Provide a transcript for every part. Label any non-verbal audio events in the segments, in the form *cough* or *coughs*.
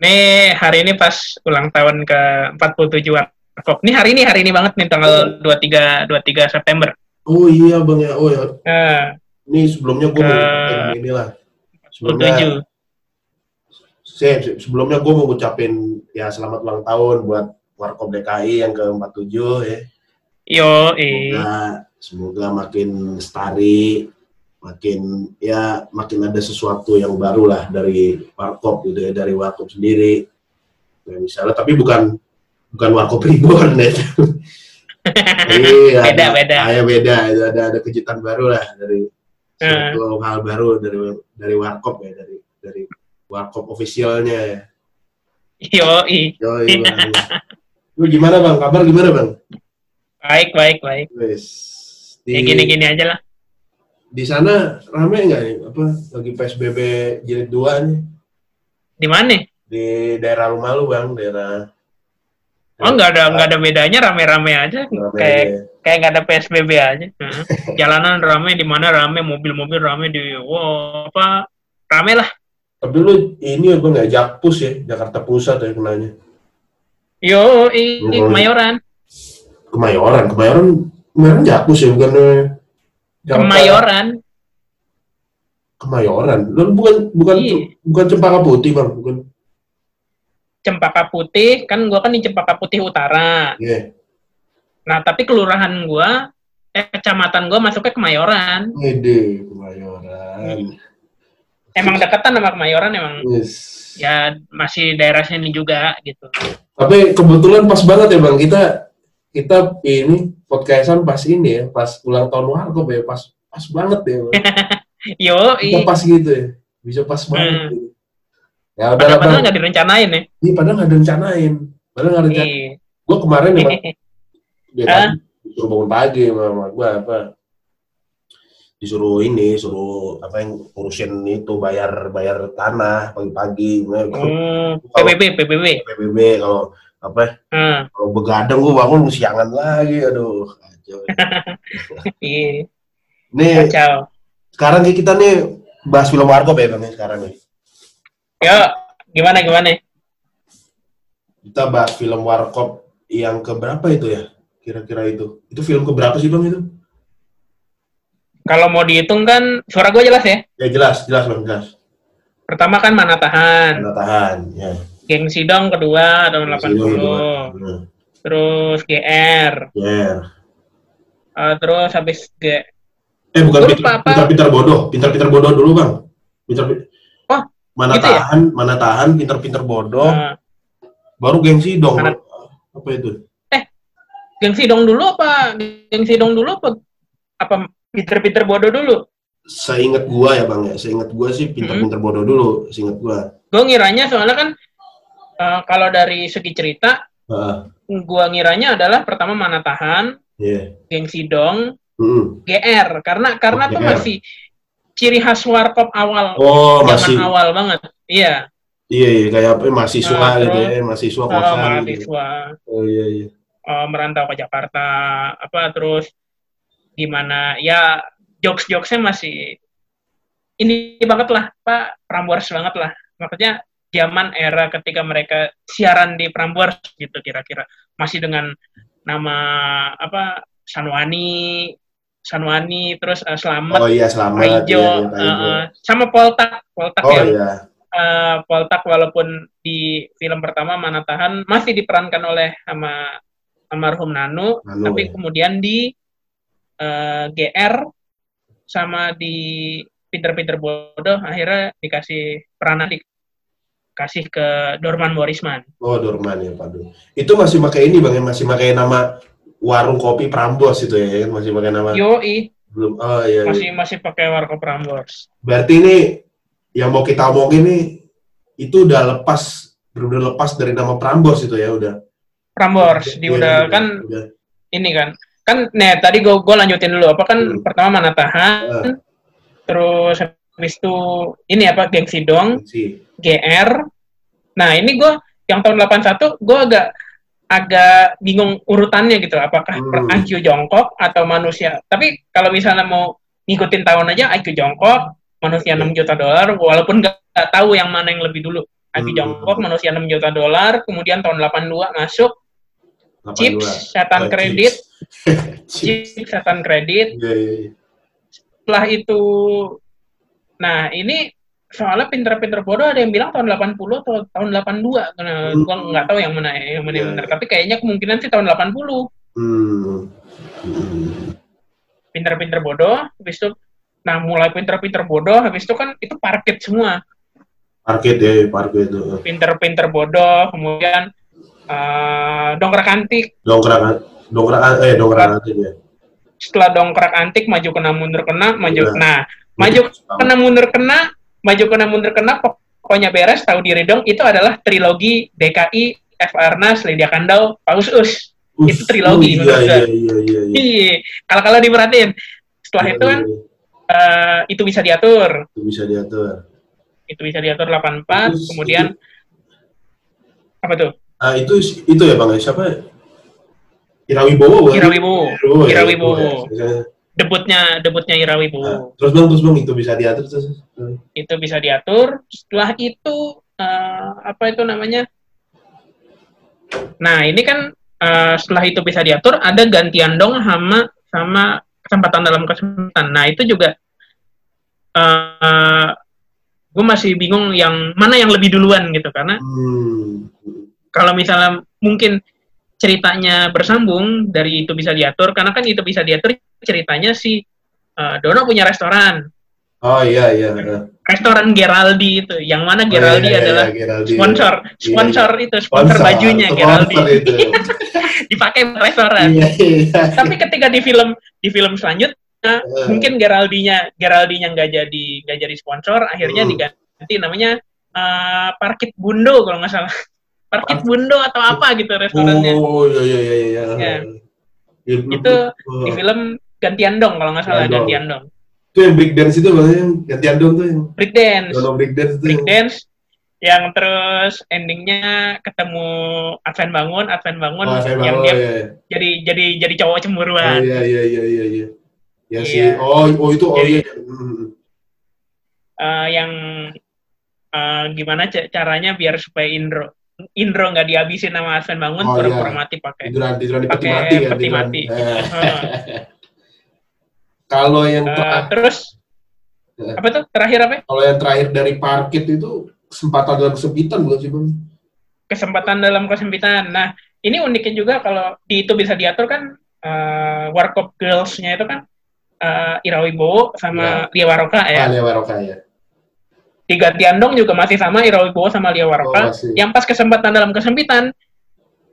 Nih hari ini pas ulang tahun ke 47 Warkop. Nih hari ini hari ini banget nih tanggal 23 23 September. Oh iya bang ya, oh ya. Nah, Ini sebelumnya gue mau Ke- ngucapin inilah. Sebelumnya, 47. se- se- sebelumnya gue mau ngucapin ya selamat ulang tahun buat Warkop DKI yang ke-47 ya. Yo, eh. Semoga, semoga makin lestari, makin ya makin ada sesuatu yang baru lah dari Warkop gitu ya, dari Warkop sendiri. Ya, misalnya, tapi bukan bukan Warkop Reborn ya. *laughs* Jadi Beda, ada, beda. ah, ya beda, ada, ada ada kejutan baru lah dari Hmm. suatu hal baru dari dari Warkop ya, dari dari Warkop officialnya ya. Yo, eh. Yoi, *laughs* bang. Lu gimana bang? Kabar gimana bang? Baik, baik, baik. Wes. Di, Ya gini-gini aja lah. Di sana rame nggak nih? Apa lagi PSBB jilid 2 nih? Di mana? Di daerah rumah lu bang, daerah Oh, nggak ada nggak ada bedanya rame-rame aja. Rame Kayak aja. kayak nggak ada PSBB aja. *laughs* Jalanan rame di mana rame, mobil-mobil rame di wow, apa rame lah. Tapi lu ini apa nggak Jakpus ya, Jakarta Pusat ya kenanya. Yo, i, Hmm. Kemayoran. Kemayoran, Kemayoran, Kemayoran Jakpus ya bukan Jakarta- Kemayoran. Kemayoran. Lu bukan bukan Iya. bukan Cempaka Putih bang, bukan. Cempaka Putih, kan gua kan di Cempaka Putih Utara. Iya. Nah, tapi kelurahan gua eh kecamatan gua masuknya Kemayoran. Ede, Kemayoran. Emang deketan sama Kemayoran emang Yes. ya masih daerah sini juga gitu. Tapi kebetulan pas banget ya bang kita kita ini podcastan pas ini ya pas ulang tahun Warkop ya pas pas banget ya. *laughs* Yo, kita i. pas gitu ya bisa pas banget Hmm. gitu. ya udah Padahal bang nggak direncanain ya. ini padahal nggak ada rencanain padahal nggak ada rencanain Iya. gue kemarin ya *laughs* dia tadi disuruh bangun pagi sama gue apa disuruh ini suruh apa yang urusin itu bayar bayar tanah pagi-pagi Hmm, PBB, PBB. PBB kalau apa Hmm, kalau begadang gue bangun siangan lagi aduh kacau. *laughs* Iya, nih kacau. sekarang kita nih bahas film Warkop ya bang ya, sekarang nih. Yo, gimana gimana? kita bahas film Warkop yang keberapa itu ya kira-kira itu. Itu film keberapa sih bang itu? Kalau mau dihitung kan suara gue jelas ya. ya jelas jelas bang jelas. Pertama kan mana tahan, Anda tahan ya geng sidong kedua tahun 80, Nah, terus GR, ya eh, terus habis G, eh bukan Gua pintar, apa. pintar pintar bodoh. Pintar pintar bodoh dulu bang. Pintar Oh, mana gitu ya? tahan mana tahan pintar pintar bodoh. Eh, baru gengsi dong Mana- apa itu? Geng sidong dulu apa? Geng sidong dulu apa? Apa Peter-Peter bodoh dulu? seingat gua ya bang ya. Seingat gua sih pintar pintar bodoh dulu seingat gua. Gue ngiranya soalnya kan eh, kalau dari segi cerita, ah gue ngiranya adalah pertama mana tahan, iya. Geng sidong, Mm-mm. GR karena karena Oh, tuh GR. masih ciri khas warkop awal oh zaman masih. awal banget. Iya. Iya, iya kayak apa mahasiswa Nah, gitu ya, mahasiswa uh, kosan gitu. mahasiswa. Oh iya iya. uh, merantau ke Jakarta apa terus gimana ya jokes jokesnya masih ini banget lah pak. Prambors banget lah. Maksudnya zaman era ketika mereka siaran di Prambors gitu kira-kira masih dengan nama apa Sanwani Sanwani terus uh, Slamet Oh iya selamat. Paijo, iya, iya, Ijo. uh, uh, sama Poltak, Poltak oh yang iya. uh, Poltak walaupun di film pertama Mana Tahan masih diperankan oleh sama almarhum Nanu, Nanu, tapi ya. kemudian di uh, GR sama di Peter-Peter Bodoh akhirnya dikasih peranan dikasih ke Dorman Borisman. Oh Dorman ya Pak. Itu masih pakai ini Bang ya, masih pakai nama warung kopi Prambos itu ya, kan? masih pakai nama Yoi, belum. Oh iya. iya. masih masih pakai Warkop Prambors. Berarti ini yang mau kita omongin nih itu udah lepas benar lepas dari nama Prambos itu ya udah. Prambors, di Iya, udah kan udah. ini kan kan nih tadi gue gue lanjutin dulu apa kan Hmm. pertama mana tahan Ah. terus habis itu ini apa geng sidong Si. gr nah ini gue yang tahun 81 gue agak agak bingung urutannya gitu apakah Hmm. per IQ jongkok atau manusia tapi kalau misalnya mau ngikutin tahun aja IQ jongkok manusia 6 juta dolar walaupun nggak nggak tahu yang mana yang lebih dulu Agi Hmm. Jongkok manusia 6 juta dolar, kemudian tahun 82 masuk 82. Chips, setan Oh, kredit, Chips. *laughs* Chips, setan kredit. Iya, iya, iya. Setelah itu, nah ini soalnya pinter-pinter bodoh ada yang bilang tahun 80 atau tahun 82. Nah, Hmm. gua nggak tahu yang mana yang mana yang Iya, benar. iya. Tapi kayaknya kemungkinan sih tahun 80. Hmm. Hmm. Pinter-pinter bodoh, habis itu Nah, mulai pinter-pinter bodoh, habis itu kan itu parkit semua. Parkit ya, parkit itu. Pinter-pinter bodoh, kemudian eh, dongkrak antik. Dongkrak, dongkrak, eh dongkrak nanti ya. Setelah dongkrak antik, maju kena mundur kena, maju. Iya. Nah, maju kena mundur kena, maju kena mundur kena, pokoknya beres, tahu diri dong. Itu adalah trilogi DKI, F. Arnas, Lydia Kandau, Paus Us. itu trilogi Oh, iya, iya, iya, iya, iya. Iya, kalau kalau diperhatiin, setelah Iya, itu kan iya, eh, itu bisa diatur, itu bisa diatur. itu bisa diatur 84, Itu- kemudian apa tuh? Ah, itu itu ya Bang, siapa? Ira Wibowo. bukan? Ira Wibowo. Wibowo, ya, ya. Debutnya debutnya Ira Ah, Wibowo. terus Bang, terus Bang, itu bisa diatur terus. Itu bisa diatur. Setelah itu eh, apa itu namanya? Nah, ini kan eh, setelah itu bisa diatur ada gantian dong sama sama kesempatan dalam kesempatan. Nah, itu juga eh gue masih bingung yang mana yang lebih duluan gitu karena Hmm. kalau misalnya mungkin ceritanya bersambung dari itu bisa diatur karena kan itu bisa diatur ceritanya si eh, Dono punya restoran Oh iya iya. restoran Geraldi itu yang mana Oh, Geraldi iya, iya, adalah iya, Geraldi. sponsor sponsor itu sponsor, bajunya sponsor Geraldi itu. *laughs* dipakai restoran Iya iya. tapi ketika di film di film selanjutnya Eh, mungkin Geraldinya Geraldinya nggak jadi nggak jadi sponsor akhirnya Hmm. diganti namanya eh, Parkit Bundo kalau nggak salah Parkit Bundo atau apa gitu restorannya Oh iya iya iya iya. Ya. Ya, Itu oh. di film gantian dong kalau nggak salah Gantian dong. gantian dong itu yang break dance itu yang gantian dong tuh yang break dance Dono break dance itu. break dance yang terus endingnya ketemu Advent Bangun Advent Bangun Oh, saya yang bawa, dia iya, iya. jadi jadi jadi cowok Oh cemburuan iya iya iya iya iya. Ya sih. Iya. Oh oh itu oh Jadi- iya. Eh, yang eh, gimana ca- caranya biar supaya Indro Indro nggak dihabisin sama Advent Bangun Oh, pura-pura iya. mati pakai Tiduran tiduran di peti mati kan. peti tiduran. mati. Eh. Eh, *laughs* *laughs* Kalau yang eh, terakhir, terus Ya. apa tuh terakhir apa kalau yang terakhir dari parkit itu kesempatan dalam kesempitan bukan sih bang? kesempatan dalam kesempitan nah ini uniknya juga kalau di itu bisa diatur kan eh, Warkop Girls-nya itu kan eh, Ira Wibowo sama Lia Waroka ya Ah, Lia Waroka ya. Di Gantian dong juga masih sama Ira Wibowo sama Lia Oh, Waroka masih. yang pas kesempatan dalam kesempitan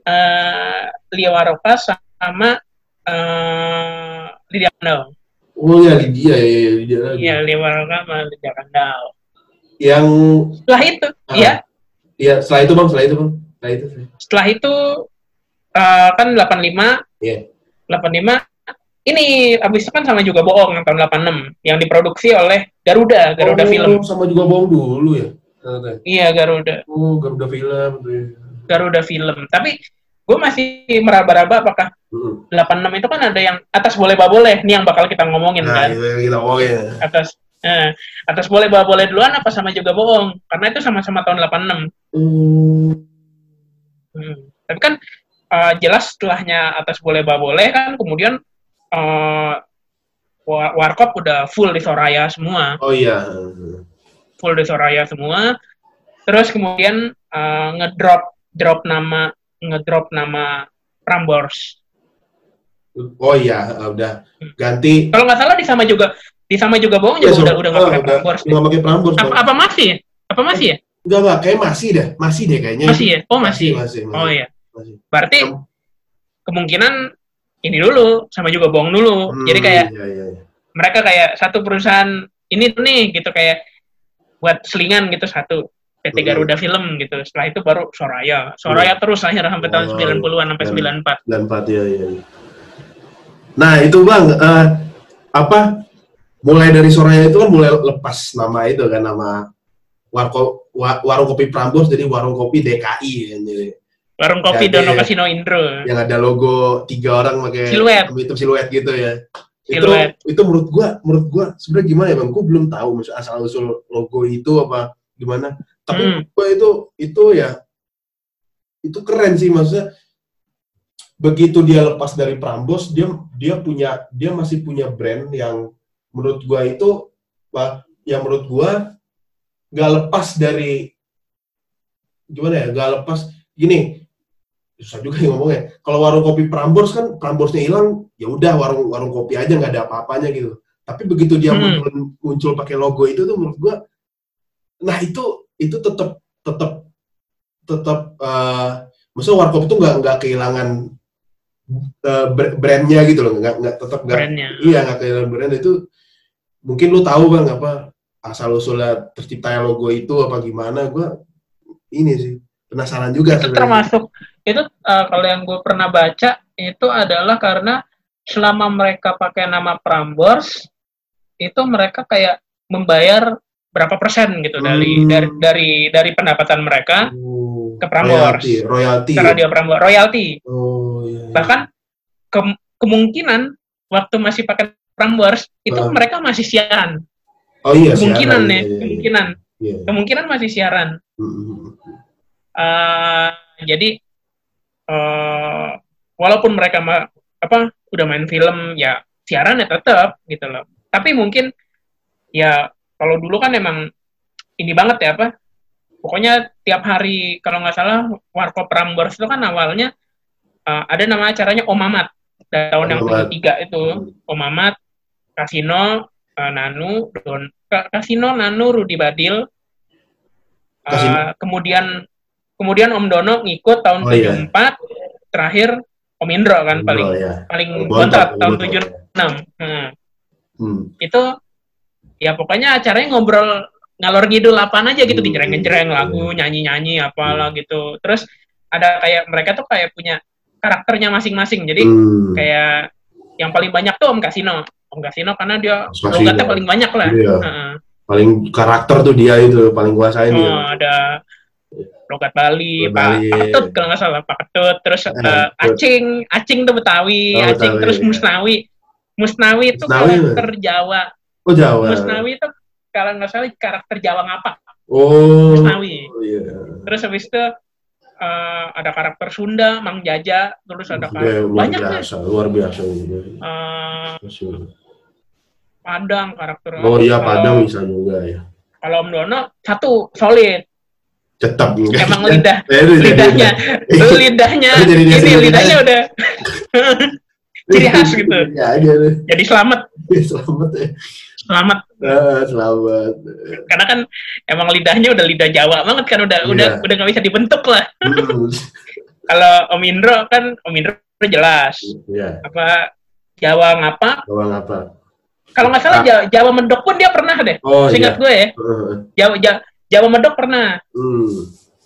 eh Lia Waroka sama eh Lydia Kandau. Oh ya Lydia ya, ya Lydia lagi. Iya, Lia Waroka sama Lydia Kandau. Yang Setelah itu, Ah. ya, ya setelah itu bang, setelah itu bang, setelah itu. setelah itu eh, kan 85, Iya. 85 ini abis itu kan sama juga bohong yang tahun 86 yang diproduksi oleh Garuda, Garuda oh, Film. sama juga bohong dulu ya. ternyata. Iya, Garuda. Oh Garuda Film. ya. Garuda Film. Tapi gue masih meraba-raba apakah Hmm. 86 itu kan ada yang atas boleh bah boleh, ini yang bakal kita ngomongin Nah kan. itu yang kita ngomongin. atas eh, atas boleh bawa boleh duluan apa sama juga bohong karena itu sama-sama tahun 86 Hmm. hmm. tapi kan eh, jelas setelahnya atas boleh bawa boleh kan kemudian eh, Wa- Warkop udah full di Soraya semua Oh iya. full di Soraya semua terus kemudian eh, ngedrop drop nama ngedrop nama Prambors Oh iya, udah ganti. kalau nggak salah di sama juga di sama juga bohong Ya, juga so- udah udah nggak ah, pakai Prambors Nggak pakai Prambors. apa, apa masih ya? apa masih ya Enggak enggak, kayak masih deh, masih deh kayaknya. masih ya oh masih Masih, masih. oh iya Masih. Berarti Em- kemungkinan ini dulu sama juga bohong dulu. Hmm, Jadi kayak Iya, iya, iya. mereka kayak satu perusahaan ini tuh nih gitu kayak buat selingan gitu satu PT Hmm. Garuda Film gitu. Setelah itu baru Soraya. Soraya terus akhirnya sampai tahun Oh, 90-an sampai dan- 94. dan empat ya, ya. ya. Nah itu bang, eh, apa? Mulai dari Soraya itu kan mulai lepas nama itu kan nama warko, wa- warung kopi Prambors jadi warung kopi DKI kan jadi Warung kopi Ya, Dono iya. Kasino Indro. yang ada logo tiga orang pakai Siluet. itu siluet gitu ya. Siluet. Itu itu menurut gua menurut gua sebenarnya gimana ya bang? Gua belum tahu maksud asal usul logo itu apa gimana. tapi Hmm. gue itu itu ya itu keren sih maksudnya begitu dia lepas dari Prambos dia dia punya dia masih punya brand yang menurut gua itu wah, yang menurut gua nggak lepas dari gimana ya nggak lepas gini susah juga ya ngomongnya. Kalau warung kopi Prambors kan Prambosnya hilang ya udah warung warung kopi aja nggak ada apa-apanya gitu. Tapi begitu dia Hmm. muncul muncul pakai logo itu tuh menurut gua nah itu itu tetap tetap tetap eh maksudnya warkop itu nggak nggak kehilangan eh, br- brandnya gitu loh. Nggak nggak tetap nggak iya nggak kehilangan brand. Itu mungkin lu tahu bang apa asal usulnya terciptanya logo itu apa gimana gua ini sih penasaran juga itu termasuk itu eh, kalau yang gue pernah baca itu adalah karena selama mereka pakai nama Prambors itu mereka kayak membayar berapa persen gitu dari Hmm. dari dari dari pendapatan mereka Oh, ke Prambors. royalty royalty ke radio Prambors royalty oh iya, iya. bahkan ke- kemungkinan waktu masih pakai Prambors itu Ah. mereka masih siaran oh iya kemungkinan siaran, ya iya, iya, kemungkinan Iya. kemungkinan masih siaran hmm. Eh, jadi eh walaupun mereka ma- apa udah main film ya siaran ya tetap gitu loh. Tapi mungkin ya kalau dulu kan emang ini banget ya apa? Pokoknya tiap hari kalau nggak salah Warkop Prambors itu kan awalnya eh, ada nama acaranya Om Mamat dari tahun yang Om ketiga itu Om Mamat, Kasino, eh, Nanu, Don, Ka- Kasino, Nanu, Rudi Badil, Kasino. kemudian kemudian Om Dono ngikut tahun Oh, iya. 74, terakhir Om Indro kan paling Oh, iya. paling Bontot, bontot tahun bontot, 76. ya. Hmm. Hmm. Itu ya pokoknya acaranya ngobrol ngalor ngidul apaan aja gitu Hmm. dijereng-jereng lagu, nyanyi-nyanyi apalah gitu. Terus ada kayak mereka tuh kayak punya karakternya masing-masing. Jadi Hmm. kayak yang paling banyak tuh Om Kasino. Om Kasino karena dia logatnya paling banyak lah. Iya. Heeh. paling karakter tuh dia itu paling kuasain Oh, dia. ada logat Bali, Logat Pak Bali. Ketut kalau nggak salah Pak Ketut, terus Ketut. Acing, Acing tuh Betawi, Oh, Acing Betawi, terus iya. Musnawi, Musnawi itu Musnawi, karakter Jawa, Oh Jawa. Musnawi itu kalau nggak salah karakter Jawa ngapak, Oh. Musnawi. Oh, iya. Terus habis itu eh, ada karakter Sunda, Mang Jaja, terus ada Ya, karakter luar banyak deh. biasa, luar biasa Masyur. Padang karakter. Oh iya Padang bisa juga ya. Kalau Om Dono satu solid, Tetap emang *laughs* lidah Eh, jadi- lidahnya lidahnya ini lidahnya udah *laughs* ciri khas gitu. Ya jadi selamat *laughs* Selamat ya. selamat Ah, selamat. karena kan emang lidahnya udah lidah Jawa banget kan udah Iya. udah udah nggak bisa dibentuk lah Hmm. kalau Om Indro kan Om Indro jelas Ya, apa Jawa ngapa bawang apa? kalau nggak salah Ah. Jawa, Jawa Medok pun dia pernah deh Oh seingat iya. gue ya. Jawa Ja- Jawa Medok pernah Hmm.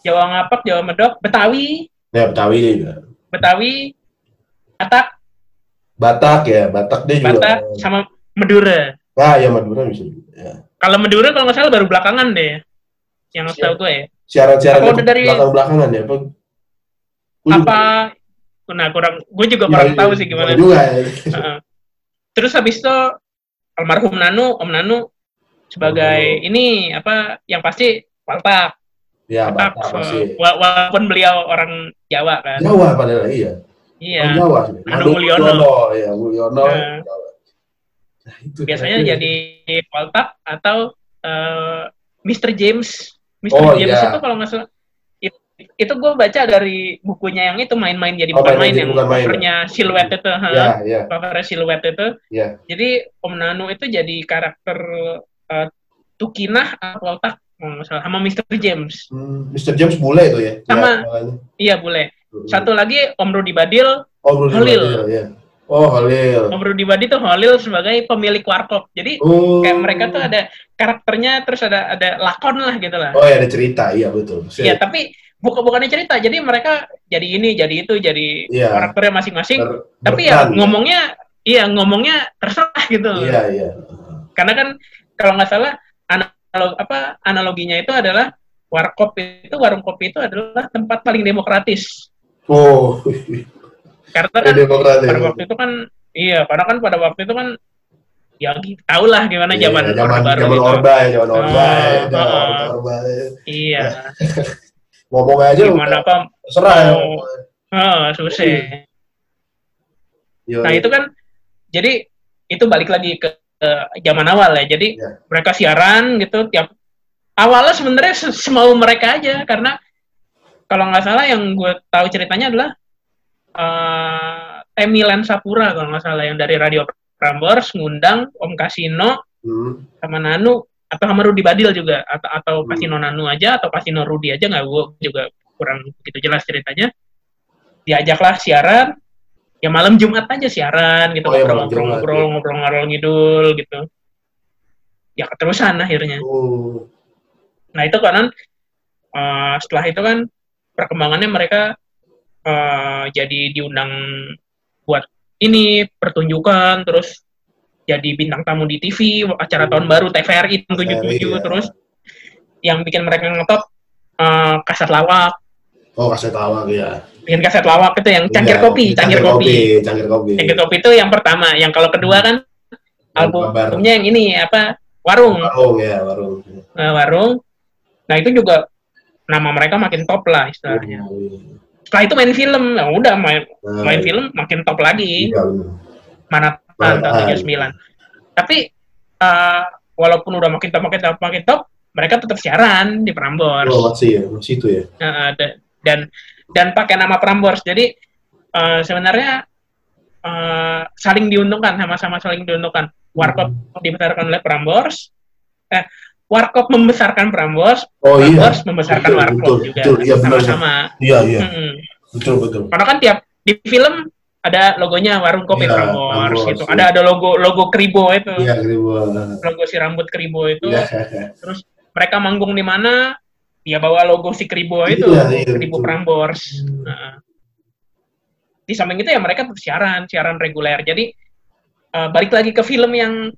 Jawa ngapak Jawa Medok Betawi Ya Betawi juga. Betawi Batak Batak ya, Batak dia juga. Batak sama Madura Ah ya Madura bisa. juga, Ya. kalau Madura kalau nggak salah baru belakangan deh yang setahu gue ya Siaran-siaran udah dari- belakang-belakangan ya? Apa? Gua apa nah kurang gue juga juga- kurang Iya, tahu iya, sih gimana juga ya. Heeh. terus habis itu almarhum Nanu Om Nanu sebagai ini apa yang pasti Waltak Ya Batak pasti. eh, wa- walaupun beliau orang Jawa kan Jawa padahal iya. iya Orang Jawa sih. Nanu Mulyono. ya Mulyono. Nah. Nah, itu biasanya jadi Waltak atau eh, Mr. James Mr. Oh, James iya. itu kalau nggak salah it- itu gue baca dari bukunya yang itu main-main jadi Oh, bukan main-main main yang bukan main. covernya siluet itu. Ya, ya, covernya siluet itu ya. Jadi Om Nanu itu jadi karakter eh, Tukinah atau salah, sama Mr. James. Hmm, Mr. James bule itu ya. Sama. Ya. Iya boleh. Hmm. Satu lagi Om Rudi Badil. Oh, Rudy Halil. Badil, ya. Oh, Halil. Om Rudi Badil itu Holil sebagai pemilik warkop. Jadi Oh. kayak mereka tuh ada karakternya terus ada ada lakon lah gitu lah. Oh, ya ada cerita, iya betul. Iya tapi bukan bukannya cerita. Jadi mereka jadi ini jadi itu jadi Iya. karakternya masing-masing. Ber- Tapi ya ngomongnya iya ngomongnya terserah gitu. Iya, iya. karena kan kalau nggak salah analog apa analoginya itu adalah warkop itu warung kopi itu adalah tempat paling demokratis. Oh, karena kan demokrat ya. pada waktu itu kan iya karena kan pada waktu itu kan ya gitu tau lah gimana Iya, zaman zaman Orde Baru zaman itu. orba ya zaman orba Ah, ya, zaman ah, orba ya. iya. *laughs* Ngomong aja gimana apa serah ya oh, susah. Yo, nah itu kan jadi itu balik lagi ke, ke zaman awal ya jadi Iya. mereka siaran gitu tiap awalnya sebenarnya se- semau mereka aja karena kalau nggak salah yang gue tahu ceritanya adalah eh Emilan Sapura kalau nggak salah yang dari Radio Prambors ngundang Om Kasino hmm, sama Nanu atau sama Rudi Badil juga atau atau Hmm. Kasino Nanu aja atau Kasino Rudi aja nggak gue juga kurang begitu jelas ceritanya diajaklah siaran ya malam Jumat aja siaran gitu Oh, ya, malam ngobrol-ngobrol Jumat, ngobrol ya. ngobrol-ngobrol ngidul gitu. Ya keterusan akhirnya. Oh, nah itu kan eh, setelah itu kan perkembangannya mereka eh, jadi diundang buat ini pertunjukan terus jadi bintang tamu di TV acara tahun baru TVRI tahun 77 iya. terus yang bikin mereka ngetop eh, kaset lawak. Oh kasih tahu ya bikin kaset lawak itu yang cangkir Iya, kopi cangkir kopi. cangkir kopi. Cangkir kopi itu yang pertama. Yang kalau kedua kan albumnya yang ini apa? Warung. Warung ya warung. Eh, warung. Nah itu juga nama mereka makin top lah istilahnya. Oh, iya. setelah itu main film. Ya udah main Nah, main film makin top lagi. Iya Manhattan. tahun 79 tapi eh, walaupun udah makin top makin top makin top mereka tetap siaran di Prambors. Oh masih ya? Masih itu ya? Da- dan dan pakai nama Prambors. Jadi eh, sebenarnya eh, saling diuntungkan sama-sama saling diuntungkan. Warkop dibesarkan oleh Prambors eh Warkop membesarkan Prambors oh iya. Prambors membesarkan Betul, Warkop betul, juga. betul, iya, sama-sama. Iya iya. Mm-mm. betul betul. Karena kan tiap di film ada logonya warung kopi Iya, Prambors Prambors, gitu. iya. ada ada logo logo kribo itu. Iya ribu logo si rambut kribo itu. Iya. Terus mereka manggung di mana dia bawa logo si kribo itu Iya, iya, kribo betul. Prambors Hmm. Heeh. di samping itu ya mereka tetap siaran siaran reguler jadi eh, balik lagi ke film yang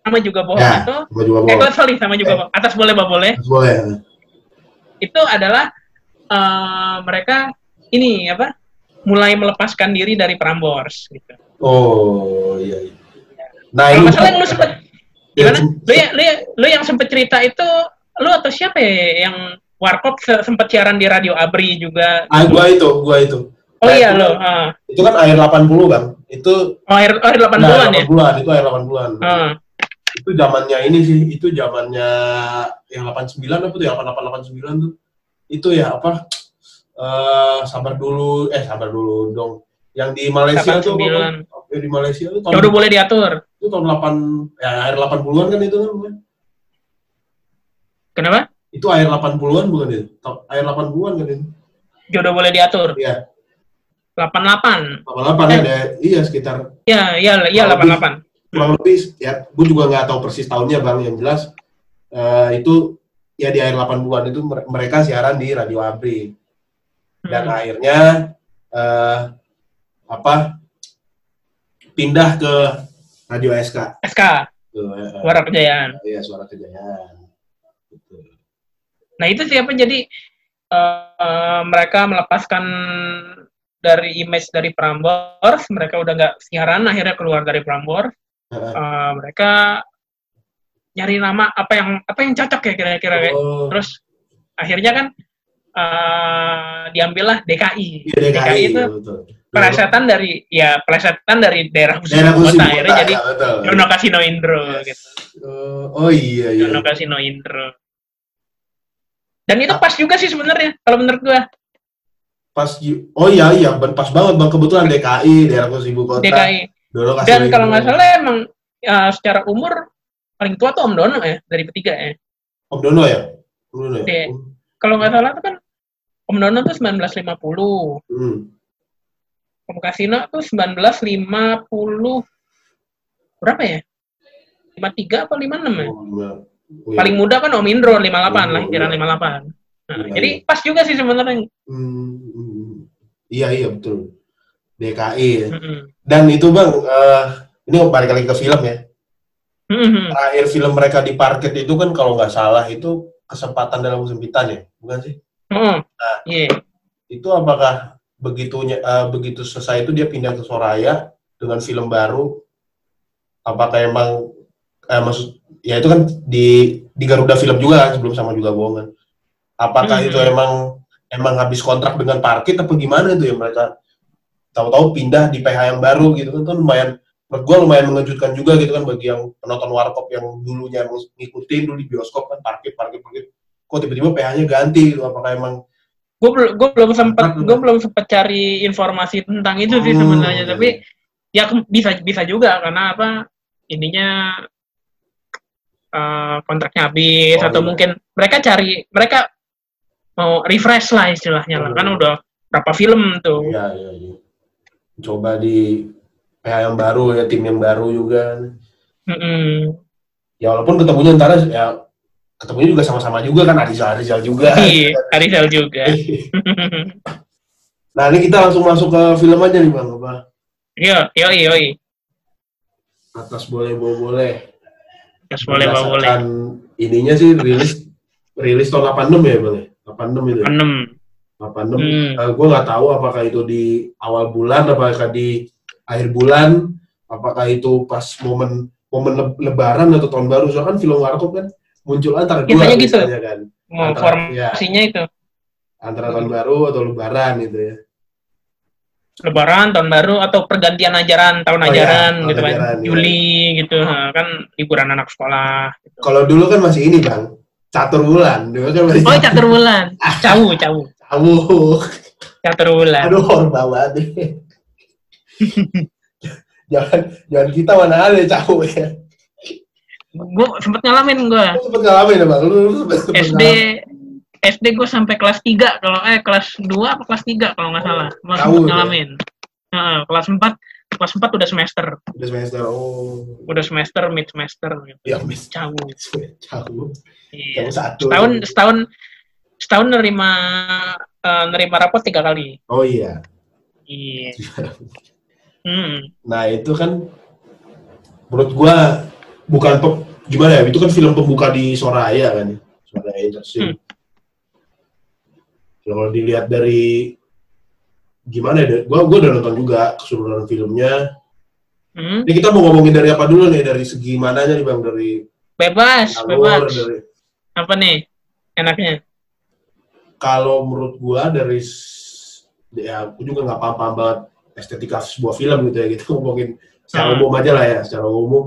sama juga bohong Ya, itu sama juga eh boleh sorry sama juga Eh. bohong atas boleh bah boleh boleh itu adalah eh, mereka ini apa mulai melepaskan diri dari Prambors gitu oh iya iya nah Kalau masalah yang lu sempet Ya, gimana? Lu ya, lu ya, lu yang sempet cerita itu lu atau siapa ya yang Warkop se- sempet siaran di Radio Abri juga? ah gua itu gua itu Oh Nah, iya itu- lo, ah. itu kan akhir 80 bang itu oh akhir akhir 80-an nah, ya? 80-an itu akhir 80-an Ah. itu zamannya ini sih itu zamannya yang 89 apa tuh ya 88 89 tuh itu ya apa eh sabar dulu eh sabar dulu dong yang di Malaysia tuh apa, 89. Bang? yang di Malaysia tuh Ya tahun, udah boleh diatur. itu tahun 8 ya akhir 80-an kan itu kan? Kenapa? Itu akhir 80-an bukan itu Ta- akhir 80-an kan itu Ya udah boleh diatur. iya 88. 88 Eh. ada iya sekitar Ya, iya, iya Kurang lebih. 88. kurang lebih ya gue juga nggak tahu persis tahunnya bang yang jelas eh, itu ya di akhir 80-an itu mere- mereka siaran di Radio Abri dan Hmm. akhirnya eh, apa pindah ke Radio SK SK, Tuh, eh, Suara Kejayaan. iya suara kejayaan. Nah itu siapa jadi eh, mereka melepaskan dari image dari Prambors, mereka udah nggak siaran, akhirnya keluar dari Prambors. Eh, mereka nyari nama apa yang apa yang cocok ya kira-kira kayak. Oh, Terus akhirnya kan eh diambillah DKI. iya, DKI, itu iya, betul. Pelesetan dari ya pelesetan dari daerah khusus daerah khusus kota akhirnya jadi ya, betul. Dono Kasino Indro Yes. gitu. Oh, oh iya iya Dono Kasino Indro. Dan itu pas juga sih sebenarnya kalau menurut gua pas oh iya iya pas banget bang kebetulan DKI daerah khusus ibu kota DKI. Dono kasih Dan kalau dulu. nggak salah emang ya, secara umur paling tua tuh Om Dono ya dari bertiga ya. Om Dono ya Om Dono ya Iya. Kalau nggak salah tuh kan Om Dono tuh 1950, Hmm. Om Kasino tuh 1950 berapa ya? 53 apa 56 ya? Oh, iya. Oh, iya. Paling muda kan Om Indro 58 Iya, lahiran iya. 58. Nah, Iya, jadi iya. pas juga sih sebenarnya. Hmm, hmm. Iya iya betul. DKI ya. Mm-mm. Dan itu bang, eh, ini balik lagi ke film ya. Mm-mm. Terakhir film mereka di parket itu kan kalau nggak salah itu kesempatan dalam kesempitan ya, bukan sih? Oh, Nah. iya. Itu apakah begitunya eh, begitu selesai itu dia pindah ke Soraya dengan film baru? Apakah emang eh, maksud ya itu kan di di Garuda Film juga kan sebelum sama juga bohongan. Apakah Hmm. itu emang emang habis kontrak dengan parkit apa gimana itu ya? Mereka tahu-tahu pindah di PH yang baru gitu kan. Kan lumayan menurut gua lumayan mengejutkan juga gitu kan bagi yang penonton warkop yang dulunya ngikutin dulu di bioskop kan parkit parkit parkit. Kok tiba-tiba PH-nya ganti gitu? Apakah emang gue belum gue belum sempat gue belum sempat cari informasi tentang itu sih Hmm, sebenarnya. iya, tapi ya ke- bisa bisa juga karena apa ininya eh, kontraknya habis Oh, atau iya. mungkin mereka cari mereka mau refresh lah istilahnya lah. Kan udah berapa film tuh. Ya ya, ya. coba di PH yang baru ya tim yang baru juga. Mm-mm. ya walaupun ketemunya ntar ya ketemunya juga sama-sama juga kan Arizal Arizal juga. *laughs* Iya Arizal juga. *laughs* Nah ini kita langsung masuk ke film aja nih bang apa? Yo yo yo atas boleh boleh boleh Gas boleh bawa boleh ininya sih rilis rilis tahun 86 ya bang ya? 86 itu ya? enam 86 Hmm. gue nggak tahu apakah itu di awal bulan apakah di akhir bulan apakah itu pas momen momen le- lebaran atau tahun baru soalnya kan film warkop kan muncul antara dua Biasanya gitu. kan mau Antara- ya. formasinya itu antara tahun baru atau lebaran gitu ya Lebaran tahun baru atau pergantian ajaran tahun Oh, iya, ajaran tahun gitu kan. ajaran, iya. Juli gitu. Ha, kan liburan anak sekolah gitu. kalau dulu kan masih ini bang. Catur bulan. Dulu kan masih oh catur bulan. *laughs* Cawu cawu. Kamu, catur bulan. Aduh hormat banget. *laughs* Deh. jangan jangan kita mana ada cawu ya? Gue sempet ngalamin gue lu sempet ngalamin ya bang. Lu, lu sempet, sempet SD SD gue sampai kelas 3 kalau eh kelas 2 apa kelas 3 kalau nggak salah. Gue Tahu ngalamin. Heeh, kelas 4 kelas 4 udah semester. Udah semester oh. Udah semester mid semester gitu ya mis. Cawu cawu iya. Cawu satu. Setahun setahun setahun nerima eh, nerima rapot tiga kali. Oh iya. Iya. *laughs* Hmm. nah itu kan menurut gua bukan gimana ya itu kan film pembuka di Soraya kan ya. Soraya Entertainment kalau dilihat dari gimana ya gua gua udah nonton juga keseluruhan filmnya. Hmm. ini kita mau ngomongin dari apa dulu nih? Dari segi mananya nih bang? Dari bebas alur bebas. dari apa nih enaknya? Kalau menurut gua dari ya aku juga nggak paham-paham banget estetika sebuah film gitu ya gitu. *laughs* Ngomongin secara Hmm. umum aja lah ya secara umum.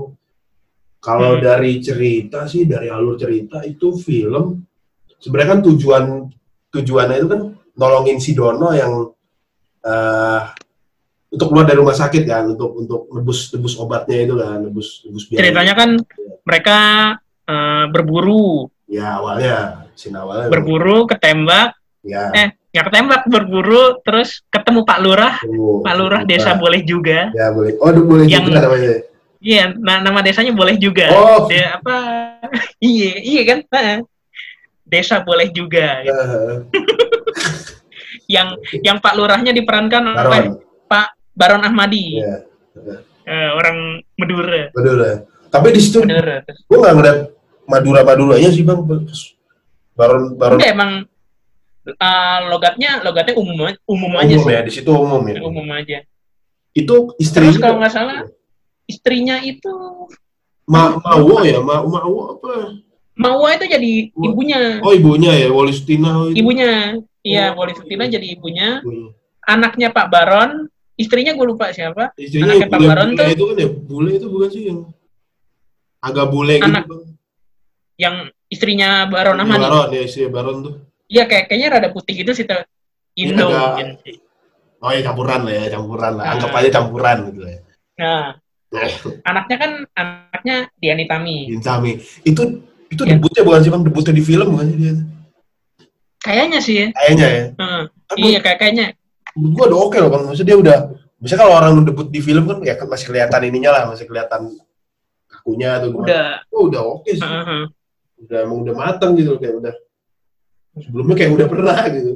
Kalau Hmm. dari cerita sih dari alur cerita itu film sebenarnya kan tujuan tujuannya itu kan nolongin si Dono yang eh untuk keluar dari rumah sakit kan untuk untuk nebus nebus obatnya itu kan nebus nebus biaya. Ceritanya kan mereka eh, berburu. Ya awalnya sin awalnya. Berburu ketembak. Ya eh nggak ketembak berburu terus ketemu Pak Lurah. Tunggu. Pak Lurah desa boleh juga. Ya boleh. Oh boleh Yang- juga namanya. iya na- nama desanya boleh juga. Oh. Dia apa? *laughs* Iya iya kan. Desa boleh juga gitu. Eh, *laughs* yang yang Pak Lurahnya diperankan oleh Baron. Pak Baron Ahmadi. Ya Eh, orang Madura. Ya tapi di situ Madura gue nggak ngeliat Madura Maduranya sih bang. Baron Baron. Enggak emang eh, logatnya logatnya umum umum aja umum sih. ya di situ umum ya. Umum aja. Itu istri terus kalau nggak salah istrinya itu Ma Mawo ya? Ma Mawo apa Mawa itu jadi ibunya. Oh ibunya ya Wolistina itu. ibunya. Iya Oh. Wali Sutina jadi ibunya. Ibunya. anaknya Pak Baron. Istrinya gue lupa siapa. Istrinya Anaknya Pak bule, Baron bule tuh- itu kan ya bule itu bukan sih yang agak bule Anak gitu yang istrinya Baron Ahmadi Baron ya istri Baron tuh. Iya kayak kayaknya rada putih gitu sih tuh. Indo agak- oh ya campuran lah ya campuran lah. Nah. anggap aja campuran gitu ya. Nah. Anaknya kan anaknya Diani Tami Bintami itu itu Iya. debutnya bukan sih bang? Debutnya di film bukan sih dia? Kayaknya sih ya. Kayaknya ya. Kan iya kayak kayaknya. menurut gua udah oke loh bang. Maksudnya dia udah biasanya kalau orang debut di film kan ya kan masih kelihatan ininya lah masih kelihatan kakunya atau gimana. Udah. Oh, udah oke sih. Heeh. udah emang udah matang gitu kayak udah. Sebelumnya kayak udah pernah gitu.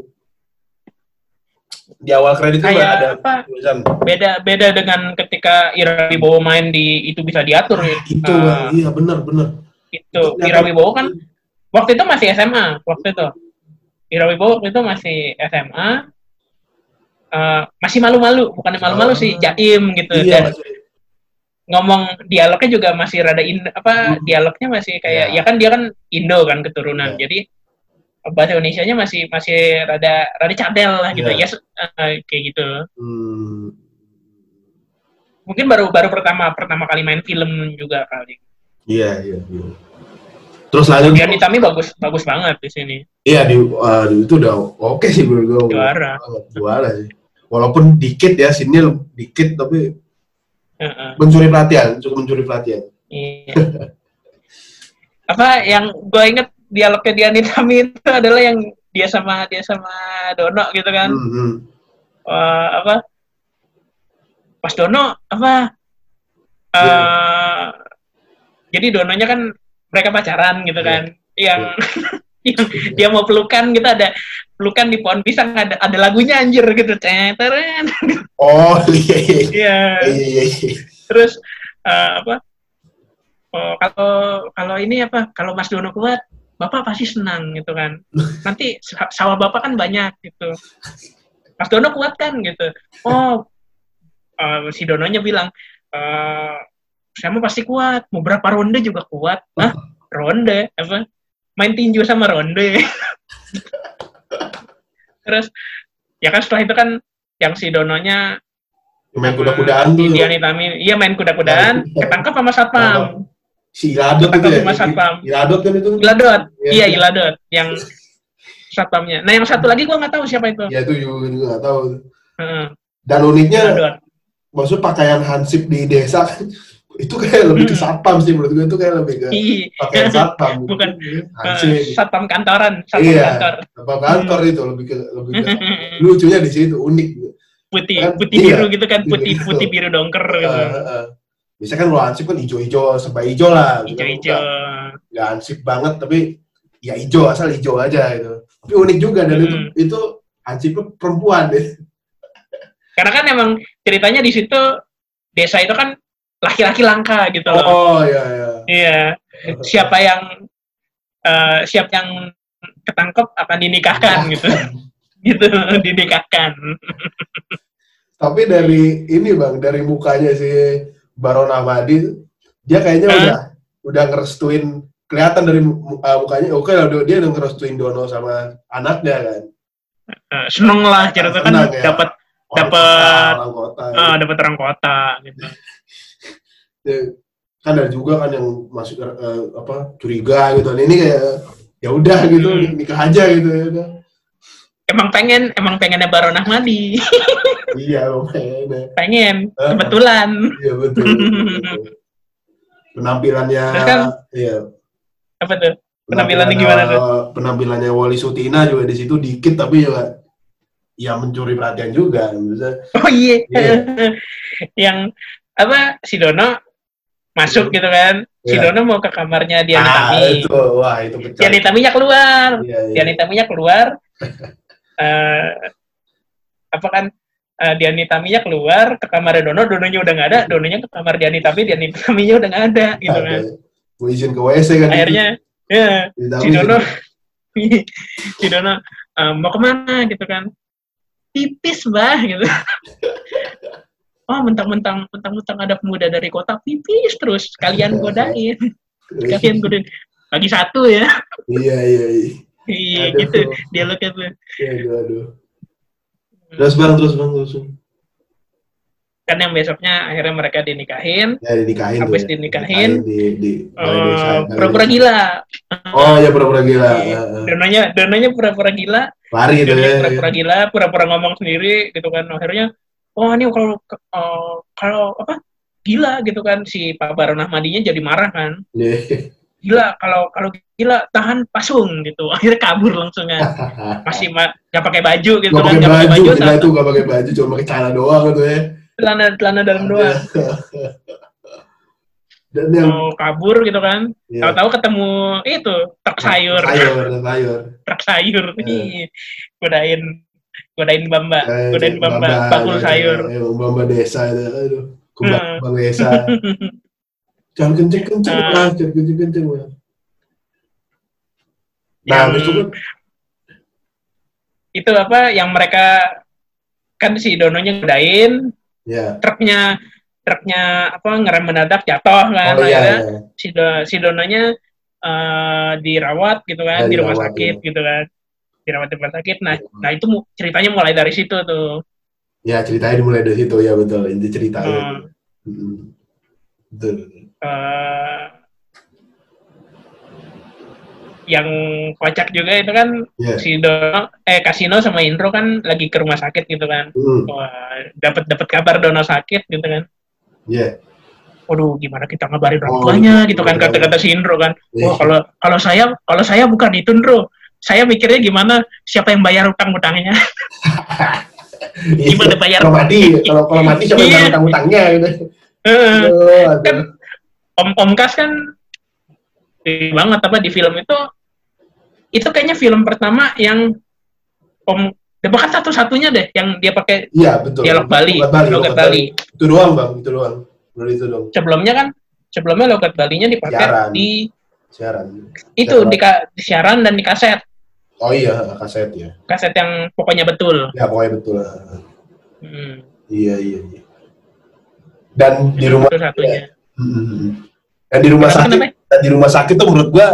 Di awal kredit kan kayak ada apa? tulisan. Beda beda dengan ketika Ira Wibowo main di itu bisa diatur ya. Itu Ah, Bang. iya benar benar itu Ira Wibowo kan waktu itu masih SMA waktu itu Ira Wibowo waktu itu masih SMA Eh, masih malu-malu bukan malu-malu sih Ah. jaim gitu iya dan ngomong dialognya juga masih rada Indo, apa Hmm. dialognya masih kayak Ya. ya kan dia kan Indo kan keturunan. Ya. Jadi bahasa Indonesianya masih masih rada rada cadel lah gitu. Ya. Ya, se- eh, kayak gitu. Hmm. Mungkin baru baru pertama pertama kali main film juga kali. Iya, iya, iya. Terus lanjut, Dian Itami bagus bagus banget di sini. iya di, uh, itu udah oke sih menurut gue. Juara. Juara sih. Walaupun dikit ya, sinnya dikit tapi Heeh. mencuri perhatian, cukup mencuri perhatian. Iya. *laughs* apa yang gue inget dialognya Dian Itami itu adalah yang dia sama dia sama Dono gitu kan. Hmm, hmm. Wah, apa pas Dono apa eh jadi Dononya kan mereka pacaran gitu Iya. kan yang *laughs* yang dia mau pelukan gitu ada pelukan di pohon pisang ada ada lagunya anjir gitu. Ceteren *laughs* Oh iya iya. Iya. Iya iya. iya. terus eh, apa? Oh, kalau kalau ini apa? Kalau Mas Dono kuat bapak pasti senang gitu kan. *laughs* Nanti sa- sawah bapak kan banyak gitu. Mas Dono kuat kan gitu. Oh eh, si Dononya bilang eh saya mau pasti kuat mau berapa ronde juga kuat Hah? ronde apa main tinju sama ronde *laughs* terus ya kan setelah itu kan yang si Dononya Main kuda-kudaan tuh. Dian Itami, iya main kuda-kudaan, ketangkap sama satpam. Si Iladot itu Ketangkap ya. sama satpam. Iladot kan itu. Iladot, Iya. iya Iladot, yang satpamnya. Nah yang satu lagi gua nggak tahu siapa itu. Ya itu juga nggak tahu. Heeh, Dan uniknya, Iladot. maksud pakaian hansip di desa kan, itu kayak lebih ke Hmm. satpam sih menurut gue itu kayak lebih ke Ih, pakaian *laughs* satpam. gitu. Bukan. Eh, satpam kantoran, satpam Iya. kantor. Satpam kantor itu lebih ke lebih ke Hmm. *laughs* lucunya di situ unik. putih, Kan, putih iya. biru gitu kan, putih Gitu. putih biru dongker gitu. Eh, eh, eh. Biasanya kan kalau hansip kan hijau-hijau, serba hijau lah. gitu. Hijau-hijau. Nggak- Nggak hansip banget, tapi ya hijau, asal hijau aja gitu. Tapi unik juga, dan itu, Hmm. itu hansipnya perempuan deh. Karena kan emang ceritanya di situ desa itu kan laki-laki langka gitu loh. Oh, iya, iya. Iya. Siapa yang eh, siap yang ketangkep akan dinikahkan gitu. *laughs* gitu dinikahkan. Tapi dari ini bang, dari mukanya si Baron Ahmadi, dia kayaknya Hah? udah udah ngerestuin kelihatan dari uh, mukanya, oke lah dia- udah ngerestuin Dono sama anaknya kan. Eh, seneng lah cerita kan Senang ya. dapat Orang Dapet, kota, orang kota. eh, dapat orang kota gitu. Ya, kan ada juga kan yang masuk eh, apa curiga gitu. Nah, ini kayak ya udah gitu Hmm. nikah aja gitu ya udah. Emang pengen, emang pengennya Baron Ahmadi. iya makanya. pengen, Eh, kebetulan. Iya betul. betul. Penampilannya Terus kan, iya Apa tuh? Penampilannya gimana tuh? Penampilannya Wali Sutina juga di situ dikit tapi juga ya mencuri perhatian juga. Maksudnya, Oh iya. Iya. *laughs* yang apa si Dono masuk gitu kan. Si Iya. Dono mau ke kamarnya Dian ah, Itami. itu wah itu pecah. Dian Itaminya keluar. Iya, iya. Dian Itaminya keluar. *laughs* eh apa kan eh, Dian Itaminya keluar ke kamar Dono, Dononya udah nggak ada, Dononya ke kamar Dian Itami, Dian Itaminya udah nggak ada gitu kan. Mau izin ke WC kan. Akhirnya ya si Dono *laughs* si Dono eh, mau ke mana gitu kan pipis mbah gitu *laughs* oh mentang-mentang mentang-mentang ada pemuda dari kota pipis terus kalian godain kalian godain lagi satu ya Iya iya iya. iya gitu dialognya tuh Iya, aduh, aduh. Terus bang, terus bang, terus. Kan yang besoknya akhirnya mereka dinikahin Ya dinikahin. Habis ya. dinikahin, di di pura-pura desa. gila Oh ya pura-pura gila. Iya. Eh, eh. Dononya Dononya pura-pura gila Lari gitu ya. pura-pura gila pura-pura ngomong sendiri gitu kan akhirnya oh ini kalau eh, kalau apa? Gila gitu kan si Pak Baron Ahmadinya jadi marah kan. Iya. gila kalau kalau gila tahan pasung gitu. *laughs* Akhirnya kabur langsung kan. *laughs* Masih ma- nggak pakai baju gitu Gak kan pakai nggak pakai baju, baju itu gak pakai baju, cuma pakai celana doang gitu ya. celana celana dalam doang. *laughs* Dan yang mau kabur gitu kan. Ya, tahu-tahu ketemu itu truk sayur. sayur, sayur. truk sayur. Iya. Ih, godain godain bamba Eh, godain bamba bakul ya, sayur ya, Bamba desa itu, aduh. Kubak Hmm. bang desa. *laughs* Jangan kenceng-kenceng, Hmm. Bang. jangan kenceng-kenceng. Bang. Nah, Yang- itu kan, itu apa yang mereka kan si Dononya godain ya, truknya truknya apa ngerem mendadak jatuh kan Oh iya, iya. si Do, si Dononya eh, dirawat gitu kan Ya, di rumah sakit iya. gitu kan dirawat di rumah sakit nah Iya. nah itu ceritanya mulai dari situ tuh Ya ceritanya dimulai dari situ ya betul inti ceritanya. Hmm. Mm. Betul. eh, yang kocak juga itu kan Ya. si Dono eh Kasino sama Indro kan lagi ke rumah sakit gitu kan Hmm. Dapat dapat kabar Dono sakit gitu kan Ya. waduh gimana kita ngabarin orang Oh, tuanya gitu. gitu kan kata-kata si Indro kan Iya. oh kalau kalau saya kalau saya bukan itu Indro saya mikirnya gimana siapa yang bayar utang-utangnya *laughs* gimana bayar Kalau mati, kalau kalau mati siapa yang Iya. tanggung utangnya gitu. Kan Om Om Kas kan banget apa di film itu itu kayaknya film pertama yang Om ya bahkan satu-satunya deh yang dia pakai Iya betul. dialog Bali, Logat Bali, logat logat Bali. Itu doang bang, itu doang. Itu doang. Sebelumnya kan sebelumnya logat Balinya dipakai Siaran. di Siaran. itu Siaran. di siaran dan di kaset Oh iya kaset ya. kaset yang pokoknya betul. Ya pokoknya betul. Hmm, Iya iya. iya. Dan di rumah satu-satunya. Hmm. Dan di rumah Kenapa, sakit, kenapa? dan di rumah sakit tuh menurut gua,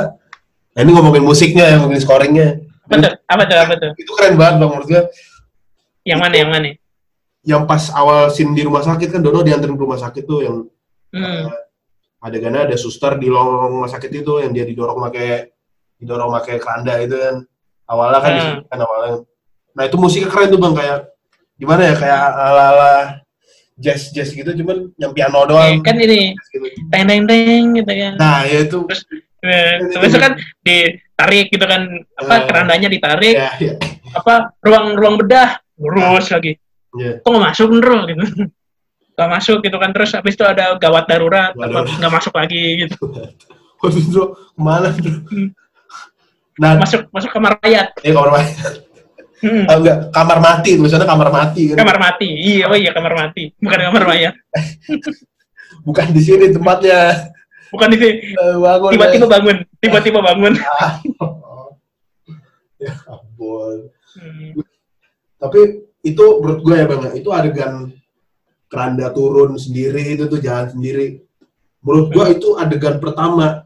nah ini ngomongin musiknya, ngomongin scoringnya, tuh? Apa tuh? Apa tuh? itu keren banget bang menurut gua. Yang mana? Yang mana? Yang pas awal scene di rumah sakit kan Dono dianterin ke rumah sakit tuh yang Hmm. eh, adegannya ada suster di lorong rumah sakit itu yang dia didorong pakai didorong pakai keranda itu kan awalnya kan Hmm. kan awalnya. Nah itu musiknya keren tuh bang kayak gimana ya kayak ala ala jazz jazz gitu cuman yang piano Eh, doang. kan ini gitu. teng teng teng gitu kan. nah ya itu. Terus itu kan ditarik gitu kan apa Eh. kerandanya ditarik ya ya. apa ruang ruang bedah lurus lagi. Ya. Kok nggak masuk Ndro gitu. Nggak masuk gitu kan. Terus habis itu ada gawat darurat. nggak masuk lagi gitu. Waduh bro ke mana bro? Hmm. Nah masuk masuk kamar mayat. ya kamar mati Hmm, oh, enggak kamar mati tulisannya kamar mati kan? Kamar mati iya oh iya kamar mati bukan kamar mayat. *laughs* Bukan di sini tempatnya. Bukan itu Eh, bangun tiba-tiba bangun tiba-tiba bangun. *laughs* Ya ampun. Hmm, tapi itu menurut gue ya bang ya, itu adegan keranda turun sendiri itu tuh jalan sendiri. Menurut gue itu adegan pertama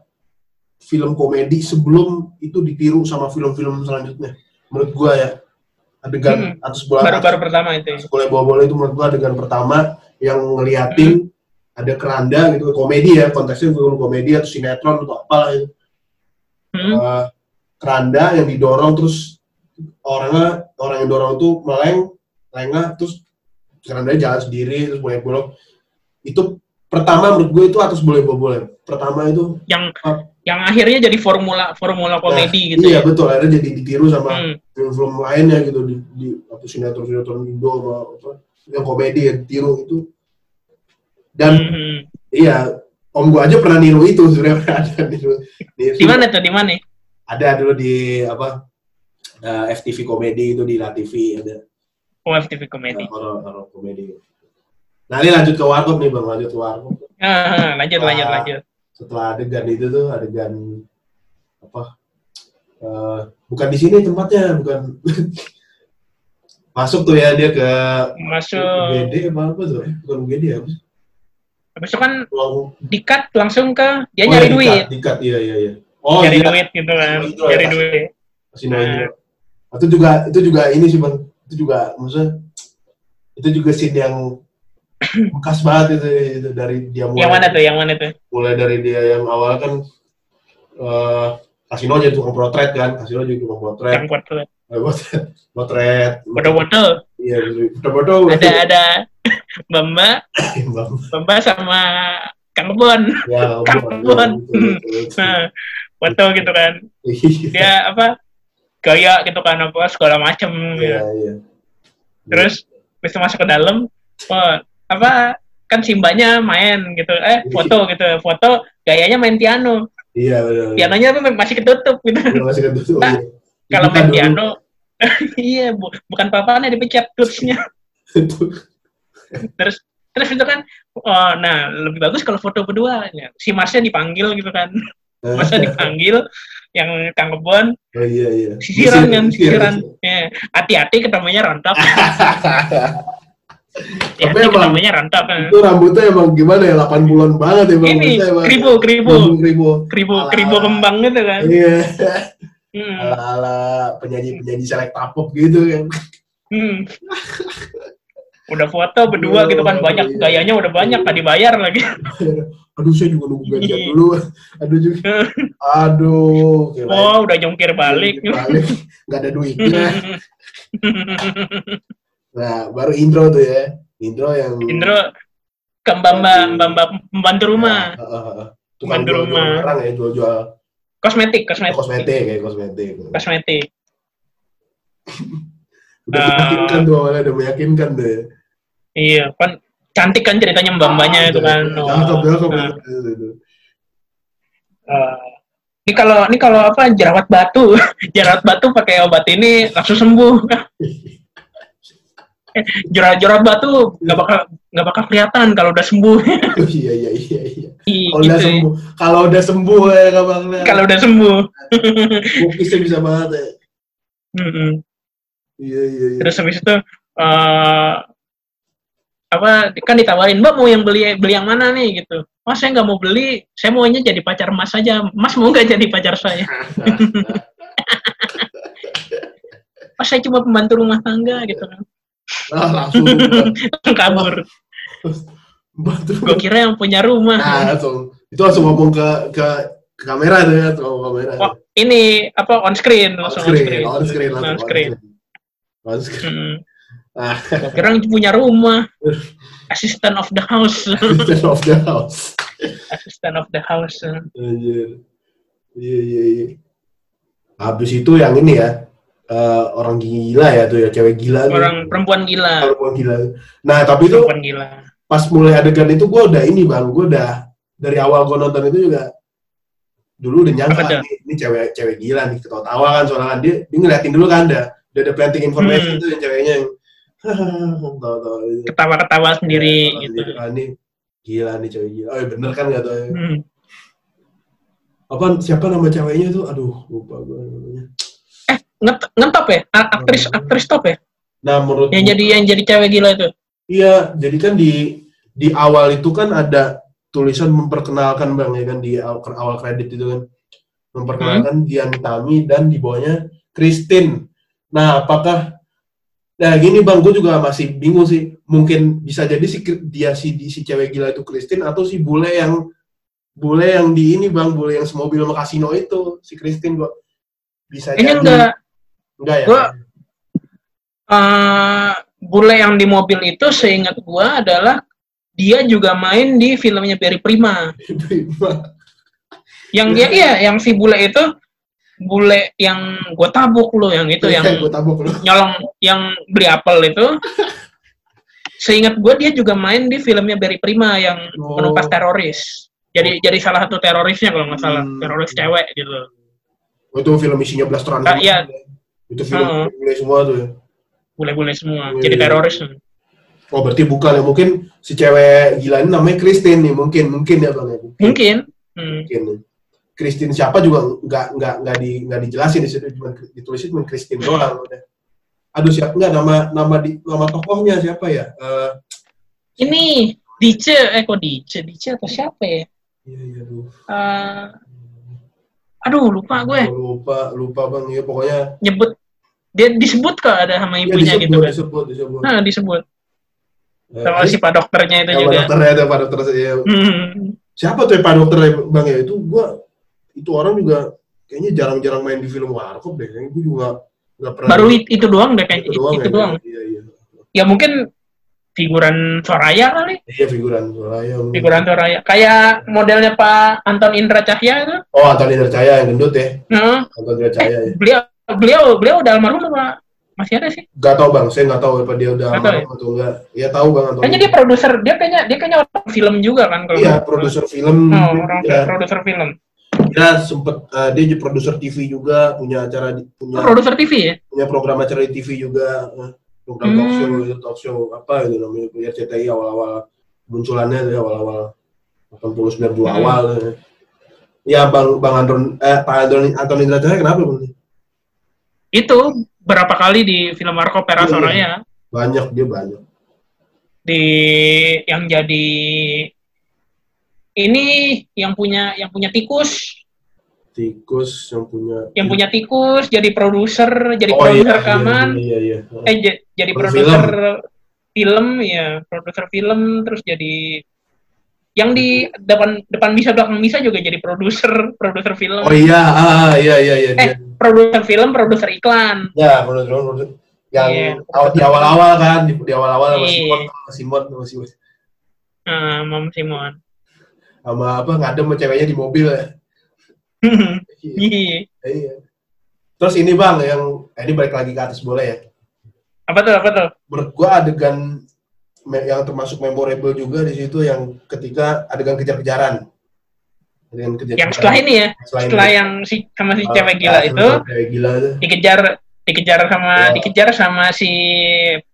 film komedi sebelum itu ditiru sama film-film selanjutnya. Menurut gue ya adegan atas bola baru-baru pertama itu atas bola bola itu menurut gue adegan pertama yang ngeliatin ada keranda gitu komedi ya konteksnya film komedi atau sinetron atau apalah itu. Hmm, Eh, keranda yang didorong terus orangnya orang yang dorong itu meleng lengah terus kerandanya jalan sendiri terus mulai bolong. Itu pertama menurut gue itu atas boleh boleh pertama itu yang Ah. Yang akhirnya jadi formula formula komedi gitu iya ya. betul akhirnya jadi ditiru sama Hmm, film-film lainnya gitu di, di apa sinetron sinetron Indo sama apa yang komedi yang ditiru itu. Dan hmm. iya om gue aja pernah niru itu sebenarnya pernah ada *laughs* niru, di mana tuh di mana? Ada dulu di apa eh, FTV komedi itu di La TV ada. Oh FTV komedi. Horor horor komedi. Nah ini lanjut ke warkop nih bang lanjut ke warkop. Ah, lanjut lanjut Ah. lanjut setelah adegan itu tuh adegan apa eh, bukan di sini tempatnya bukan. *laughs* Masuk tuh ya dia ke masuk. UGD apa apa tuh? Eh, bukan UGD ya apa habis itu kan Ruang- dikat langsung ke dia oh, nyari ya, duit. dikat, iya iya iya. Oh nyari iya duit gitu kan Itu nyari ya. duit. Kasino Indro. itu juga itu juga ini sih bang. Itu juga maksudnya itu juga scene yang bekas banget itu, itu dari dia mulai. Yang mana tuh yang mana tuh? Mulai dari dia yang awal kan eh kasino aja tukang potret kan kasino juga tukang potret. Yang tuh Eh, potret potret. Foto-foto. Iya foto-foto. Ada ada. Bamba Bamba *laughs* sama Kang Bon ya Kang Bon. Nah, foto gitu kan. Iya, dia apa gaya gitu kan apa segala macem iya iya. Terus bisa masuk ke dalam oh, apa kan simbanya main gitu. Eh foto gitu. Foto gayanya main piano. Iya benar pianonya tuh masih ketutup gitu. Udah masih tuh Nah, iya. kalau main dulu. piano *laughs* iya bu- bukan papannya dipencet tutsnya. *laughs* Terus terus itu kan oh, nah lebih bagus kalau foto berdua. Ya. si Marsnya dipanggil gitu kan. Marsnya dipanggil yang Kang Kebon. Oh iya iya. Sisiran kan Sisir, sisiran. Sisir. Hati-hati ketemunya rontok *laughs* Ya, Tapi emang- namanya rantap kan. Itu rambutnya emang gimana ya, 80-an banget ya bang. Ini, emang- kribo, kribo. Kribo. Kribo, Ala- kribo kembang gitu kan. Iya, Hmm. ala-ala penyanyi-penyanyi selekta pop gitu kan. Hmm. Udah foto berdua gitu kan banyak Iya. gayanya udah banyak tadi bayar lagi. *laughs* Aduh, saya juga nunggu gajian dulu. Aduh, juga. *laughs* Aduh, kira Oh, udah jongkir balik. balik. Nggak ada duitnya. *laughs* Nah, baru intro tuh ya. Intro yang... Indro ke mbak pembantu rumah Ah, ah, ah. Tukang Pembantu jual-jual rumah. barang ya, jual-jual kosmetik kosmetik kosmetik kayak kosmetik. kosmetik *laughs* Udah Ah. meyakinkan tuh awalnya, udah meyakinkan deh. iya kan cantik kan ceritanya mbak mbaknya itu kan Cakep, Oh. cakep. Nah, eh, ini kalau ini kalau apa jerawat batu *laughs* jerawat batu pakai obat ini langsung sembuh *laughs* *laughs* Jerawat batu nggak bakal nggak bakal kelihatan kalau udah sembuh Oh, *laughs* iya, iya, iya, iya. Kalau udah gitu. sembuh, kalau udah sembuh ya Kak Bang. Nah, kalau udah sembuh *laughs* Bukisnya bisa banget ya. Mm-mm. Iya, iya, iya. terus habis itu eh apa kan ditawarin mbak mau yang beli beli yang mana nih gitu mas saya nggak mau beli saya maunya jadi pacar mas saja mas mau nggak jadi pacar saya mas saya cuma pembantu rumah tangga gitu kan Nah, langsung kabur. Gue kira yang punya rumah. Nah, langsung. Itu langsung ngomong ke ke, ke kamera tuh ya, tuh kamera. oh, ini apa on screen. On langsung screen, on screen, on screen. On screen. Mm. Ah, Gua kira yang punya rumah. *laughs* Assistant of the house. Assistant of the house. assistant of the house. Anjir. Iya, iya, iya. Habis itu yang ini ya, eh, orang gila ya tuh ya, cewek gila tuh. orang perempuan gila Perempuan gila. Nah, tapi itu perempuan gila pas mulai adegan itu gue udah ini bang, gue udah dari awal gue nonton itu juga dulu udah nyangka tuh? nih, ini cewek cewek gila nih ketawa-tawa kan soalnya kan dia, dia ngeliatin dulu kan ada udah ada planting information Hmm. tuh yang ceweknya yang *laughs* tahu-tahu gitu. ketawa-ketawa sendiri Ketawa gitu sendiri, ah, nih gila nih cewek gila. Oh ya bener kan nggak tahu ya. Hmm. Apa siapa nama ceweknya tuh? Aduh lupa gue namanya. Nget- ngetop ya? Aktris aktris top ya? Nah menurut yang jadi yang jadi cewek gila itu? Iya, jadi kan di di awal itu kan ada tulisan memperkenalkan bang ya kan di awal, awal kredit itu kan. Memperkenalkan Dian Tami dan di bawahnya Christine. Nah, apakah nah gini bang, gue juga masih bingung sih. Mungkin bisa jadi si dia si si cewek gila itu Christine atau si bule yang bule yang di ini bang, bule yang semobil sama kasino itu si Christine gua. Bisa ini jadi. enggak enggak ya? Gua- eh bule yang di mobil itu seingat gua adalah dia juga main di filmnya Barry Prima yang dia iya yang si bule itu bule yang gua tabuk lo yang itu yang tabok lu. nyolong yang beli apel itu seingat gue dia juga main di filmnya Barry Prima yang Oh. menumpas teroris jadi jadi salah satu terorisnya kalau nggak salah Hmm. teroris cewek gitu Oh, itu film isinya blasteran Ah, semua. iya. Itu film Heeh. bule semua tuh ya. bule-bule semua Iya, jadi iya. teroris Oh berarti bukan ya mungkin si cewek gila ini namanya Christine nih mungkin mungkin ya bang ya mungkin hmm. mungkin Christine siapa juga nggak nggak nggak di nggak dijelasin di situ cuma ditulis cuma Christine doang udah. Aduh siapa nggak nama nama di nama tokohnya siapa ya? Eh, ini Dice eh kok Dice Dice atau siapa ya iya iya aduh. Eh, aduh lupa gue Lupa lupa bang ya pokoknya. nyebut dia disebut kok ada sama Ya, ibunya disebut, gitu kan disebut disebut. nah disebut Eh, sama si pak dokternya itu sama juga dokternya ada pak dokter ya. Hmm. Siapa tuh ya pak dokter ya, bang ya itu gua itu orang juga kayaknya jarang-jarang main di film warkop deh. Kayaknya gua juga nggak pernah. baru it- itu doang deh kayak itu, ya, doang Iya iya. ya mungkin figuran Soraya kali? Iya figuran Soraya. figuran Soraya. Kayak modelnya Pak Anton Indra Cahya itu? Oh Antoni Dercaya yang gendut ya. nah, Antoni Dercaya ya. beliau beliau beliau udah almarhum apa? Masih ada sih? Gak tau bang, saya nggak tahu apa dia udah tahu almarhum atau enggak. Iya tahu bang Antoni. kayaknya dia produser dia kayaknya dia kayaknya orang film juga kan kalau Iya produser film. oh, orang ya, produser film. Dia sempet eh, dia produser TV juga punya acara punya Oh, produser TV ya? punya program acara di TV juga. eh, program Hmm. talk show talk show apa itu namanya di RCTI awal-awal munculannya ya, awal-awal 80 90 Hmm. awal ya. ya bang bang Andron eh Pak Andron Antoni Dercaya kenapa bang? itu berapa kali di film Marco Pera Iya. Soraya Banyak dia banyak. di yang jadi ini yang punya yang punya tikus tikus yang punya yang punya tikus jadi produser jadi Oh, produser iya, rekaman iya, iya, iya. eh j- jadi Produser produser film. ya produser film terus jadi yang di depan depan misa belakang misa juga jadi produser *laughs* produser film oh iya ah, iya iya iya eh dia. produser film produser iklan ya produser produser yang Iya. awal di awal-awal kan di, di awal-awal sama Iya. Simon sama Simon sama Simon Ah, Mam Simon sama apa ngadem sama ceweknya di mobil ya *laughs* Iya. Iya. terus ini bang yang eh, ini balik lagi ke atas boleh ya? Apa tuh apa tuh? Menurut gua adegan yang termasuk memorable juga di situ yang ketika adegan kejar-kejaran. Adegan kejar yang setelah ini ya? Setelah yang si sama si cewek gila itu cewek gila itu. dikejar dikejar sama Ya. dikejar sama si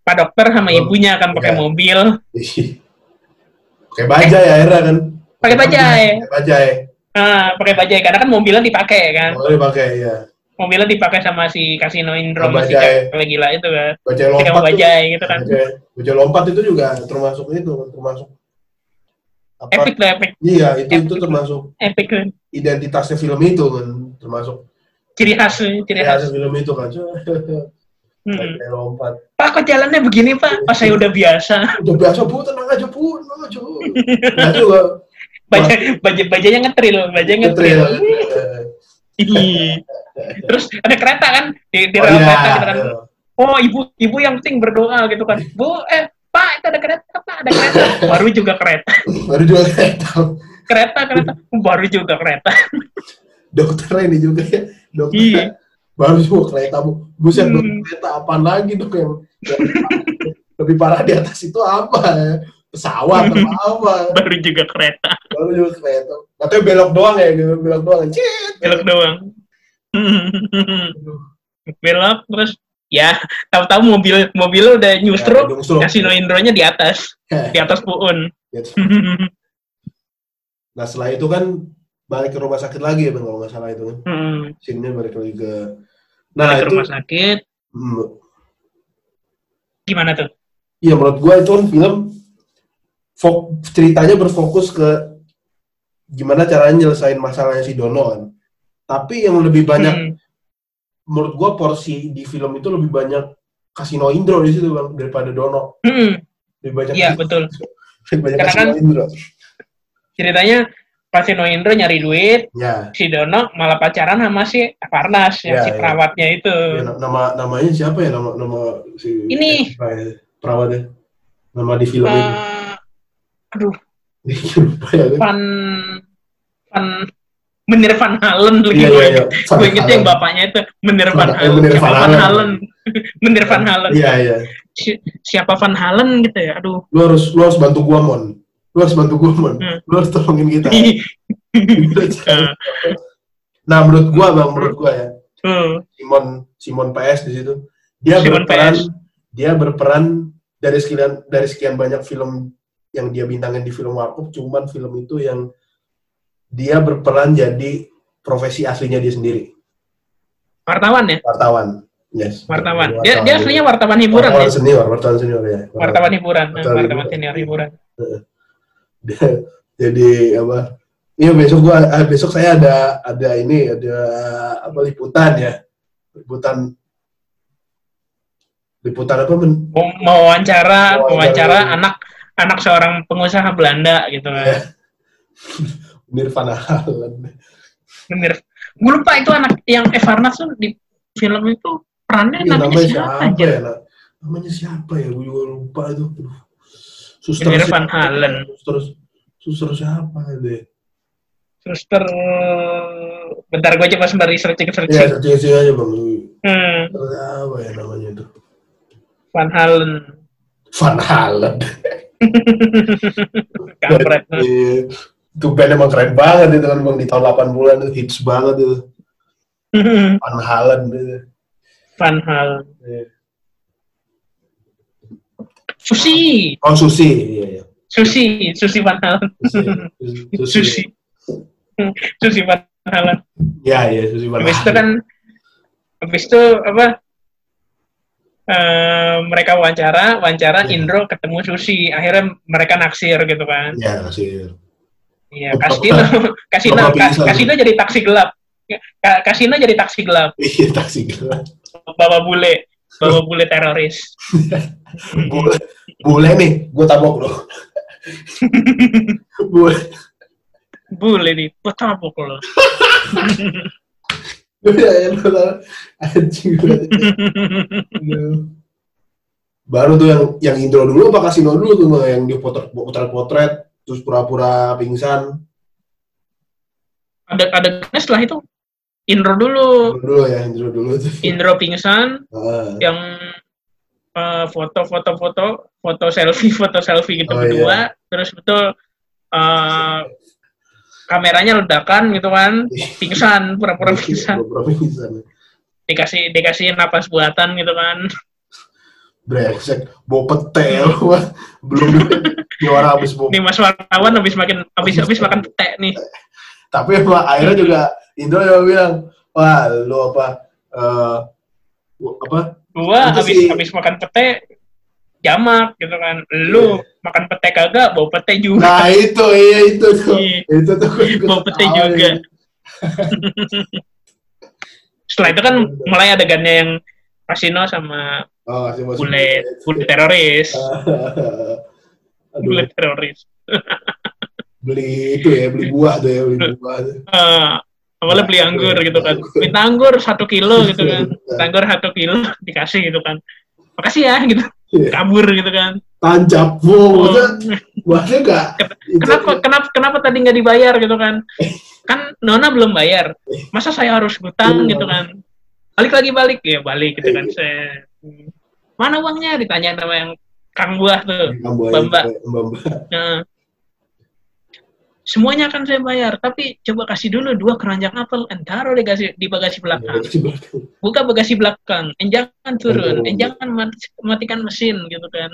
pak dokter sama Oh, ibunya kan pakai ya. mobil. Pakai bajai ya akhirnya kan. Pakai bajai. pakai bajai ah pakai bajai karena kan mobilnya dipakai kan? Boleh pakai ya mobilnya dipakai sama si kasino Indro Sama sama si cewek gila itu kan? Bajai lompat tuh. bajai gitu kan? Bajai, bajai lompat itu juga termasuk itu termasuk apa? Epic lah epic. Iya itu itu Epic. termasuk epic kan? identitasnya film itu kan? Termasuk ciri khas ciri khas film itu kan? Hmm. bajai lompat. Pak kok jalannya begini pak? Pas saya udah biasa. Udah biasa bu. Tenang aja bu. Tenang aja bu. Nah itu juga bajai bajai bajainya ngetril bajai ngetril. Ih. terus ada kereta kan di, di Oh, rel iya. kereta gitu kan oh ibu ibu yang penting berdoa gitu kan. Bu eh pak itu ada kereta pak ada kereta. Baru juga kereta. Baru juga kereta. Kereta kereta. Baru juga kereta. Dokter ini juga ya. Dokter. Iya. baru juga kereta bu. Buset Hmm. kereta apaan lagi dok yang, lebih parah di atas itu apa? Ya pesawat atau apa? Baru juga kereta baru juga kereta katanya belok doang ya gitu. Belok doang. Cit. belok doang. Belok terus ya tahu-tahu mobil mobil udah Ya, nyustruk nyustruk. kasino indronya di atas. *laughs* Di atas puun Gitu. *laughs* nah setelah itu kan balik ke rumah sakit lagi ya bang kalau nggak salah itu kan. Hmm, scene-nya balik lagi ke nah ke itu rumah sakit. Hmm, gimana tuh? Iya menurut gue itu kan film ceritanya berfokus ke gimana caranya nyelesain masalahnya si Dono kan. Tapi yang lebih banyak Hmm, menurut gue porsi di film itu lebih banyak Kasino Indro di situ bang daripada Dono. hmm, Lebih banyak iya betul *laughs* lebih banyak Karena Kasino kan- Indro. ceritanya kasino indro nyari duit Ya, si Dono malah pacaran sama si Farnas yang Ya, si ya. perawatnya itu ya, na- nama namanya siapa ya nama nama si Ini. ya, perawatnya nama di film ini. Eh, aduh *laughs* ya, kan? Van Van Menir Van Halen lagi Iya, gue iya, iya. Gue inget yang bapaknya itu Menir Van Van- Halen. Siapa Van Halen. Halen? *laughs* Menir Van Halen. Iya iya. Si- Siapa Van Halen gitu ya? Aduh. Lu harus lu harus bantu gua mon. Lu harus bantu gua mon. Hmm. Lu harus tolongin kita. Eh, *laughs* nah menurut gua bang, menurut gua ya hmm. Simon Simon PS di situ dia Simon berperan PS. dia berperan dari sekian dari sekian banyak film yang dia bintangin di film Warkop cuman film itu yang dia berperan jadi profesi aslinya dia sendiri Wartawan ya? wartawan yes Wartawan. Dia, dia aslinya wartawan hiburan wartawan ya? senior wartawan senior ya Wartawan hiburan. Nah, Wartawan Wartawan hiburan. senior hiburan. Dia- *laughs* jadi apa iya besok gua ah, besok saya ada ada ini ada apa liputan ya liputan liputan apa men, Mau mau wawancara, wawancara wawancara. anak anak seorang pengusaha Belanda gitu kan. *laughs* Nirvana Haaland Menir. Gue lupa itu anak yang Evarnas tuh di film itu perannya Iya, namanya, namanya siapa siapa aja? ya namanya siapa ya gue juga lupa itu suster Nir siapa? Van Halen. suster suster siapa ya Suster bentar gue coba sebentar searching ya searching. searching searching aja bang Hmm, Suster apa ya namanya itu Van Halen. Van Halen *laughs* Kampret. Iya. itu band emang keren banget itu kan bang di tahun 80-an itu hits banget itu *laughs* Van Halen gitu. Van Halen. Iya. Susi, oh Susi iya iya Susi, Susi Van Halen. Susi *laughs* Susi. Susi Van Halen. iya iya Susi Van Habis itu Halen kan habis itu apa? eh, mereka wawancara, wawancara Iya. Indro ketemu Susi, akhirnya mereka naksir gitu kan. Iya, kasir. Iya, kasino, *laughs* kasino, kasino jadi taksi gelap. Ka- Kasino jadi taksi gelap, Iya, taksi gelap. bawa bule, bawa bule teroris. Boleh, boleh nih, gue tabok lo. boleh. Bule nih, gue tabok lo. Udah, ya, lo tau. Anjing. Aduh. Baru tuh yang yang intro dulu apa kasino dulu tuh yang di potret potret potret terus pura-pura pingsan. Ada adegannya setelah itu. Indro dulu, dulu ya intro dulu tuh. Indro pingsan, Ah, yang eh, foto-foto-foto, foto selfie, *laughs* foto selfie gitu Oh, berdua, terus betul eh, kameranya ledakan gitu kan, *laughs* pura-pura pingsan, Pura-pura pingsan. dikasih dikasih napas buatan gitu kan, Brengsek, bawa pete wah. belum orang habis bawa nih Mas Wartawan habis makin habis habis makan pete nih, tapi emang akhirnya juga Indro juga bilang wah lu apa eh apa gua habis sih. habis makan pete jamak gitu kan, lu Iya. makan pete kagak, bau pete juga, nah itu iya itu tuh Iya. itu tuh bau pete juga. *laughs* Setelah itu kan mulai adegannya yang Kasino sama oh, bule bule teroris, *laughs* bule teroris. *laughs* beli itu ya beli buah tuh ya beli buah. tuh. Eh, awalnya beli anggur gitu kan, minta anggur satu kilo gitu kan, *laughs* minta anggur satu kilo dikasih gitu kan, makasih ya gitu, Iya. kabur gitu kan. tancap. Wow Oh, maksudnya buahnya enggak kenapa kenapa kenapa tadi nggak dibayar gitu kan? Kan Nona belum bayar, masa saya harus hutang Iya. gitu kan? Balik lagi balik. Ya balik gitu kan. Saya, mana uangnya ditanya sama yang kang buah tuh. Mbak Nah, semuanya akan saya bayar, tapi coba kasih dulu dua keranjang apel, entar di, bagasi, di bagasi belakang. Buka bagasi belakang, en jangan turun, en jangan mati- matikan mesin gitu kan.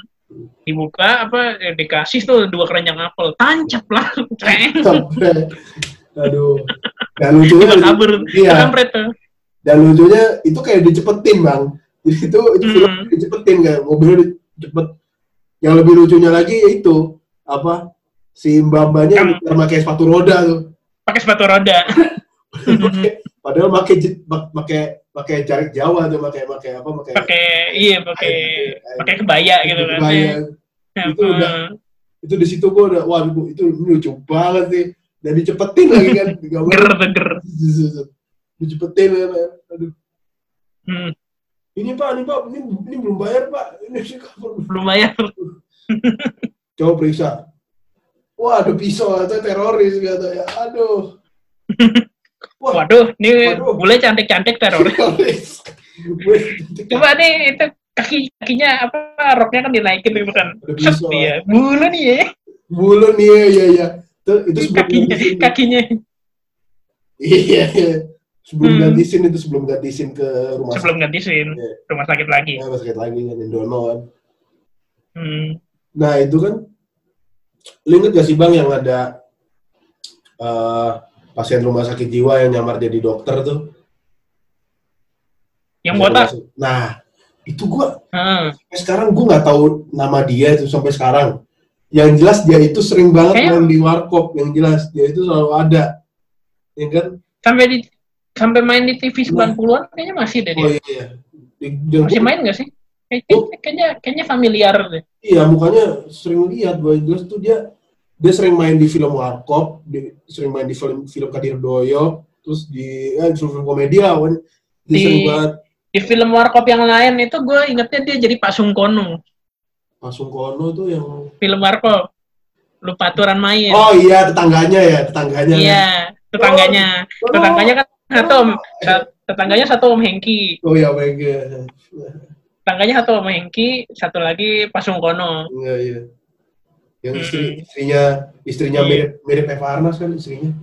Dibuka apa eh, dikasih tuh dua keranjang apel, tancap lah. Aduh. Dan lucunya, Udah kabur, iya. kampret tuh. dan lucunya itu kayak dicepetin bang. Jadi itu itu film Hmm. dicepetin kayak mobilnya dicepet. Yang lebih lucunya lagi itu apa si mbak mbaknya Yang- yang pakai sepatu roda tuh. Pakai sepatu roda. *laughs* Padahal pakai pakai pakai jarik Jawa tuh pakai pakai apa pakai pakai iya pakai pakai kebaya gitu kan. kebaya. Ya, Itu udah itu di situ gua udah wah itu lucu banget sih dan dicepetin lagi kan ger ger. *laughs* dicepetin kan. aduh Hmm, ini pak ini pak ini, ini belum bayar pak ini sih kapan belum bayar. *laughs* coba periksa wah ada pisau atau teroris kata ya aduh *laughs* wah Waduh, ini Waduh. bule cantik-cantik teroris. *laughs* Coba nih itu kaki kakinya apa roknya kan dinaikin gitu kan. Set dia. Bulu nih ya. bulu nih ya ya ya itu, itu Kakinya kakinya iya iya. Sebelum Hmm. ganti SIM itu sebelum ganti SIM ke rumah sebelum ganti SIM Iya. rumah sakit lagi. sakit sakit lagi kan yang dono kan Hmm. Nah itu kan, lu inget gak sih bang yang ada eh, pasien rumah sakit jiwa yang nyamar jadi dokter tuh? Yang botak. Nah itu gua Hmm. sampai sekarang gua nggak tahu nama dia itu sampai sekarang. Yang jelas dia itu sering banget Kayaknya- main di warkop. Yang jelas dia itu selalu ada, ya kan? Sampai di sampai main di TV 90-an kayaknya masih deh dia. Oh iya. iya. Di- yang Masih main nggak sih? Kayaknya, kayaknya, kayaknya familiar deh. Iya, mukanya sering lihat bahwa jelas tuh dia dia sering main di film warkop, di, sering main di film film Kadir Doyo, terus di eh, film, film komedi lah, dia Di- sering banget Di film Warkop yang lain itu gue ingetnya dia jadi Pak Sungkono. Pasung Kono tuh yang Film Warkop. Lupa aturan main. oh iya tetangganya ya tetangganya iya, tetangganya. Oh, Tetangganya kan satu om, sa- tetangganya satu om Hengki. oh iya Mega Tetangganya satu om Hengki, satu lagi Pak Sungkono. iya iya yang istri Hmm. istrinya istrinya Iya. mirip mirip Eva Arnas kan istrinya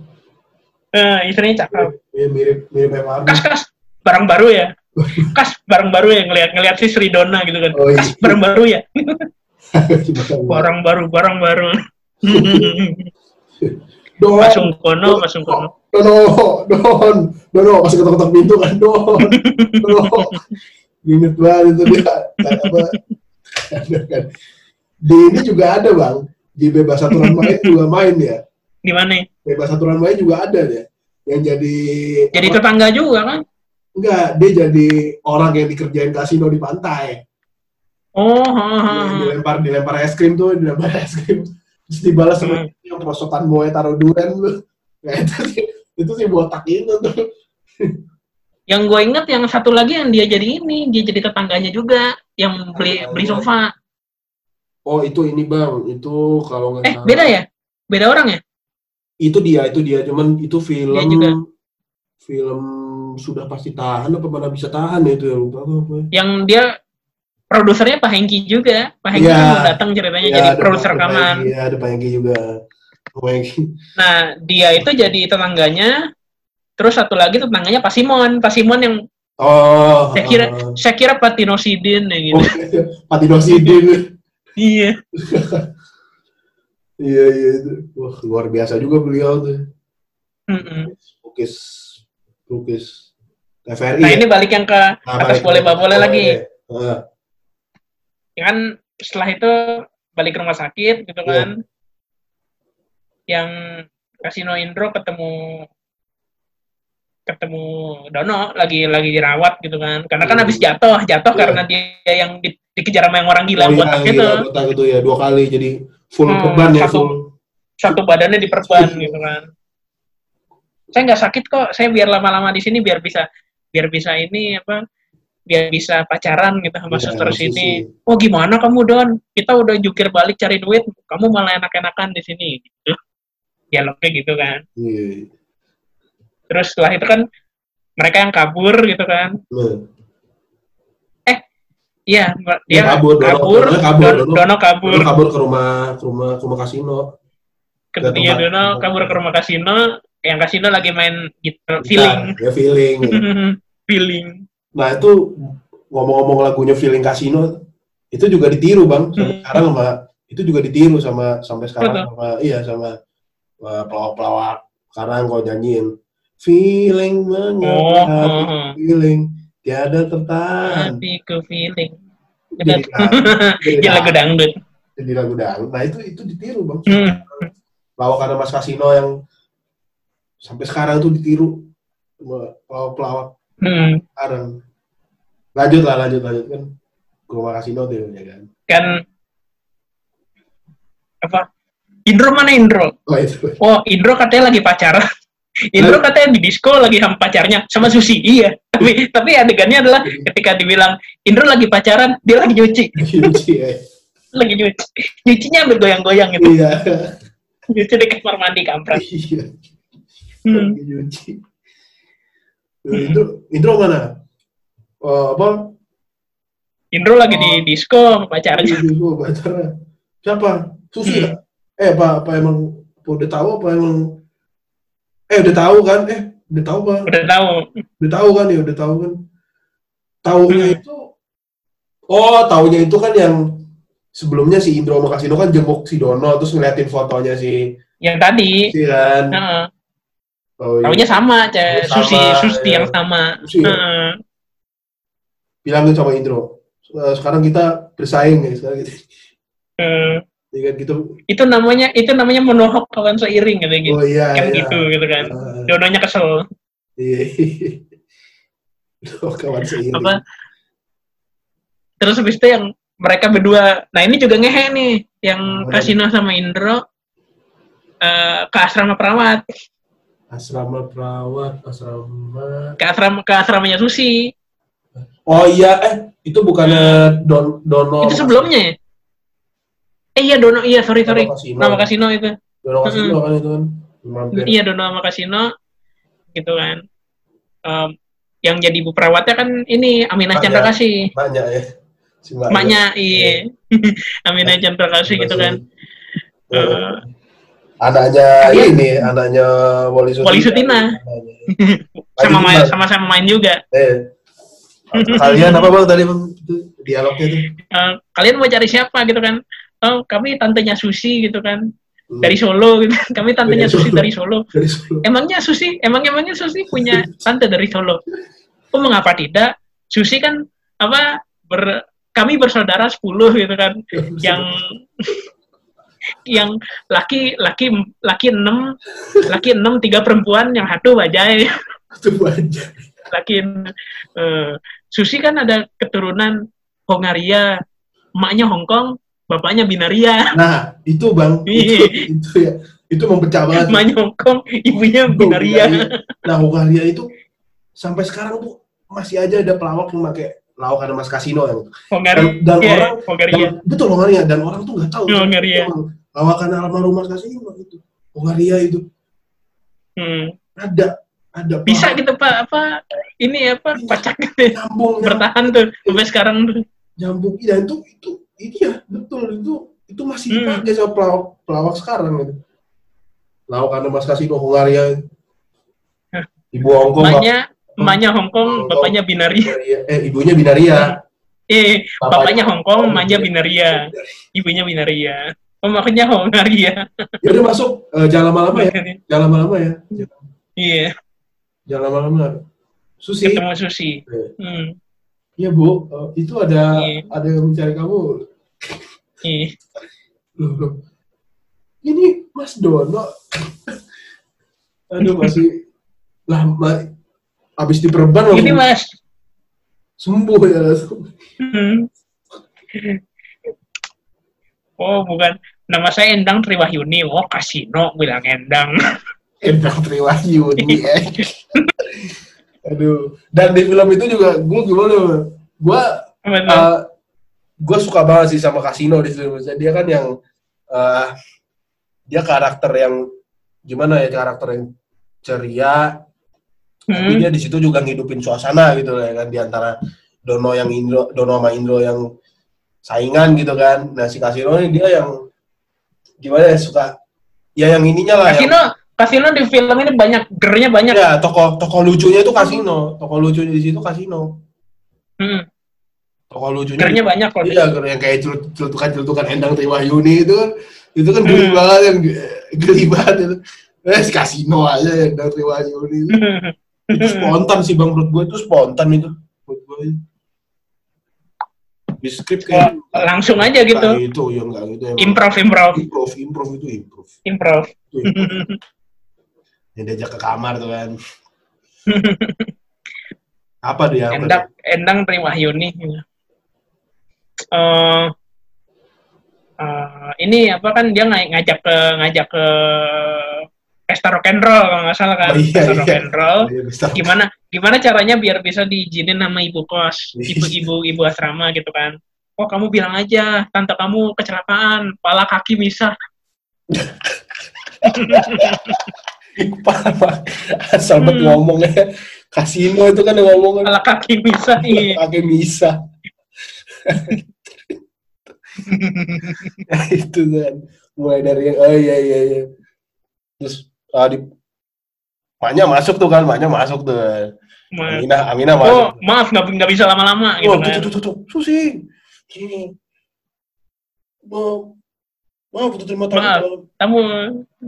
Eh, istrinya cakep. iya mirip mirip Eva Arnas Kas kas barang baru ya. *laughs* Kas barang baru ya ngelihat ngelihat si Sri Donna gitu kan. oh iya Kas barang baru ya. *laughs* Barang baru, barang baru. *laughs* Don, Pak Sungkono, Pak Sungkono. Dono, Don, Dono, masih ketok-ketok pintu kan, Don, Dono, Ingat banget itu dia apa? Di ini juga ada bang, di bebas aturan main juga main ya. Di mana? Bebas aturan main juga ada dia. Yang jadi Jadi apa? tetangga juga kan? enggak, dia jadi orang yang dikerjain kasino di pantai. Oh, ha, ha. dilempar dilempar es krim tuh, dilempar es krim. Terus dibalas sama Hmm. Yang prosotan gue taruh duren tuh. Nah, itu sih, itu sih botak itu tuh. Yang gue inget yang satu lagi yang dia jadi ini, dia jadi tetangganya juga yang beli beli sofa. Oh itu ini bang, itu kalau nggak Eh, salah. beda ya? Beda orang ya? Itu dia, itu dia. Cuman itu film, Dia juga. film sudah pasti tahan apa mana bisa tahan ya itu ya lupa apa. Yang dia produsernya Pak Hengki juga. Pak Hengki Iya. kan mau datang ceritanya Iya, jadi produser rekaman. Iya, ada Pak Egy juga. Nah, dia itu jadi tetangganya. Terus satu lagi tetangganya Pak Simon. Pak Simon yang Oh, saya kira uh, saya kira Pak Tinosidin ya gitu. oh, Pati Dosidin. *laughs* Iya. Iya, iya itu. Wah, luar biasa juga beliau tuh. Mm-mm. Lukis, lukis TVRI. Nah, ya? ini balik yang ke Nah, atas boleh nggak boleh lagi. Heeh. Ya kan setelah itu balik ke rumah sakit gitu Iya. kan. Yang Kasino Indro ketemu ketemu Dono lagi lagi dirawat gitu kan. Karena kan Iya. habis jatuh, jatuh Iya. karena dia yang di- dikejar sama yang orang gila Oh, iya, botak iya, gitu. ya dua kali jadi full Hmm, beban ya satu. full. Satu badannya diperban gitu kan. Saya nggak sakit kok, saya biar lama-lama di sini biar bisa biar bisa ini apa biar bisa pacaran gitu sama Iya, suster sini. Oh gimana kamu Don? Kita udah jukir balik cari duit, kamu malah enak-enakan di sini. Gitu. Dialognya gitu kan. Iya. Terus setelah itu kan mereka yang kabur gitu kan. Nah, Iya, mbak- Dia dia kabur, kabur, Dono kabur, Don- Dono- Dono kabur, Dono kabur ke rumah ke rumah ke rumah kasino. Ke- ke iya, tempat- Dono kabur ke rumah kasino, yang kasino lagi main Gitar, feeling, Ya feeling. ya. *laughs* feeling. Nah itu ngomong-ngomong lagunya feeling kasino itu juga ditiru bang. Sampai Hmm. sekarang sama itu juga ditiru sama sampai sekarang Betul. sama iya sama pelawak-pelawak sekarang kau nyanyiin feeling mengapa oh, oh. feeling tiada tertahan. hatiku feeling. Jadi, *laughs* jadi, Ya lagu dangdut. jadi lagu dangdut. Nah itu itu ditiru bang. Hmm. Lawakan Mas Kasino yang sampai sekarang tuh ditiru pelawak-pelawak Hmm. sekarang. Lanjut lah, lanjut, lanjut kan. Ke rumah kasino tuh ya kan. Kan apa? Indro mana Indro? Oh itu. Oh, Indro katanya lagi pacaran. Indro katanya di disco lagi sama pacarnya sama Susi. Iya. Tapi tapi adegannya adalah ketika dibilang Indro lagi pacaran, dia lagi nyuci, Nyuci ya. lagi nyuci. Nyucinya ambil goyang-goyang gitu. Iya. Nyuci di kamar mandi kampret. Iya. Hmm. Nyuci. Nah, Itu intro mana? Oh, apa? Indro lagi di disco sama pacarnya. Itu pacarnya. Siapa? Susi Hmm. ya? Eh, apa, apa emang apa udah tahu apa emang Eh, udah tahu kan? Eh, udah tahu kan? Udah tahu. Udah tahu kan ya, udah tahu kan. Taunya Hmm. itu Oh, taunya itu kan yang sebelumnya si Indro sama Kasino kan jenguk si Dono terus ngeliatin fotonya si Yang tadi. si kan. Heeh. Oh, iya. Taunya sama, Cek. Sama, Susi, Susi iya. yang sama. Susi ya? Bilangin sama Indro. "Eh, Sekarang kita bersaing ya, sekarang kita. Eh, Ya kan gitu. itu namanya itu namanya menohok kawan seiring gitu gitu. Oh iya, kan iya. gitu gitu kan. Ah, Dononya kesel. Iya. *laughs* Oh, kawan seiring. Apa? Terus habis itu yang mereka berdua, nah ini juga ngehe nih, yang Hmm. Kasino sama Indro eh, ke asrama perawat, Asrama perawat, asrama. ke asrama ke asramanya Susi. Oh iya, eh itu bukannya Don Dono. itu sebelumnya ya? Eh iya Dono, iya sorry sorry. Dono Kasino. Nama Kasino itu. Dono Kasino kan itu kan. Mampir. Iya Dono sama Kasino gitu kan. Em, yang jadi ibu perawatnya kan ini Aminah. Chandra Kasih. Maknya ya. Si Maknya. Maknya, iya. *laughs* Aminah Chandra Kasih gitu kan. Eh, Eh, anaknya Kalian- ini, anaknya Wali Sutina. Wali Sutina. Sama main sama sama main juga. Eh. *laughs* Kalian apa bang tadi bang? Dialognya tuh. Eh, kalian mau cari siapa gitu kan? Oh, kami tantenya Susi gitu kan. Hmm. Dari Solo gitu. *laughs* Kami tantenya Dari Susi Solo. dari Solo. dari Solo. Emangnya Susi, emang emangnya Susi punya *laughs* tante dari Solo? Oh, mengapa tidak? Susi kan apa ber kami bersaudara 10 gitu kan *laughs* yang yang laki laki laki enam laki enam tiga perempuan yang satu bajai Itu aja. laki eh, Susi kan ada keturunan Hongaria emaknya Hongkong bapaknya Binaria. Nah, itu Bang, *laughs* itu, Iya. itu ya. Itu mempecah banget. emaknya Hongkong ibunya Binaria. Nah, Hongaria itu sampai sekarang tuh masih aja ada pelawak yang pakai lawak ada mas kasino yang Hongaria. Dan, dan Iya, orang Hongaria. dan, betul Hongaria. Dan orang tuh nggak tahu Hongaria. Emang lawakan almarhum mas kasino itu Hongaria itu. Hmm. ada ada bisa pelawak gitu pak apa ini apa pacak gitu ya. nyambung bertahan tuh sampai sekarang tuh. Nyambung. Iya itu itu iya betul. Itu itu masih Hmm. dipakai sama pelawak pelawak sekarang gitu. Lawak ada mas kasino Hongaria Hah. ibu Hongkong emaknya emaknya Hongkong bapaknya Binaria. Binaria. eh ibunya Binaria. *laughs* Eh bapaknya Hongkong emaknya Binaria. Ibunya Binaria. Oh makanya Hongaria *laughs* ya udah masuk Eh, jangan lama-lama ya. Jangan lama-lama ya. Iya. Jangan lama-lama. Susi. Ketemu Susi. Hmm. Iya bu, Eh, itu ada Iya. ada yang mencari kamu. iya. Loh, loh. Ini Mas Dono. Aduh masih lama. Habis diperban ini langsung mas sembuh ya langsung. Hmm. oh bukan nama saya Endang Triwahyuni oh kasino bilang Endang Endang Triwahyuni. eh. *laughs* Aduh. Dan di film itu juga gue gimana? Gue uh, gue suka banget sih sama Kasino di situ. Dia kan yang eh, dia karakter yang gimana ya karakter yang ceria, tapi Hmm. dia di situ juga ngidupin suasana gitu ya kan di antara Dono yang Indro, Dono sama Indro yang saingan gitu kan. Nah si Kasino ini dia yang gimana ya suka ya yang ininya lah yang, Kasino di film ini banyak gernya banyak ya tokoh tokoh lucunya itu Kasino, tokoh lucunya di situ Kasino, hmm. tokoh lucunya gernya banyak kok Iya, yang kayak celut- celutukan-celutukan Endang Triwahyuni itu kan, itu kan Hmm. geli banget yang geli banget itu. Eh, si kasino aja ya Endang Triwahyuni itu. Itu spontan sih bang, menurut gue itu spontan itu. Menurut gue. Di skrip kayak Oh, langsung aja gitu Nah, itu ya enggak gitu emang. improv improv improv, improv itu improv. improv Itu improv. Yang diajak ke kamar tuh kan. *laughs* Apa dia? Apa Endang Endang Triwahyuni Eh eh, ini apa kan dia ng- ngajak ke ngajak ke pesta rock and roll kalau nggak salah kan Oh, iya, pesta rock iya. and roll dia? Dia bisa. gimana gimana caranya biar bisa diizinin sama ibu kos Iya. ibu ibu ibu asrama gitu kan oh kamu bilang aja tante kamu kecelakaan pala kaki misah *laughs* *laughs* Parah, asal *laughs* Hmm. ngomongnya. Kasino itu kan yang ngomong kan. pala kaki misah *laughs* iya pakai misa itu kan mulai dari oh iya iya iya terus ah, di Maknya masuk tuh kan, maknya masuk tuh. Aminah, Aminah oh masuk. maaf nggak nggak bisa lama-lama gitu Oh, kan tuh, tuh, tuh, tuh, Susi. Gini. Maaf, maaf, tuh terima tamu. Maaf. kamu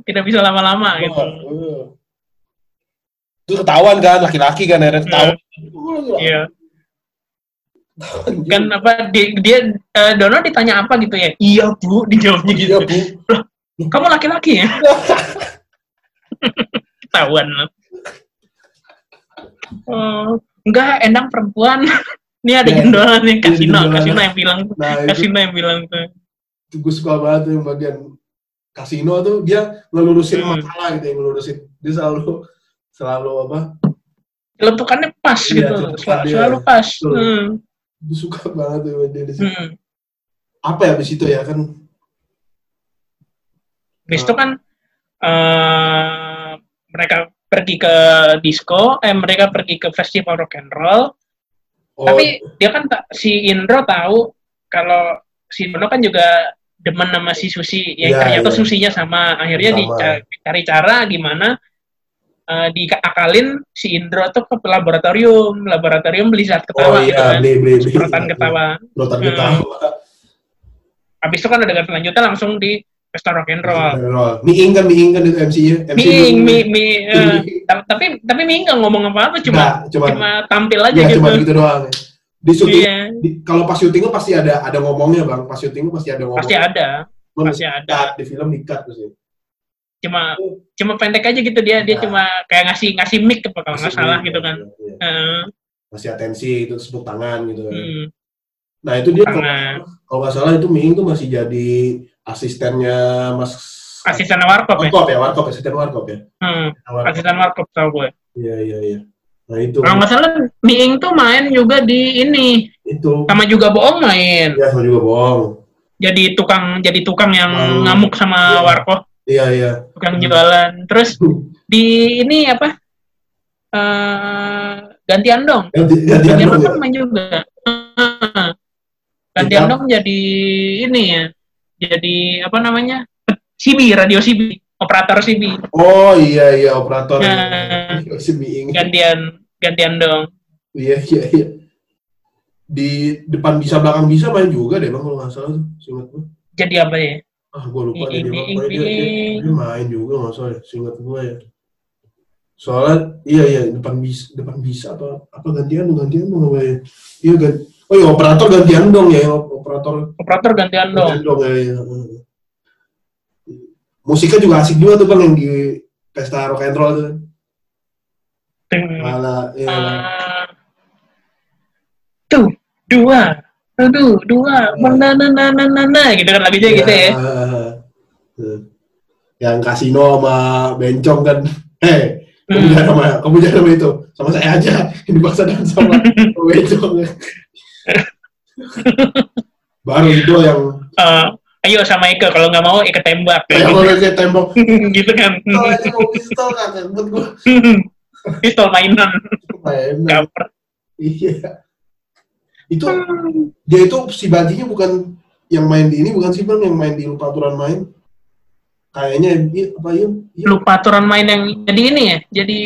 tidak bisa lama-lama gitu eh. Terus ketahuan kan, laki-laki kan, akhirnya ketahuan. Iya juga. kan apa dia, dia eh, Dono ditanya apa gitu ya iya bu dijawabnya gitu Iya, Bu. kamu laki-laki ya *laughs* ketahuan oh enggak endang perempuan *laughs* ini ada Iya. jendolan nih Iya, kasino jendolan. kasino yang bilang Nah, itu, kasino yang bilang tuh itu gue suka banget tuh yang bagian kasino tuh dia ngelurusin Hmm. masalah gitu ya, ngelurusin. Dia selalu selalu apa? letukannya pas Iya, gitu celetukan Sel- dia. selalu pas hmm. Gue suka banget tuh dia di situ. Hmm. Apa ya di situ ya kan? Habis itu kan eh, mereka pergi ke disco, eh mereka pergi ke festival rock and roll. Oh, Tapi dia kan tak- si Indro tahu kalau si Dono kan juga demen sama si Susi, yang Iya, ternyata iya. Susinya sama. Akhirnya Sama. dicari cara gimana eh, diakalin si Indro tuh ke laboratorium, laboratorium beli zat oh ketawa gitu iya, kan. beli beli beli. Semprotan ketawa. Hmm. ketawa. Habis itu kan adegan selanjutnya langsung di pesta rock and roll. Miing kan, miing kan itu MC-nya. MC dulu. mi, mi, *laughs* eh, ta- tapi tapi Ming nggak ngomong apa-apa, cuma Nggak, cuma, cuma tampil aja ya, gitu. cuma gitu doang. Di syuting Iya, di- kalau pas syutingnya pasti ada ada ngomongnya bang pas syutingnya pasti ada ngomong pasti ada. Cuma pasti ada. di film di cut pasti Cuma cuma pendek aja gitu dia dia Nah. cuma kayak ngasih ngasih mic apa kalau nggak salah iya, gitu kan. iya, iya. Kasih atensi itu tepuk tangan gitu kan. Hmm. nah itu dia kalau Tangan. kalau nggak salah itu Miing tuh masih jadi asistennya Mas Asisten warkop ya. Warkop ya Warkop asisten Warkop ya Hmm. Warkop. Asisten warkop tau gue. iya iya iya nah itu Kalau nggak salah Miing tuh main juga di ini itu sama juga bohong main. ya sama juga bohong Jadi tukang jadi tukang yang Hmm. ngamuk sama Iya. warkop, iya iya tukang Hmm. jualan. Terus di ini apa? eh gantian dong. ganti gantian Gantian dong dong ya main juga. Heeh. Gantian Iya. dong jadi ini ya. Jadi apa namanya? CB, radio CB, operator CB. oh iya iya operator Nah. *laughs* Gantian gantian dong. iya iya iya di depan bisa belakang bisa main juga deh bang kalau nggak salah tuh singkat gue Jadi apa ya? ah gue lupa deh dia, dia, dia, main juga nggak salah ya, singkat gue ya soalnya iya iya depan bisa depan bisa apa apa gantian dong gantian dong apa ya iya gan oh iya operator gantian dong ya operator Operator gantian dong. gantian dong ya, ya. musiknya juga asik juga tuh bang yang di pesta rock and roll tuh Ting. malah ya, Ah. tuh dua. Tuh dua. Mana na na na na na gitu kan lagunya gitu ya. Tuh. yang kasino sama bencong kan. Eh kamu Hmm. jangan sama kamu jangan sama itu. Sama saya aja. Ini bahasa dan sama *laughs* bencong. Baru itu yang Eh, ayo sama Ike. Kalau nggak mau Ike tembak. Kayak mau kayak tembok *laughs* gitu kan. Ini mau pistol kan buat gue pistol mainan. Main cover. Iya. Itu dia itu si bajinya bukan yang main di ini bukan sih bang yang main di lupa aturan main? Kayaknya iya, apa iya, iya. Lupa aturan main yang jadi ini ya? Jadi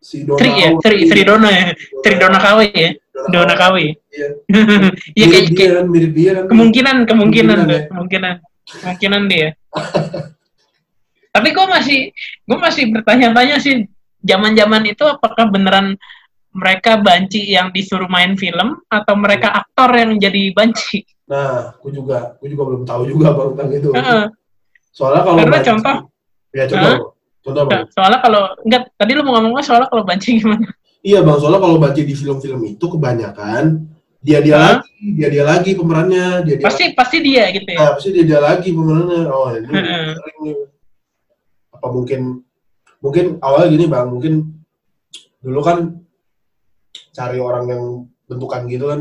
si Dona Tri ya. Tri Tri Dona ya? Tri Dona Kawi. Ya? Dona Kawi. Iya. *laughs* Iya kayak, dia kan mirip dia kan. kemungkinan kemungkinan Kemungkinan, ya. kemungkinan. Kemungkinan dia. *laughs* Tapi gue masih gue masih bertanya-tanya sih zaman-zaman itu apakah beneran mereka banci yang disuruh main film atau mereka aktor yang jadi banci nah aku juga aku juga belum tahu juga bang tentang itu Heeh. soalnya kalau Karena banci- contoh. ya contoh Hah? contoh bang soalnya kalau enggak tadi lu mau ngomong apa soalnya kalau banci gimana iya bang soalnya kalau banci di film-film itu kebanyakan dia dia Hah? lagi dia dia lagi pemerannya dia dia pasti pasti dia gitu ya Nah, pasti dia, dia lagi pemenangnya. Oh, ini nih. Apa mungkin mungkin awalnya gini bang, mungkin dulu kan cari orang yang bentukan gitu kan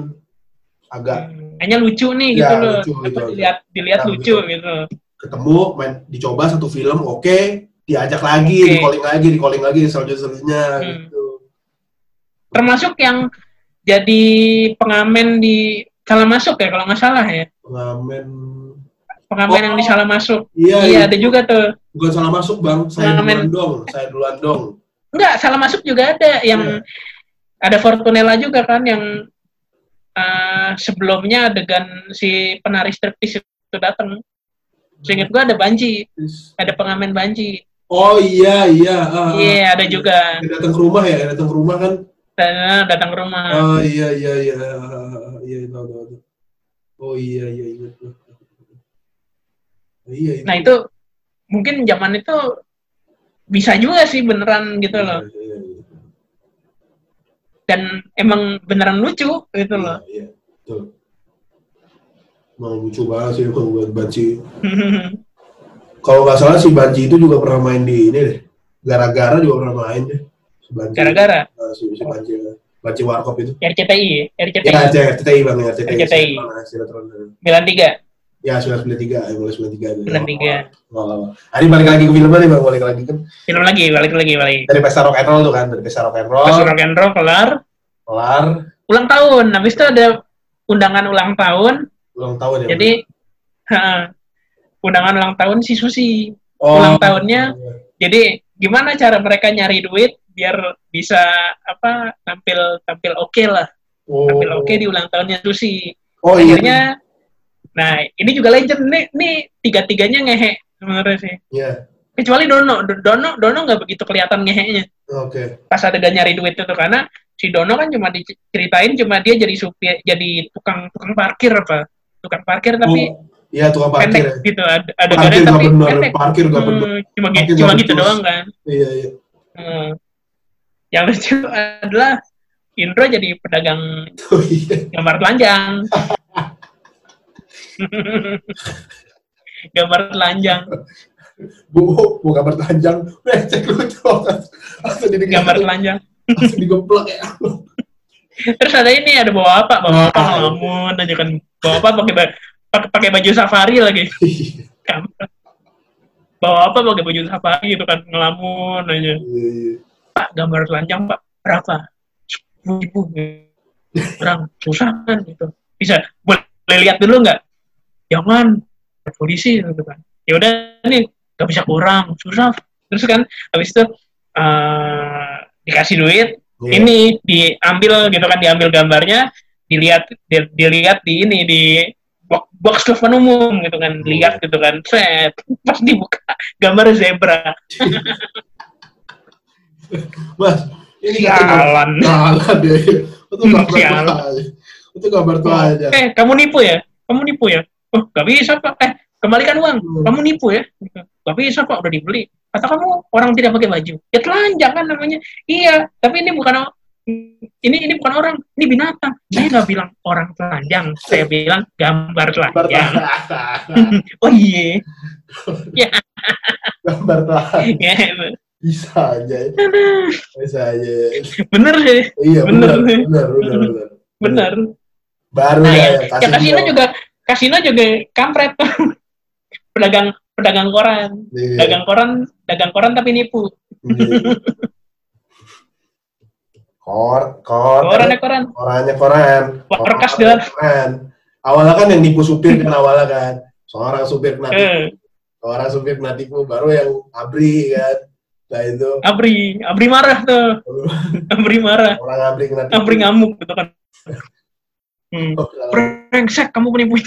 agak kayaknya lucu nih Ya, gitu loh lucu gitu. Dilihat dilihat Nah, lucu gitu. ketemu main dicoba satu film oke diajak lagi Oke. di calling lagi di calling lagi selanjutnya selanjutnya Hmm. gitu termasuk yang jadi pengamen di salah masuk ya kalau nggak salah ya pengamen pengamen Oh. yang di salah masuk iya, iya iya. ada juga tuh bukan salah masuk bang saya duluan Pengamen. dong saya duluan dong enggak salah masuk juga ada yang Iya. ada Fortunella juga kan yang eh, sebelumnya adegan si penari striptease itu datang seingat gua ada banci ada pengamen banci oh iya iya ah, ah. iya ada juga Yang datang ke rumah ya yang datang ke rumah kan dan datang ke rumah Oh iya iya iya iya tahu tahu tahu. Oh iya iya ingat. Iya, itu. Nah itu mungkin zaman itu bisa juga sih beneran gitu iya, loh. Iya, iya, iya. Dan emang beneran lucu gitu iya, loh. Iya, betul. Emang lucu banget sih kalau buat Banci. *laughs* kalau nggak salah si Banci itu juga pernah main di ini deh. Gara-gara juga pernah main deh. Si Banci. Gara-gara? Nah, si, si Banci. Warkop itu. RCTI ya? RCTI. Ya, RCTI bang, RCTI. RCTI. Milan tiga. Ya, 1993, mulai 93. 93 Oh. Hari balik lagi ke filmnya nih bang, balik lagi kan. film lagi balik lagi balik. Dari pesta rock and roll tuh kan, dari pesta rock and roll. pas rock and roll kelar. Kelar. Ulang tahun habis itu ada undangan ulang tahun. Ulang tahun ya jadi *laughs* undangan ulang tahun si Susi. Oh, ulang tahunnya. jadi gimana cara mereka nyari duit biar bisa apa tampil tampil oke lah. Oh, tampil oke di ulang tahunnya Susi. Oh iya. Akhirnya nah ini juga legend nih nih tiga tiganya ngehe sebenarnya sih Iya. kecuali Dono Do- Dono Dono nggak begitu kelihatan ngehenya oke pas adegan nyari duit itu karena si Dono kan cuma diceritain cuma dia jadi supir jadi tukang tukang parkir apa tukang parkir tapi Oh, Iya tukang parkir. pendek ya. gitu ada ada Parkir tapi bener, pendek parkir nggak Hmm, bener. cuma Parkir gitu cuma gitu doang kan Iya iya. Hmm. yang lucu *laughs* adalah Indro jadi pedagang Oh iya. gambar telanjang *laughs* *laughs* gambar telanjang. Bu, bu gambar telanjang. Recek lu tuh. Langsung di gambar telanjang. Langsung digeplak ya. terus ada ini ada bawa apa? Bawa apa? Ngelamun aja kan. Bawa apa? Pakai ba- pakai baju safari lagi. Kampret. bawa apa? Pakai baju safari gitu kan ngelamun aja. Iya, iya. pak gambar telanjang pak. Berapa? Ribu. Kurang. Susah kan gitu. Bisa boleh lihat dulu nggak jangan polisi gitu kan ya udah nih nggak bisa kurang susah terus kan habis itu eh, dikasih duit Iya. ini diambil gitu kan diambil gambarnya dilihat di- dilihat di ini di box, box telepon umum gitu kan Hmm. lihat gitu kan set pas dibuka gambar zebra *laughs* Mas, ini Sialan. Jalan dia. Itu gambar tuh aja. Itu gambar tuh aja. eh kamu nipu ya kamu nipu ya oh gak bisa pak. Eh kembalikan uang. Hmm. kamu nipu ya? Gak bisa pak. Udah dibeli. Kata kamu orang tidak pakai baju. Ya telanjang kan namanya. Iya tapi ini bukan ini ini bukan orang. Ini binatang. Saya nggak bilang orang telanjang. Saya bilang gambar telanjang. *laughs* oh iya. Gambar tuh aja. Ya, Bisa aja. Bisa aja. bener sih. Iya, Bener. benar. Benar, benar, benar. bener. Baru nah ya, ya, ya, ya kasino juga kasino juga kampret *laughs* pedagang pedagang koran Iya. dagang koran dagang koran tapi nipu Iya. *laughs* Kor, kor, koran ya koran korannya koran. Warkas Korannya dah. Koran. Awalnya kan yang nipu supir kan awalnya kan. Seorang supir kena tipu, eh, seorang supir kena tipu, baru yang abri kan. Nah itu abri abri marah tuh *laughs* abri marah orang abri kena tipu. abri ngamuk gitu kan hmm. Oh, brengsek kamu penipu *laughs*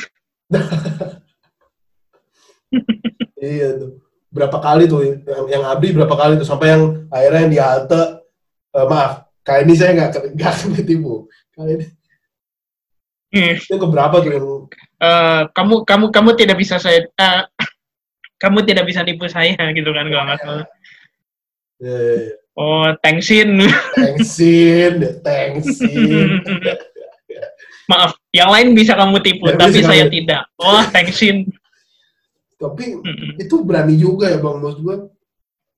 Iya tuh. Berapa kali tuh yang, yang abri berapa kali tuh sampai yang akhirnya yang di halte eh, maaf kali ini saya nggak nggak kena tipu. Kali ini Hmm. yang keberapa tuh yang Eh, kamu kamu kamu tidak bisa saya eh, *laughs* kamu tidak bisa nipu saya gitu kan kalau nggak salah eh, oh thanksin thanksin, *laughs* thanksin. maaf yang lain bisa kamu tipu Yang tapi saya kamu- tidak oh thanksin Tapi Mm-mm. itu berani juga ya bang, maksud gue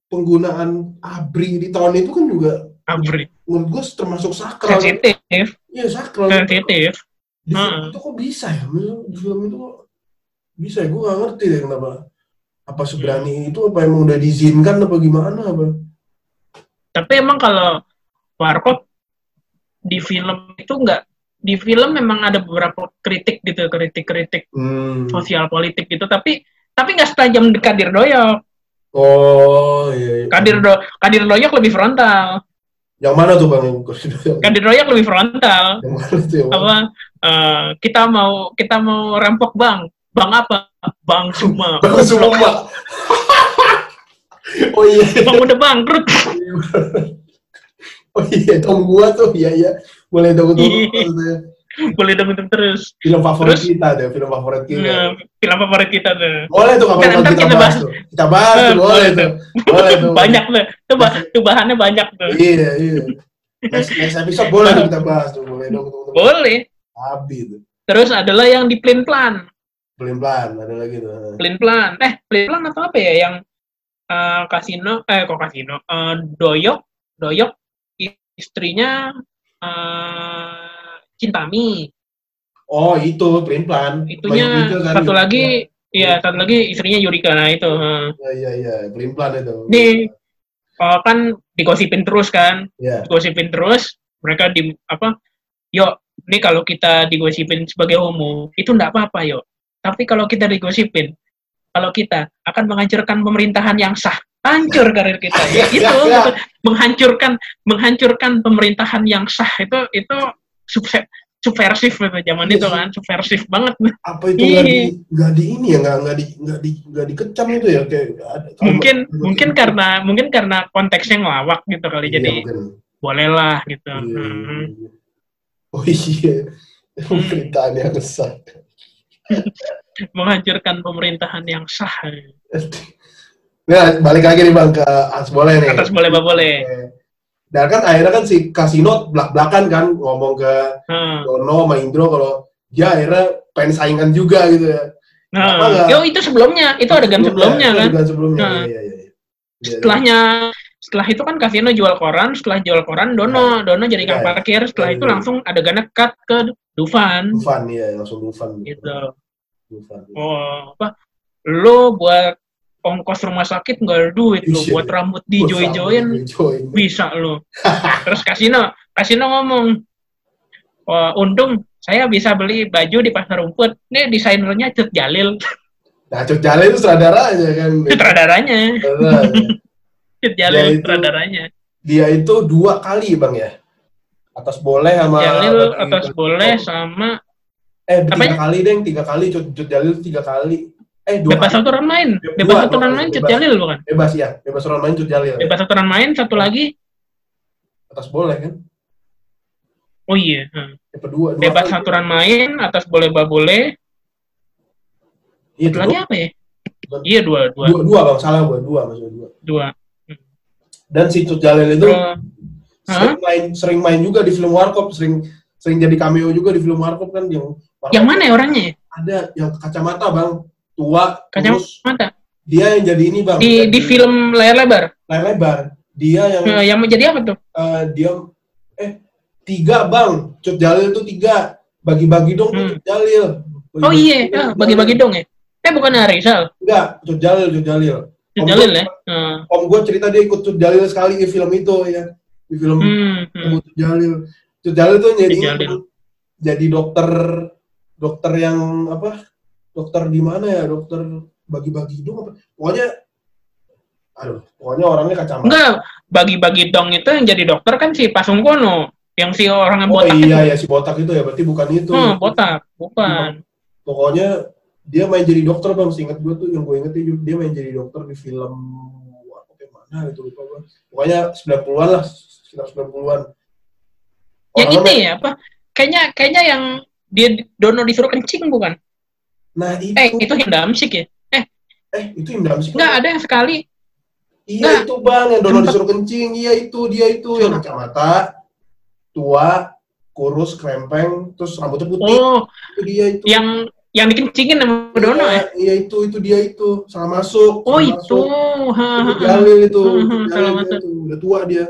penggunaan abri di tahun itu kan juga abri menurut gue termasuk sakral. sensitif Iya sakral. sensitif Di film Hmm. itu kok bisa ya? Di film itu kok bisa ya? Gue gak ngerti deh kenapa. Apa seberani itu? Apa emang udah diizinkan apa gimana? Apa? tapi emang kalau warkop di film itu enggak di film memang ada beberapa kritik gitu kritik-kritik Hmm. sosial politik gitu tapi tapi nggak setajam di Kadir Doyok Oh iya. iya. Kadir Do Kadir Doyok lebih frontal Yang mana tuh bang? Kadir Doyok lebih frontal Yang mana tuh? Yang mana? apa eh, kita mau kita mau rampok bang bang apa bang Suma *laughs* Bang Suma. *laughs* oh iya. bang udah bangkrut *laughs* Oh iya, dong gua tuh, iya iya. Boleh dong. Iya. boleh dong terus Film favorit Terus? kita deh, film favorit kita. Nah, film favorit kita tuh Boleh tuh kapan Ntar kita, kita bahas tuh. Kita bahas tuh, Eh, boleh tuh. Boleh tuh. *laughs* banyak tuh tuh, bah- tuh bahannya banyak tuh Iya, iya. Next, next episode boleh tuh kita bahas tuh, boleh dong. boleh Abi tuh. terus adalah yang di plan plan Pelin pelan, ada lagi tuh. plan plan eh plan plan atau apa ya yang eh, kasino eh kok kasino Eh, doyok doyok istrinya eh, Cintami Oh itu pelin itunya juga kan, satu gitu. lagi iya satu lagi istrinya Yurika nah itu eh. Iya iya iya, pelin itu. Ini oh, kan digosipin terus kan Iya. digosipin terus mereka di apa yuk ini kalau kita digosipin sebagai homo itu enggak apa-apa yuk tapi kalau kita digosipin kalau kita akan menghancurkan pemerintahan yang sah hancur karir kita *laughs* ya itu Ya, ya. menghancurkan menghancurkan pemerintahan yang sah itu itu subse- subversif itu zaman Iya itu sih. kan subversif banget Apa itu nggak di Iya. nggak di ini ya nggak nggak di nggak di nggak dikecam itu ya kayak ada- mungkin kalau- mungkin karena mungkin karena konteksnya ngelawak gitu kali Iya, jadi mungkin. bolehlah gitu. Iya, iya, Hmm. iya. Oh iya, pemerintahan yang sah. *laughs* Menghancurkan pemerintahan yang sah. Nah, balik lagi nih bang ke As boleh nih. Atas boleh boleh. Dan kan akhirnya kan si Kasino belak-belakan kan ngomong ke Hmm. Dono sama Indro kalau dia akhirnya pengen saingan juga gitu ya. Nah, yo itu sebelumnya, itu adegan sebelumnya itu kan. Adegan sebelumnya, Nah. iya, iya, iya. Iya, iya. Setelahnya setelah itu kan Kasino jual koran, setelah jual koran Dono, Dono jadi kang Iya. parkir, setelah Iya, itu iya. langsung adegannya cut ke Dufan Dufan, iya, langsung Dufan. gitu. Dufan. Oh, apa? Lo buat ongkos rumah sakit nggak ada duit lo Iya. buat rambut di join-join Join. bisa lo. *laughs* Terus Kasino, Kasino ngomong, Wah, untung saya bisa beli baju di pasar rumput. Ini desainernya Cut Jalil, Nah, Cut Jalil itu sutradaranya kan. sutradaranya. *laughs* Cut Dia Jalil itu- sutradaranya. Dia itu dua kali bang ya. Atas boleh sama Jalil atas boleh sama Eh tiga Apanya? kali deh, tiga kali Cut Jalil tiga kali. Eh dua bebas kali. aturan main. Dua, Bebas dua aturan kali, main Cut bebas. Jalil bukan? Bebas ya, bebas orang main Cut Jalil. ya. Bebas aturan main satu lagi. Atas boleh kan? Oh iya. hmm. Kedua, dua Bebas kali. aturan main atas boleh bah boleh. Iya, Satu dua, lagi apa ya? Iya dua dua dua, dua bang, salah gua dua maksudnya dua. dua. Dan si Cut Jalil itu Terus, sering main, sering main juga di film Warkop, sering sering jadi cameo juga di film Warkop kan yang Warkop yang mana ya orangnya? ya? ada yang kacamata bang tua Kacamata. dia yang jadi ini bang Di di film layar lebar. layar lebar dia yang Nah, yang menjadi apa tuh? eh, dia eh tiga bang Cut Jalil itu tiga bagi-bagi dong tuh Hmm. Cut Jalil Oh iya, ah, bagi-bagi dong ya. Eh bukan Rizal, enggak Cut Jalil Cut Jalil Cut Jalil ya. Hmm. om gue cerita dia ikut Cut Jalil sekali di film itu ya di film Hmm, hmm. Om Cut Jalil Cut Jalil tuh jadi Jalil. jadi dokter dokter yang apa dokter di mana ya dokter bagi-bagi dong apa pokoknya aduh pokoknya orangnya kacamata Enggak, bagi-bagi dong itu yang jadi dokter kan si Pasungkono. Yang si orang yang oh botak iya itu. ya si botak itu ya berarti bukan itu Hmm, botak, bukan. pokoknya dia main jadi dokter bang seingat gue tuh yang gue inget dia, dia main jadi dokter di film apa kayak mana gitu lupa gue pokoknya 90-an lah sekitar 90-an Yang ini main- ya apa? Kayaknya kayaknya yang dia Dono disuruh kencing bukan? Nah itu Eh, itu Hindamsik ya? eh itu Indra sih Enggak, ada yang sekali. iya Nggak. itu bang yang Dono Sempet. disuruh kencing iya itu dia itu yang kacamata tua kurus krempeng terus rambutnya putih Oh, itu dia itu yang yang dikencingin sama Dono iya, ya? iya itu itu dia itu salah masuk Oh, salah itu. masuk. Ha, itu ha, ha. Jalil itu Hmm, itu hmm, Jalil salah masuk. itu. udah tua dia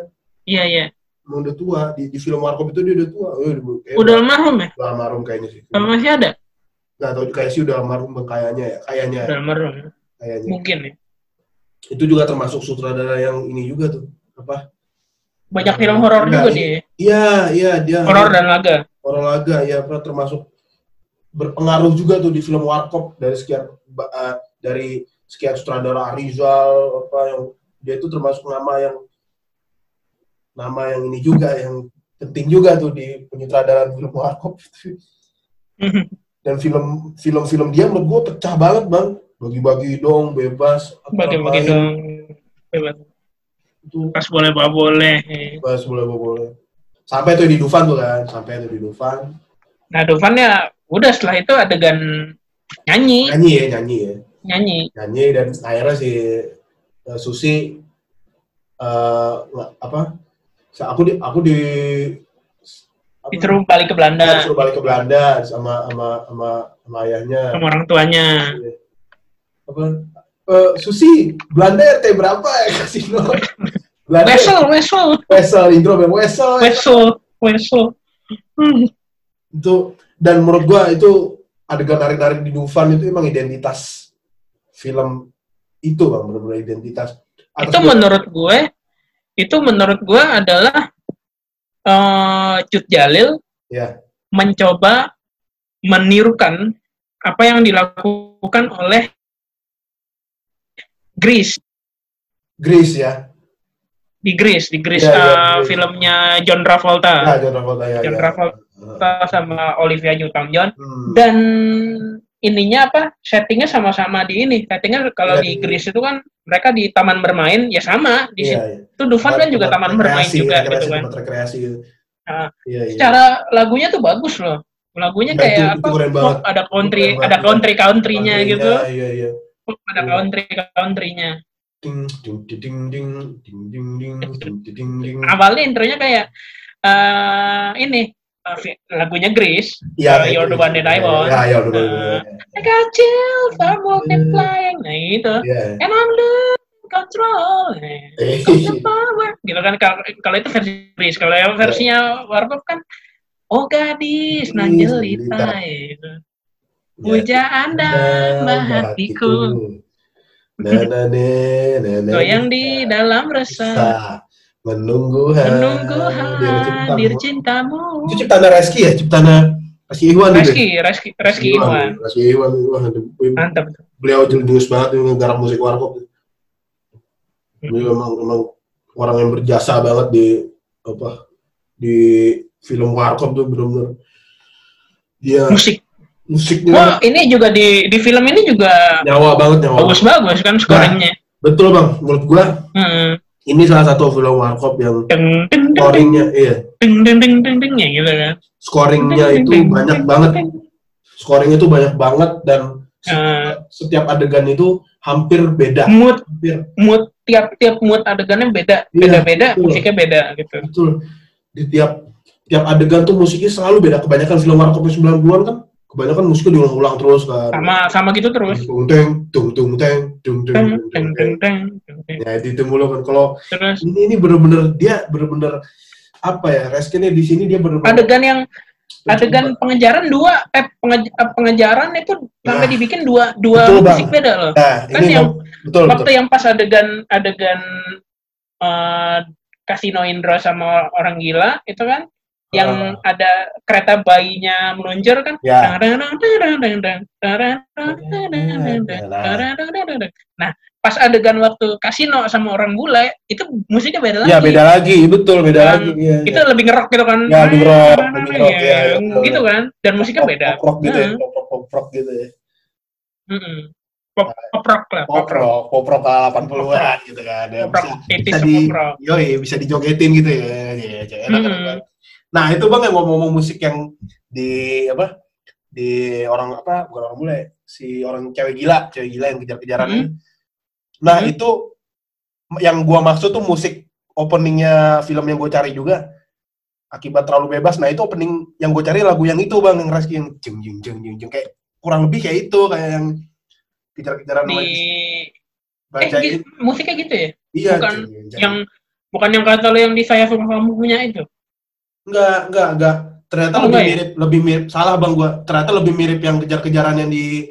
Iya, iya. Emang udah tua di, di film Warkop itu dia udah tua eh, kayak Udah almarhum ya? udah almarhum kayaknya sih Kalau masih ada? Nggak tahu kayak sih udah almarhum kayaknya ya kayaknya Udah almarhum. kayaknya Mungkin ya. itu juga termasuk sutradara yang ini juga tuh apa Banyak film horor juga dia. iya iya dia Horor dan laga. horor laga ya termasuk berpengaruh juga tuh di film Warkop dari sekian eh, dari sekian sutradara Arizal apa yang dia itu termasuk nama yang nama yang ini juga yang penting juga tuh di penyutradaraan film Warkop *laughs* dan film film-film dia menurut gua pecah banget bang bagi-bagi dong bebas Bagi-bagi dong. Bebas. itu Pas boleh, bah boleh. bebas boleh boleh sampai tuh di Dufan tuh kan sampai tuh di Dufan Nah, Dufan ya udah setelah itu adegan nyanyi, nyanyi ya nyanyi ya nyanyi. nyanyi dan akhirnya si eh, Susi eh, nggak- apa aku di aku di Disuruh balik ke Belanda. Disuruh balik ke Belanda sama sama sama, sama ayahnya. Sama orang tuanya. apa? Eh, Susi Belanda RT berapa ya? Kasino Belanda. Wesel, Wesel, Wesel Indro bilang, Wesel Wesel, Wesel. Hmm. itu dan menurut gua itu adegan narik-narik di Dufan itu emang identitas film itu bang benar-benar identitas. Atas Itu gua- menurut gue, itu menurut gue adalah eh Cut Jalil ya mencoba menirukan apa yang dilakukan oleh Grease Grease ya di Grease di Grease Iya, iya, eh, Grease. filmnya John Travolta ya John Travolta ya John ya. Travolta sama Olivia Newton-John Hmm. dan ininya apa settingnya sama-sama di ini settingnya kalau Iya, di Greece itu kan mereka di taman bermain ya sama di Iya, situ iya. itu Dufan kan juga taman bermain juga rekreasi, gitu kan rekreasi gitu. Ah. Iya, iya. secara lagunya tuh bagus loh lagunya Nah, kayak itu- apa itu pop, ada country banget, ada iya. country countrynya gitu Iya, iya. Pop, ada Iya. country countrynya Ding, ding, ding, ding, ding, ding, ding, ding, ding, ding, awalnya intronya kayak eh ini Eh, lagunya Grace, yeah, uh, You're the One That I Want. Yeah, you're eh, I got chills, I'm walking flying. Nah itu. Yeah. And I'm the control. Eh, the power. Gitu kan kalau itu versi Grace, kalau yang versinya Warpop kan Oh gadis, nah jelita. Gitu. ya. anda, hatiku. Nah, nah, nah, nah, Goyang di dalam rasa menunggu hadir Menunggu hadir cintamu. cintamu. Itu ciptaan Reski ya, ciptaan Reski Iwan gitu. Reski, Reski, Reski Iwan. Reski Iwan, wah, Mantap. Beliau jenius banget ini nggarap musik warkop. Hmm. Beliau emang, emang orang yang berjasa banget di apa di film warkop tuh benar-benar dia Musik. Musiknya. Wah ini juga di di film ini juga nyawa banget nyawa. bagus-bagus kan scoringnya Betul bang, menurut gua Hmm. Ini salah satu film warkop yang scoringnya iya. Deng, deng, deng, dengnya gitu kan. Scoringnya itu banyak banget. scoringnya itu banyak banget dan setiap, Eh. setiap adegan itu hampir beda. Mood. Hampir. Mood tiap tiap mood adegannya beda. Iya, beda beda betul. musiknya beda gitu. Betul. Di tiap tiap adegan tuh musiknya selalu beda. Kebanyakan film warkop 90-an kan kebanyakan musiknya diulang-ulang terus kan. Sama sama gitu terus. Tung teng tung tung teng tung tung teng ya itu, itu mulu kan. Kalau ini ini bener-bener dia bener-bener apa ya Reskinnya di sini dia bener-bener adegan yang adegan pengejaran dua eh penge- eh, pengejaran itu sampai Nah. dibikin dua dua Betul, Bang. musik beda loh. Nah kan ini yang betul waktu betul. yang pas adegan adegan eh kasino Indro sama orang gila itu kan yang ada kereta bayinya meluncur kan? Ya. Nah pas adegan waktu kasino sama orang bule itu musiknya beda lagi. ya beda lagi. Betul beda Yang lagi ya, itu lebih ngerok gitu kan. Ya, lebih rock, lebih rock, ya, ya, betul. gitu kan. Dan musiknya beda. pop rock gitu ya pop rock pop rock gitu ya. Mm-mm. pop pop rock lah pop rock. pop rock ala 80-an gitu kan ya, Pop bisa, bisa di pop yoi bisa dijogetin gitu ya ya, ya, enak, banget. Nah itu bang yang ngomong-ngomong musik yang di apa di orang apa bukan orang bule si orang cewek gila cewek gila yang kejar-kejaran Hmm. nah Hmm. itu yang gua maksud tuh musik openingnya film yang gue cari juga. Akibat terlalu bebas nah itu opening yang gue cari lagu yang itu bang yang Reski yang jeng jeng jeng jeng jeng kayak kurang lebih kayak itu kayak yang kejar-kejaran di eh bacain gitu, musiknya gitu ya? Iya bukan jeng, jeng, jeng. yang bukan yang kata lo yang di saya film kamu punya itu enggak enggak enggak ternyata Oh, lebih ya? mirip lebih mirip salah bang gua ternyata lebih mirip yang kejar-kejaran yang di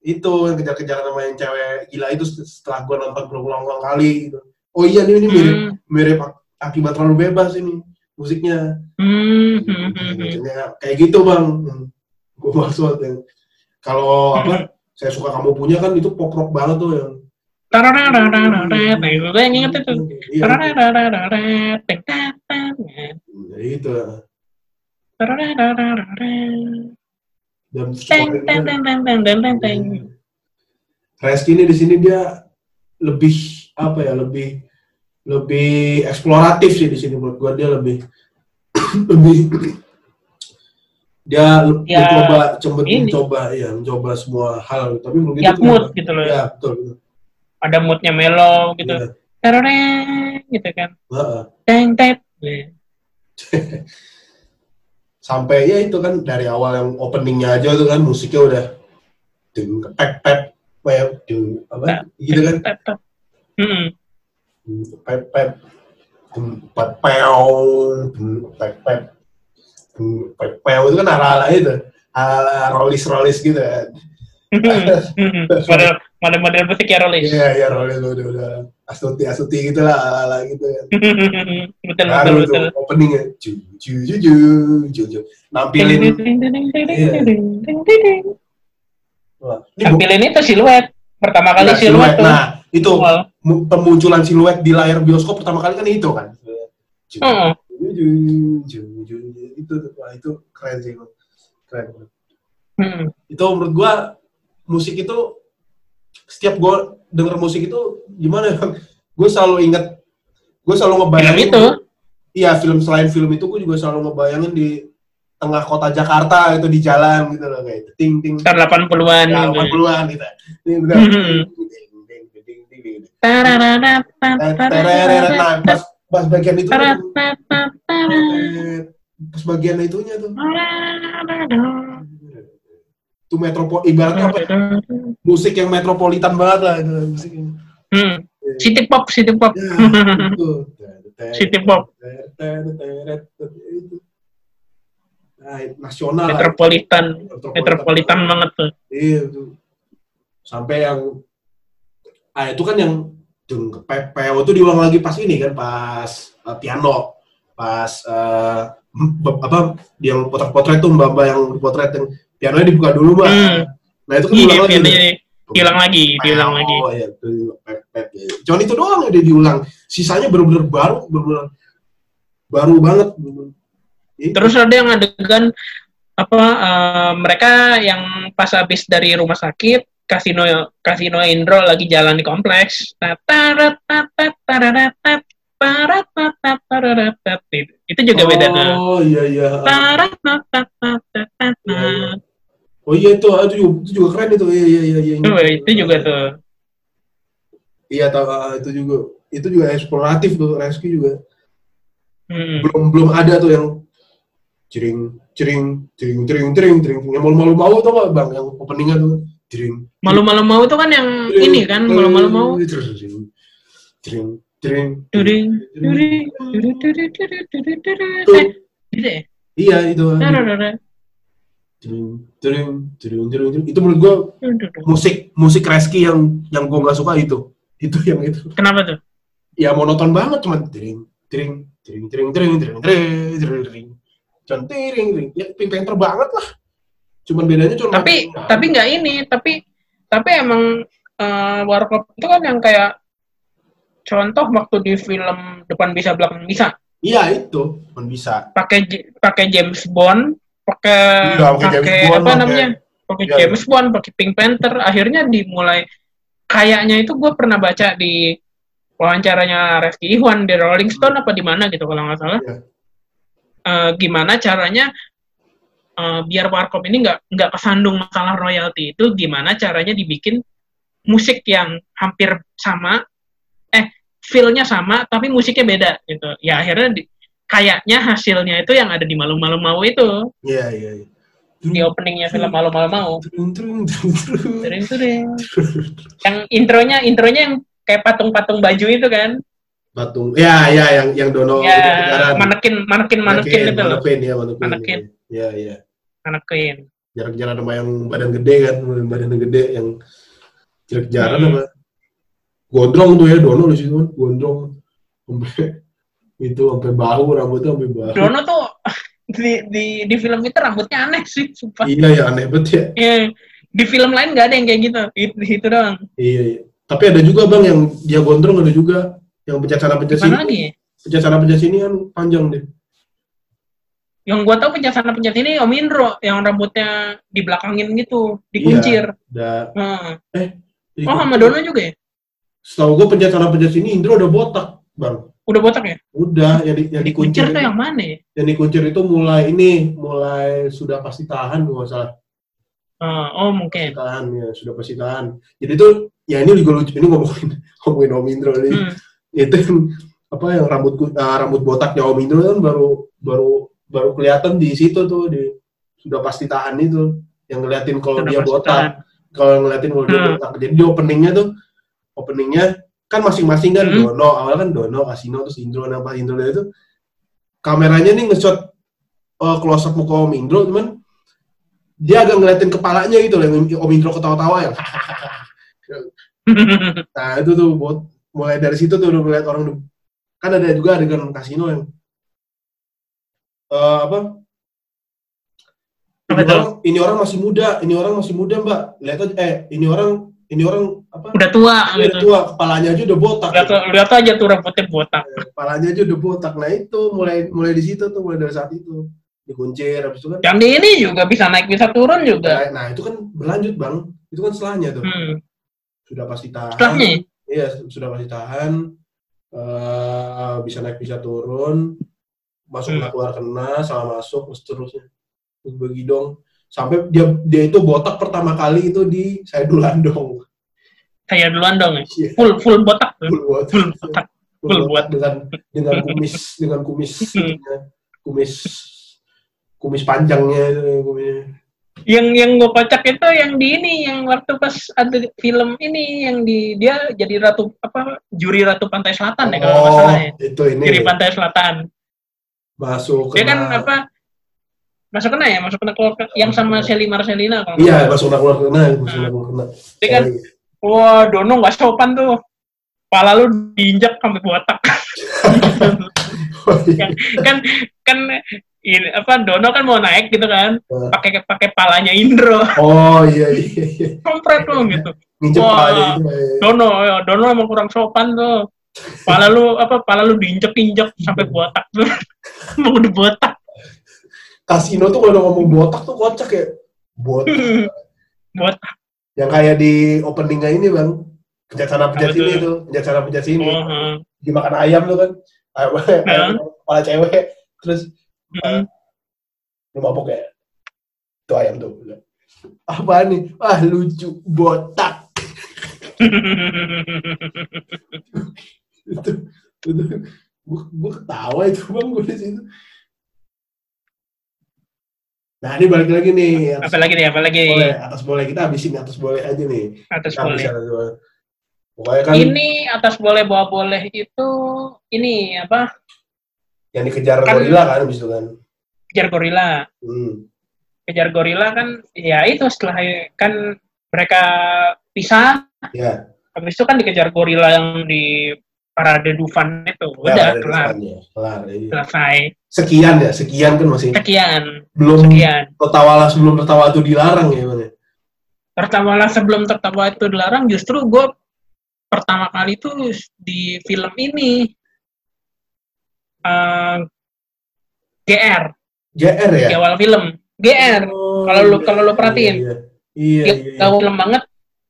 itu yang kejar-kejaran sama yang cewek gila itu setelah gua nonton berulang-ulang kali gitu oh iya ini, ini mirip Hmm. mirip ak- akibat terlalu bebas ini musiknya Hmm, hmm, hmm, hmm. Maksudnya kayak gitu bang Hmm. gua maksud yang kalau Hmm. apa *laughs* saya suka kamu punya kan itu pop rock banget tuh yang nah itu gue yang inget itu. iya. Ya, dan. Reski ini di sini dia lebih apa ya lebih lebih eksploratif sih di sini menurut gua dia lebih *coughs* lebih dia Ya, mencoba coba mencoba ya mencoba semua hal tapi begitu Tiap mood gitu loh. ya betul betul Ada moodnya mellow gitu. Ya, Tarareng, gitu kan. heeh. Teng, teng. *laughs* sampai ya itu kan dari awal yang openingnya aja tuh kan musiknya udah ding pep pep pep ding apa gitu kan Tep, tep. Hmm. pep pep pep pew ding, pep pep pep pew itu kan ala ala itu ala rolis rolis gitu kan Hmm. *laughs* model model model musik ya Rolis. iya iya rolis udah udah astuti astuti gitu lah ala ala gitu kan betul *laughs* betul baru betul. tuh openingnya ju ju ju ju ju ju nampilin Tampilin itu siluet. Pertama kali Nah, siluet tuh. Nah, itu mu- pemunculan siluet di layar bioskop pertama kali kan itu kan. Ju- Heeh. ju- ju- ju- ju- Itu wah, itu keren sih. Keren. Hmm. itu menurut gua musik itu setiap gua denger musik itu gimana *laughs* ya gue selalu inget gue selalu Film ngebayangin itu. iya film selain film itu gue juga selalu ngebayangin di tengah kota Jakarta itu di jalan gitu loh kayak itu. ting ting Tahun 80-an ya, gitu. 80-an gitu ini bener Hmm. Ting, ting, ting, ting, nah pas pas bagian itu pas bagian itunya tuh itu metropol ibaratnya apa musik yang metropolitan banget lah itu musik ini. Hmm. City pop, city pop. Ya, itu. *laughs* City pop. Nah, nasional. Metropolitan, metropolitan banget tuh. Iya itu. Sampai yang ah itu kan yang P- PO itu diulang lagi pas ini kan pas eh, piano pas b- apa yang potret-potret tuh mbak-mbak yang potret yang pianonya dibuka dulu mbak. Hmm. Nah itu kan Iya, diulang lagi. diulang lagi, diulang lagi. Oh iya, ya. Cuman itu doang yang dia diulang. Sisanya benar-benar baru, benar-benar baru banget. Itu. Terus ada yang adegan apa eh, mereka yang pas habis dari rumah sakit kasino kasino Indro lagi jalan di kompleks. Itu- juga beda tuh. Oh iya iya. Oh iya itu, itu juga, itu juga keren itu. Iya iya iya. iya. Itu, itu juga tuh. Iya tahu ah, itu juga. Itu juga eksploratif tuh Reski juga. Hmm. Belum belum ada tuh yang cering cering cering cering cering cering yang malu-malu mau tuh bang yang openingnya tuh cering Malu-malu mau itu kan yang ini kan, malu-malu mau. cering cering cering During, during, during, during, during, during, during. Tuh. Eh, gitu ya? iya itu Tararara. Cering, itu menurut gua musik musik Reski yang yang gue nggak suka itu. Itu yang itu. Kenapa tuh? ya monoton banget cuman tering tering tering tering tering tering tering tering tering cuman tering ya pink panther banget lah. Cuman bedanya cuma Tapi tapi nggak ini, tapi tapi emang eh, Warkop itu kan yang kayak contoh waktu di film depan bisa belakang bisa. Iya itu. Cuman bisa. Pakai pakai James Bond pakai Iya, pakai apa namanya? pakai Iya, James Bond pakai Pink Panther. Akhirnya dimulai. Kayaknya itu gue pernah baca di wawancaranya Reski Iwan di Rolling Stone apa di mana gitu kalau nggak salah. Iya. Eh, gimana caranya eh, biar Warkop ini nggak nggak kesandung masalah royalti itu gimana caranya dibikin musik yang hampir sama eh feel-nya sama tapi musiknya beda gitu. Ya akhirnya di- kayaknya hasilnya itu yang ada di malu-malu mau itu iya iya iya di openingnya film malu-malu mau terung, terung. Tering, tering. yang intronya intronya yang kayak patung-patung baju itu kan Batung. Ya, ya, yang yang dono ya kejaran. manekin manekin manekin itu loh Manekin, ya, manekin. Manekin. Ya, ya. manekin Jarak-jarak sama yang badan gede kan, badan gede yang jarak-jarak Hmm. apa? Gondrong tuh ya, dono di situ kan, gondrong. Sampai itu sampai bahu rambutnya sampai bahu. Dono tuh di, di di film itu rambutnya aneh sih sumpah Iya ya aneh banget ya. ya, di film lain nggak ada yang kayak gitu itu, itu doang Iya, iya. Tapi ada juga bang yang dia gondrong ada juga yang pencet sana pencet sini. lagi? Pencet sana pencet sini kan panjang deh. yang gua tahu pencet sana pencet ini Om Indro yang rambutnya dibelakangin gitu dikuncir Ada. Heeh. jadi oh sama Dono juga ya Setahu gue pencet sana pencet sini Indro udah botak bang. Udah botak ya? Udah yang, di, yang dikuncir itu- yang mana ya? Yang dikuncir itu mulai ini mulai sudah pasti tahan nggak salah. Eh, oh mungkin. Tahan ya sudah pasti tahan. Jadi itu ya ini juga lucu ini ngomongin *laughs* ngomongin Om Indro nih. Hmm. itu yang, apa yang rambut ah, rambut botaknya Om Indro kan baru baru baru kelihatan di situ tuh di sudah pasti tahan itu. Yang ngeliatin kalau dia botak. kalau ngeliatin kalau dia Hmm. botak jadi di openingnya tuh openingnya kan masing-masing kan Hmm. Dono awal kan Dono Kasino terus Indro pas Indro itu kameranya nih nge-shot uh, close up muka Om Indro cuman dia agak ngeliatin kepalanya gitu loh Om Indro ketawa-tawa yang *laughs* nah itu tuh buat mulai dari situ tuh udah ngeliat orang tuh. kan ada juga adegan kasino yang eh, apa ini orang, ini orang masih muda ini orang masih muda mbak lihat aja eh ini orang ini orang apa? Udah tua udah gitu. tua kepalanya aja udah botak lihat lihat aja tuh rambutnya botak kepalanya aja udah botak. Nah itu mulai mulai di situ tuh mulai dari saat itu. Dikuncir habis itu kan Yang di ini juga bisa naik bisa turun juga. nah, nah, itu kan berlanjut bang. Itu kan setelahnya tuh. Hmm. sudah pasti tahan. Setelahnya? iya sudah pasti tahan. Eh bisa naik bisa turun. Masuk Hmm. keluar kena salah masuk terus seterusnya terus begidong sampai dia dia itu botak pertama kali itu di saya dong Saya duluan dong. ya. Iya. Full full botak. full botak Full botak. Full botak dengan dengan kumis dengan kumis kumis kumis panjangnya itu kumisnya Yang yang gue kocak itu yang di ini yang waktu pas ada film ini yang di dia jadi ratu apa juri ratu pantai selatan ya kalau nggak salah ya. itu ini Juri pantai selatan. masuk Dia kan apa masuk kena ya? Masuk kena keluar yang sama Shelly Marcelina kalau iya masuk kena keluar kena masuk kena keluar kena. Dia kan wah Dono nggak sopan tuh. Pala lu diinjak sampai botak. Iya. kan kan ini apa Dono kan mau naik gitu kan. Eh. pakai pakai palanya Indro. Oh iya iya iya. Kompret tuh gitu. Nginjek Wah. palanya gitu ya. Dono ya Dono emang kurang sopan tuh. Pala lu apa pala lu diinjek injek sampai botak tuh. *laughs* Mau udah botak kasino tuh kalau ngomong botak tuh kocak ya. Botak. *laughs* Botak. Yang kayak di openingnya ini bang. Pencet Apa sini tuh? sana pencet sini oh, heeh. dimakan ayam tuh kan. Ayam, ayam *laughs* kepala cewek. Terus Hmm. lu mabok ya? Itu ayam tuh. Apa nih? Ah lucu. Botak. *laughs* Itu itu gua ketawa itu bang gua di situ nah ini balik lagi nih atas apa lagi nih apa lagi? boleh atas boleh. Kita habisin atas boleh aja nih. Atas Kita boleh. habis atas boleh. Pokoknya kan ini atas boleh bawa boleh itu ini apa? Yang dikejar kan- gorila kan habis itu kan. Kejar gorila. Hmm. kejar gorila kan ya itu setelah kan mereka pisah. Ya. Habis itu kan dikejar gorila yang di parade Dufan itu ya, udah kelar depannya. kelar iya. selesai sekian ya sekian kan masih sekian belum sekian tertawa sebelum tertawa itu dilarang ya Bang, ya? tertawalah sebelum tertawa itu dilarang justru gue pertama kali itu di film ini eh, GR JR ya di awal film GR Oh, Kalau lu- iya, kalau lu perhatiin. iya iya, iya, iya. film banget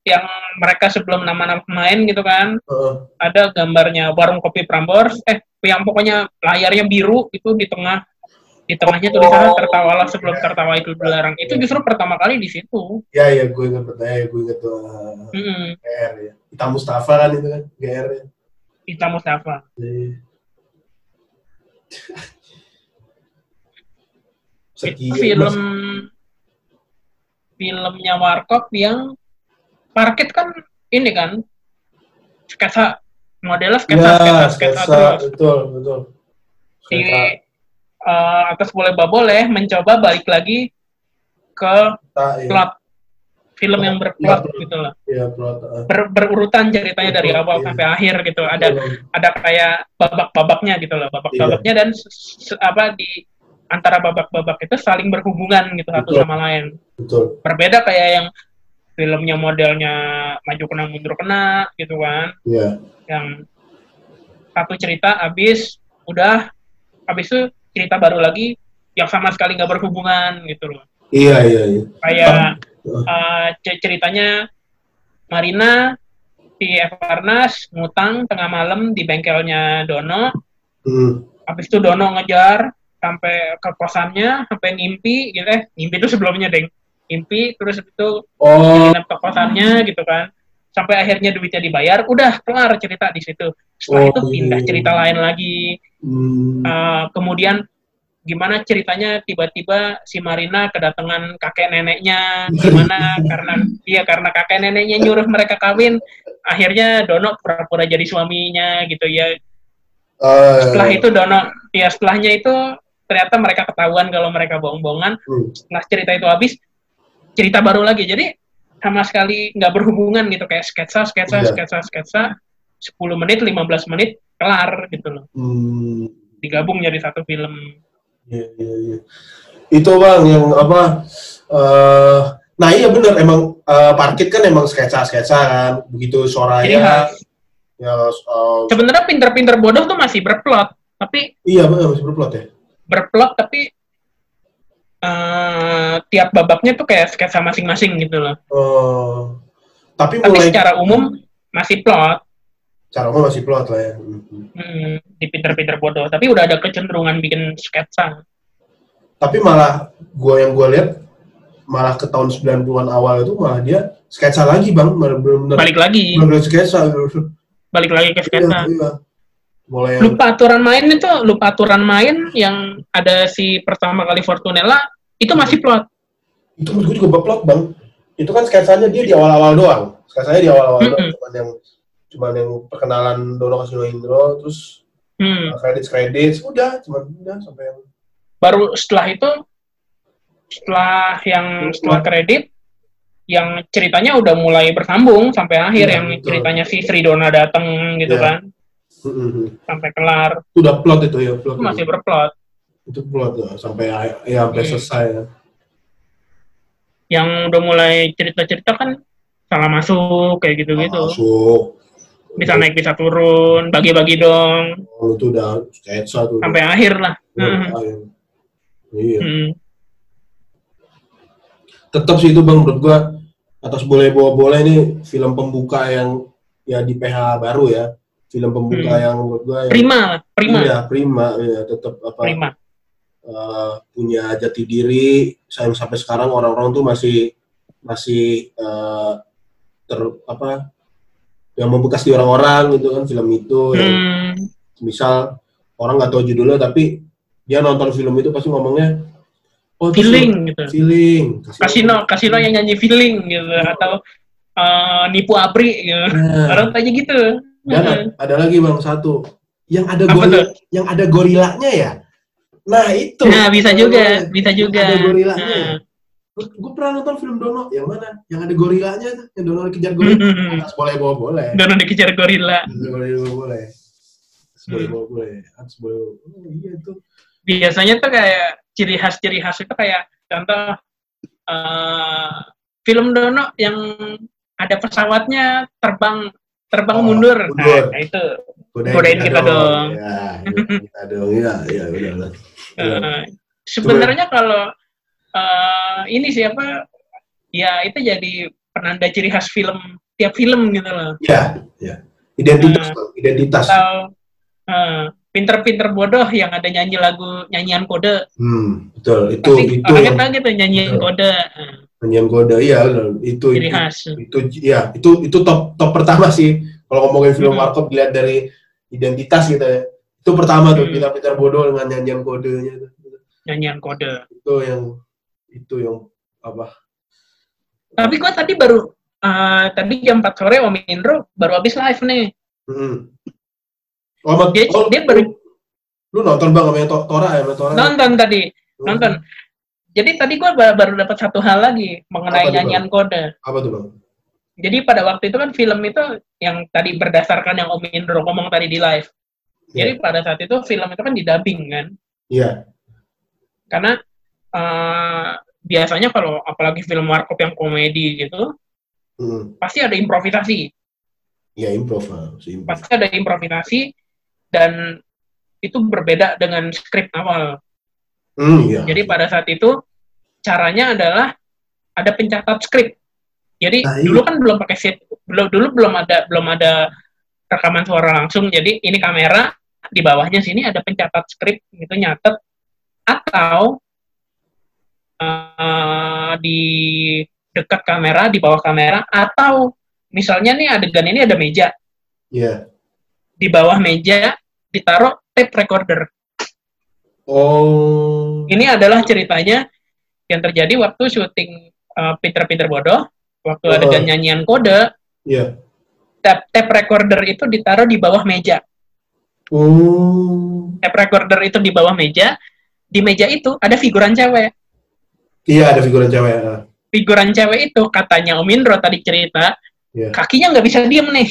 yang mereka sebelum nama-nama pemain gitu kan. Heeh. ada gambarnya warung kopi Prambors. Eh yang pokoknya layarnya biru itu di tengah di tengahnya tulisannya tertawalah sebelum tertawa itu dilarang. Itu justru pertama kali di situ. Ya ya gue betul. Ya gue inget tuh uh, Mm-mm. GR ya. Ita Mustafa kan itu kan GR ya. Ita Mustafa. Iya. itu *laughs* Sekian, film Mas. filmnya Warkop yang parkit kan ini kan sketsa modelnya sketsa ya, sketsa sketsa sketsa, terus betul betul. Di eh, atas boleh bah boleh mencoba balik lagi ke tak, ya, plot film yang berplot Iya, gitu loh ya plot uh, Ber- berurutan ceritanya dari awal iya. sampai akhir gitu. Ada ada kayak babak-babaknya gitu loh babak-babaknya dan s- s- apa di antara babak-babak itu saling berhubungan gitu satu Betul. sama lain. Betul. Berbeda kayak yang filmnya modelnya maju kena mundur kena gitu kan. Ya yang satu cerita habis udah. Habis itu cerita baru lagi yang sama sekali nggak berhubungan gitu loh. Iya iya iya. Kayak uh, ceritanya Marina di Evarnas ngutang tengah malam di bengkelnya Dono. Hmm. habis itu Dono ngejar sampai ke kosannya sampai ngimpi gitu. Eh ngimpi itu sebelumnya deng ngimpi terus itu oh. kosannya gitu kan. Sampai akhirnya duitnya dibayar udah kelar cerita di situ. Setelah Oh, itu pindah iya. cerita lain lagi. Hmm. Uh, kemudian gimana ceritanya tiba-tiba si Marina kedatangan kakek neneknya? Gimana? *laughs* Karena iya karena kakek neneknya nyuruh mereka kawin akhirnya Dono pura-pura jadi suaminya gitu ya. Eh, setelah itu Dono ya setelahnya itu ternyata mereka ketahuan kalau mereka bohong-bohongan. Hmm. setelah cerita itu habis cerita baru lagi jadi sama sekali nggak berhubungan gitu kayak sketsa sketsa Iya. sketsa sketsa 10 menit 15 menit kelar gitu loh Hmm. digabung jadi satu film Iya, iya, iya. Itu bang yang apa? eh nah iya bener emang eh, parkit kan emang sketsa-sketsa kan. Begitu khas. ya eh, sebenarnya pinter-pinter bodoh tuh masih berplot tapi iya bener masih berplot ya. berplot tapi eh, tiap babaknya tuh kayak sketsa masing-masing gitu loh. Oh. Tapi Tapi mulai secara umum masih plot cara umum masih plot lah ya. Mhm. hmm, di pinter-pinter bodoh. Tapi udah ada kecenderungan bikin sketsa. Tapi malah gua yang gua lihat malah ke tahun 90-an awal itu malah dia sketsa lagi bang, malah benar-benar Balik lagi, benar sketsa balik lagi ke Iya, sketsa. iya. Mulai Lupa aturan main itu, lupa aturan main yang ada si pertama kali Fortunella itu masih plot. itu menurut gue juga plot bang. Itu kan sketsanya dia di awal-awal doang. Sketsanya di awal-awal doang. Mm-mm. Cuman yang cuman yang perkenalan Dono Kasino Indro, terus Hmm. kredit kredit, udah, cuman udah sampai yang baru setelah itu setelah yang setelah kredit yang ceritanya udah mulai bersambung sampai akhir Iya, yang betul. ceritanya si Sri Dona datang gitu Iya. kan Mhm. sampai kelar itu udah plot itu ya plot itu masih berplot itu plot ya, sampai ya sampai Hmm. selesai ya. yang udah mulai cerita-cerita kan salah masuk kayak gitu-gitu masuk bisa naik bisa turun bagi-bagi dong Oh, itu udah sketsa tuh sampai akhir lah Udah Hmm. akhir. iya Hmm. tetap sih itu bang menurut gua atas boleh bawa bola ini film pembuka yang ya di PH baru ya film pembuka Hmm. yang menurut gua yang, prima prima. Iya prima ya tetap apa prima. eh, punya jati diri. Sayang sampai sekarang orang-orang tuh masih masih eh, ter apa yang membekas di orang-orang gitu kan film itu yang Hmm. misal orang nggak tahu judulnya tapi dia nonton film itu pasti ngomongnya oh feeling gitu. Feeling. Kasino kasino yang nyanyi feeling gitu atau eh, nipu abri gitu. Nah, orang tanya gitu dan a- ada lagi bang satu. Yang ada Apa goril tuh? yang ada gorilanya ya? Nah itu. Nah bisa juga bisa juga. ada gorilanya. Ya? Nah. gue pernah nonton film Dono. Yang mana? Yang ada gorilanya yang Dono dikejar gorila Hmm. atas boleh bawa boleh. Dono dikejar gorila. Boleh bawa boleh. Atas boleh Hmm. bawa boleh. Atas boleh oh, iya tuh. Biasanya tuh kayak ciri khas ciri khas itu kayak contoh eh, film Dono yang ada pesawatnya terbang terbang Oh, mundur. mundur. Nah, itu godain, Godain kita dong. ya godain kita dong ya ya udah Iya. sebenarnya kalau eh, ini siapa ya itu jadi penanda ciri khas film tiap film gitu loh. ya ya identitas Nah. Bang. identitas Atau eh, pinter-pinter bodoh yang ada nyanyi lagu nyanyian kode. hmm betul itu Pasti itu gitu nyanyian Betul. kode. Eh, nyanyian kode iya itu ciri itu, khas. itu ya itu itu top top pertama sih kalau ngomongin film Hmm. warkop dilihat dari identitas gitu ya itu pertama tuh Hmm. pintar bodoh dengan nyanyian kodenya. Nyanyian kode. itu yang itu yang apa Tapi gua tadi baru eh, tadi jam 4 sore Om Indro baru habis live nih. Hmm. Oh, Dia, oh, dia baru lu nonton bang sama To- Tora ya, sama Tora? nonton tadi, Hmm. nonton. Jadi tadi gua ba- baru dapat satu hal lagi mengenai Apa nyanyian kode. Apa tuh bang? Jadi pada waktu itu kan film itu yang tadi berdasarkan yang Om Indro ngomong tadi di live. Jadi pada saat itu film itu kan didubbing kan. Iya. Karena eh, biasanya kalau apalagi film warkop yang komedi gitu, Hmm. pasti ada improvisasi. Ya improv si improv. Pasti ada improvisasi dan itu berbeda dengan skrip awal. Hmm, iya. Jadi pada saat itu caranya adalah ada pencatat skrip. Jadi Nah, iya. dulu kan belum pakai sheet, belum dulu belum ada belum ada rekaman suara langsung. Jadi ini kamera di bawahnya sini ada pencatat skrip gitu nyatet atau eh, di dekat kamera di bawah kamera atau misalnya nih adegan ini ada meja Iya. di bawah meja ditaruh tape recorder. Oh. Ini adalah ceritanya yang terjadi waktu syuting uh, Peter-Peter Bodoh, waktu Oh. adegan nyanyian kode, Iya. tape, tape recorder itu ditaruh di bawah meja. Oh. Tape recorder itu di bawah meja, di meja itu ada figuran cewek. Iya ada figuran cewek. ah. Figuran cewek itu katanya Om Indro tadi cerita, Iya. kakinya nggak bisa diem nih.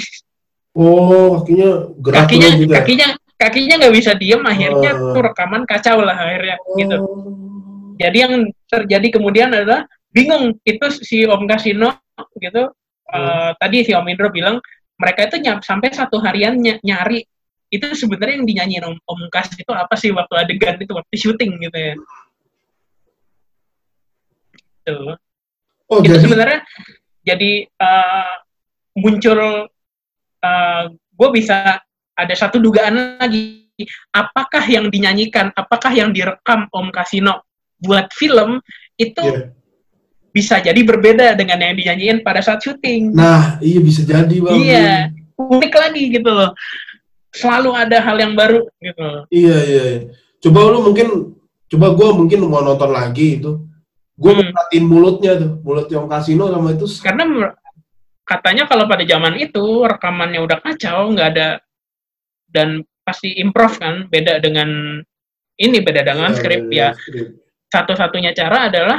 Oh kakinya gerak Kakinya, terus gitu. ya? kakinya, kakinya nggak bisa diem. Akhirnya Oh. tuh rekaman kacau lah akhirnya. Gitu. Jadi yang terjadi kemudian adalah bingung itu si Om Kasino gitu. eh, tadi si Om Indro bilang mereka itu nyam, sampai satu harian ny- nyari itu sebenarnya yang dinyanyiin Om, Om Kas itu apa sih waktu adegan itu waktu syuting gitu ya. gitu. Oh, itu jadi sebenarnya jadi eh, muncul eh, gue bisa ada satu dugaan lagi apakah yang dinyanyikan apakah yang direkam Om Kasino buat film itu Iya. bisa jadi berbeda dengan yang dinyanyiin pada saat syuting nah, iya bisa jadi, Bang. iya unik lagi gitu loh selalu ada hal yang baru gitu loh. Iya, iya. iya. Coba lu mungkin coba gua mungkin mau nonton lagi itu. Gue Hmm. merhatiin mulutnya tuh, mulut yang kasino sama itu karena katanya kalau pada zaman itu rekamannya udah kacau nggak ada dan pasti improv kan beda dengan ini beda dengan Iya, skrip iya, ya skrip. Satu-satunya cara adalah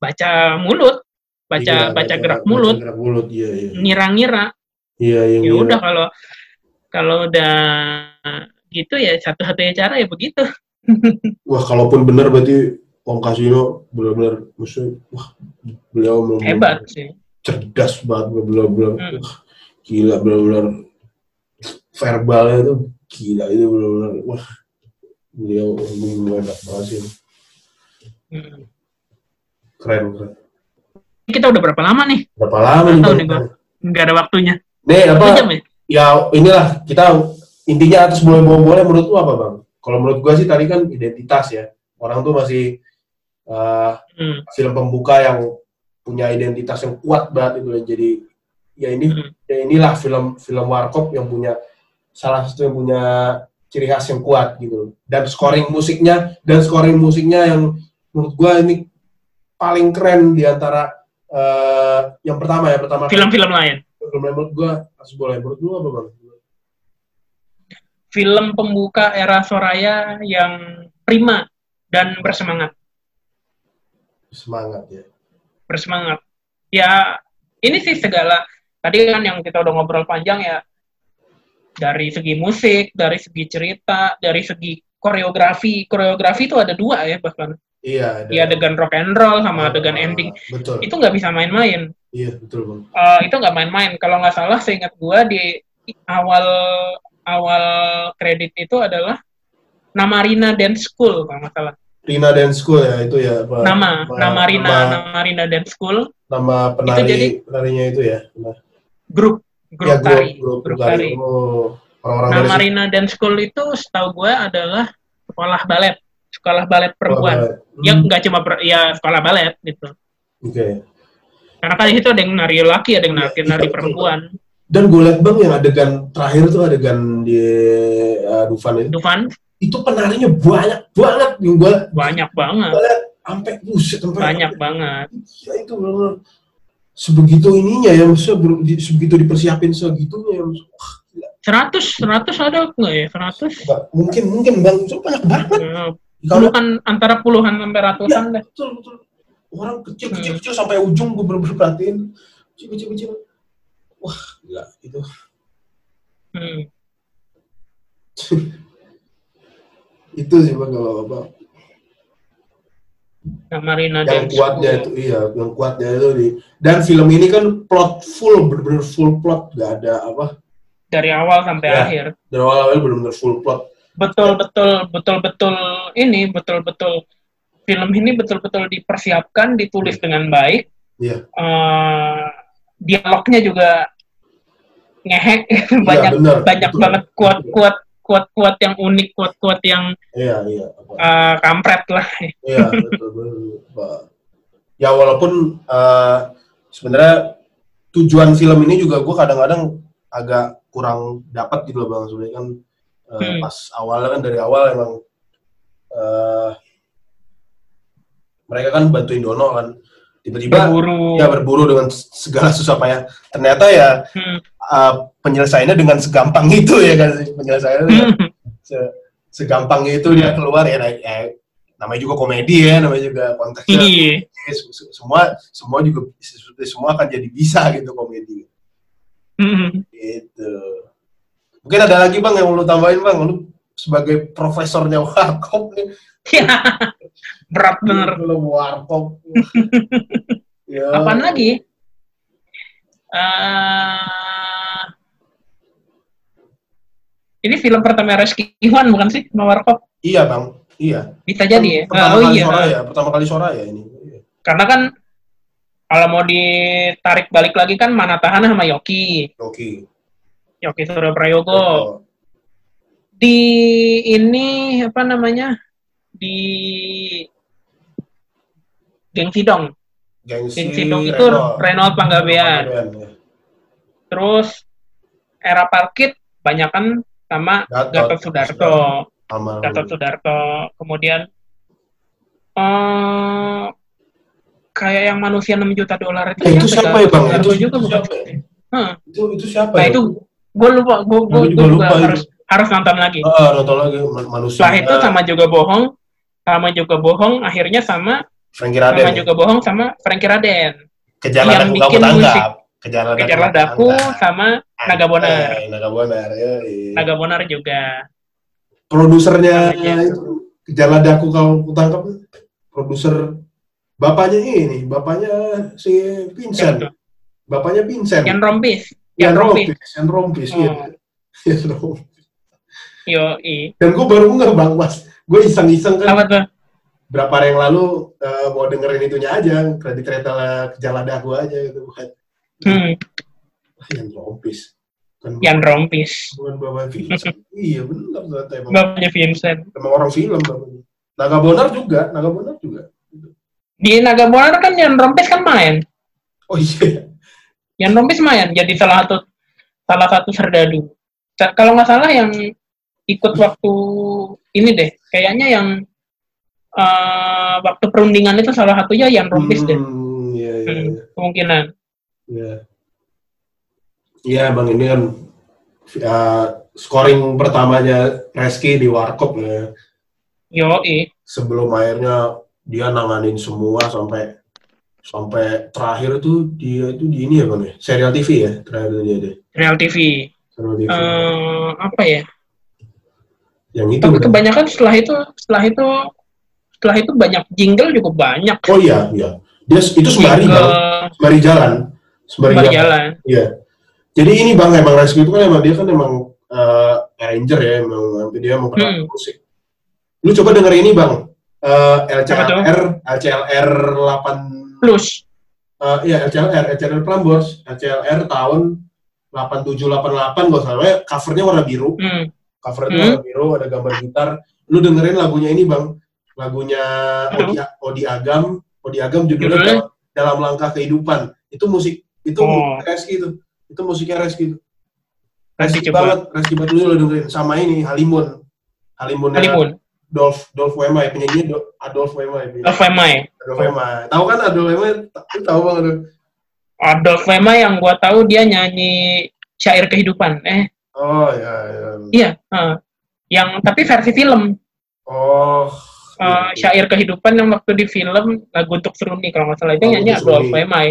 baca mulut baca Iya, baca gerak mulut Gerak mulut, iya, iya. ngira-ngira Iya, iya. ya iya. udah kalau kalau udah gitu ya satu-satunya cara ya begitu *laughs* Wah, kalaupun benar berarti Om Kasino benar-benar maksudnya wah beliau memang hebat sih cerdas banget benar-benar Hmm. wah, gila benar-benar verbalnya tuh gila itu benar-benar wah beliau memang enak banget sih Hmm. keren keren kita udah berapa lama nih berapa lama nih tahu Bang? nih gua. nggak ada waktunya nih apa jam ya ya inilah kita intinya atas boleh boleh boleh menurut lu apa bang kalau menurut gua sih tadi kan identitas ya orang tuh masih uh, Hmm. film pembuka yang punya identitas yang kuat banget itu dan jadi ya ini Hmm. ya inilah film film warkop yang punya salah satu yang punya ciri khas yang kuat gitu dan scoring musiknya dan scoring musiknya yang menurut gua ini paling keren di antara eh, yang pertama ya pertama film-film lain? Film yang menurut gua harus boleh menurut lu apa bang? Film pembuka era Soraya yang prima dan bersemangat. Semangat ya. Bersemangat. Ya ini sih segala tadi kan yang kita udah ngobrol panjang ya dari segi musik dari segi cerita dari segi koreografi. Koreografi itu ada dua ya bahkan iya ada. Ya adegan rock and roll sama Ah, adegan ending. betul. Itu nggak bisa main-main. Iya betul bang. Eh, itu nggak main-main. Kalau nggak salah seingat gua di awal awal kredit itu adalah Namarina Dance School kalau nggak salah. Rina Dance School ya itu ya apa, nama nama Rina nama, nama Rina Dance School. nama penari jadi- penarinya itu ya Nah, grup grup ya, tari grup, grup tari. tari. Oh orang-orang nama dari Rina Dance School itu setahu gue adalah sekolah balet sekolah balet perempuan. Hmm, ya nggak cuma per- ya sekolah balet gitu. Oke. Karena kan di situ ada yang nari laki ada yang nari, Iya, nari perempuan. Dan gue liat bang yang adegan terakhir tuh adegan di uh, Dufan itu. Dufan? Itu penarinya banyak banget yang gue banyak banget. Sampai buset sampai banyak banget. Ya itu benar sebegitu ininya ya maksudnya sebegitu dipersiapin segitunya ya maksudnya, wah, gila. 100 100 ada nggak ya? 100 Nggak, mungkin mungkin bang. Itu banyak banget. Ya, kalau puluhan antara puluhan sampai ratusan deh. betul betul. Orang kecil kecil kecil sampai ujung gue bener-bener perhatiin. Kecil kecil kecil wah gila itu Hmm. *laughs* itu sih bang kalau apa. Nama Rina yang kuatnya itu iya yang kuatnya itu di dan film ini kan plot full bener-bener full plot. Gak ada apa. Dari awal sampai Ya. akhir. dari awal-awal bener-bener full plot betul betul betul betul ini betul betul film ini betul betul dipersiapkan ditulis dengan baik Iya. Eh, dialognya juga ngehek *laughs* Iya, banyak bener, banyak betul. banget kuat kuat kuat kuat yang unik kuat kuat yang iya iya apa eh, kampret lah *laughs* Iya, betul, betul. Ya walaupun eh, sebenarnya tujuan film ini juga gue kadang-kadang agak kurang dapat gitu loh bang. Sebenarnya kan eh, Hmm. pas awalnya kan dari awal emang eh, mereka kan bantuin Dono kan. Tiba-tiba berburu ya berburu dengan segala susah payah. Ternyata ya Hmm. eh, penyelesaiannya dengan segampang itu ya kan penyelesaiannya Hmm. se- segampang itu dia keluar ya, ya namanya juga komedi ya namanya juga konteksnya iya se- se- semua semua juga semua akan jadi bisa gitu komedi Hmm. gitu mungkin ada lagi bang yang lu tambahin bang? Lu sebagai profesornya warkop nih. Berat bener. Lu warkop. Ya. Apaan lagi? Eh, ini film pertama Reski Iwan bukan sih sama Warkop? Iya bang. Iya. Bisa jadi ya? Pertama oh kali iya. Soraya pertama kali Soraya ini. Iya. Karena kan kalau mau ditarik balik lagi kan Manatahan sama Yoki. Oke. Yoki Suryo Prayogo. Di ini apa namanya? Di Geng Sidong. Geng Sidong itu Renault Panggabean. ya. Terus era Parkit banyakan sama Gatot. Gatot Sudarto. Gatot Sudarto. Kemudian eh kayak yang manusia 6 juta dolar itu, Eh, itu siapa ya, Bang? Itu- juga bukan siapa ya? Hah, Itu itu siapa Nah ya? itu gue lupa, gue Gua juga lupa itu. harus harus nonton lagi. Ah, nonton lagi man- manusia. Setelah itu sama juga bohong, sama juga bohong, akhirnya sama Frankie Raden. sama juga bohong sama Frankie Raden. Kejar yang bikin musik. tangkap. Kejar daku. Sama Naga Bonar. Naga Bonar. Ya. Naga Bonar juga. Produsernya itu Kejar daku kamu tangkap. Produser bapaknya ini, bapaknya si Vincent. Bapaknya Vincent. Yang rompis. Yan Yang rompis. Rompis. Yan Rompis. Iya. *laughs* Yan Rompis. Yo, i. Dan gue baru nggak bang mas, gue iseng-iseng kan Apa tuh? berapa hari yang lalu eh, mau dengerin itunya aja, kredit kereta kejalan daku aja gitu bukan. Hmm, Ah, Yan Rompis. Kan yang rompis. bukan bapak Vincent. *laughs* iya benar ternyata emang. Bapaknya Vincent. Emang orang film bapaknya. Naga Bonar juga, Naga Bonar juga. Di Naga Bonar kan yang rompis kan main. Oh iya. Yang rompis main jadi salah satu salah satu serdadu. Kalau nggak salah yang ikut waktu ini deh, kayaknya yang eh, waktu perundingan itu salah satunya yang rompis deh. Hmm, iya, iya, Hmm, iya. kemungkinan. Iya. Iya, Bang ini kan uh, scoring pertamanya Reski di Warkop ya. Yo. Sebelum akhirnya dia nanganin semua sampai sampai terakhir itu dia itu di ini ya Bang ya. Serial TV ya terakhir dia deh. Real TV. Serial TV. Eh, apa ya? Yang itu. Tapi kebanyakan setelah itu, setelah itu, setelah itu banyak jingle juga banyak. Oh iya, iya. Dia itu sembari Jingle Bang. Sembari jalan. Sembari, sembari jalan. jalan. Iya. Jadi ini Bang emang Reski itu kan emang dia kan emang uh, arranger ya, emang dia emang pernah Hmm. musik. Lu coba denger ini Bang. Uh, Apa tuh? LCLR, LCLR 8 Plus, uh, iya LCLR, LCLR Prambors, LCLR tahun 8788 gak salah, covernya warna biru, hmm, covernya Hmm. warna biru, ada gambar gitar. Lu dengerin lagunya ini Bang, lagunya. Odi, Odi Agam, Odi Agam judulnya dalam, dalam langkah kehidupan. Itu musik, itu Oh. Reski itu, itu musiknya Reski itu. Reski banget, Reski banget dulu lo dengerin. Sama ini Halimun, Halimun, Halimun, Dolph, Dolph Wemai, penyanyi Do- Adolf Wemai. Adolf Wemai. Adolf Wemai. Tahu kan Adolf Wemai? Tahu tahu bang Adolf. Adolf Wemai yang gua tahu dia nyanyi syair kehidupan. Eh, Oh ya, ya. iya. eh. Yang tapi versi film. Oh. Eh, syair kehidupan yang waktu di film lagu untuk Seruni kalau nggak salah itu nyanyi Adolf Seruni. Wemai.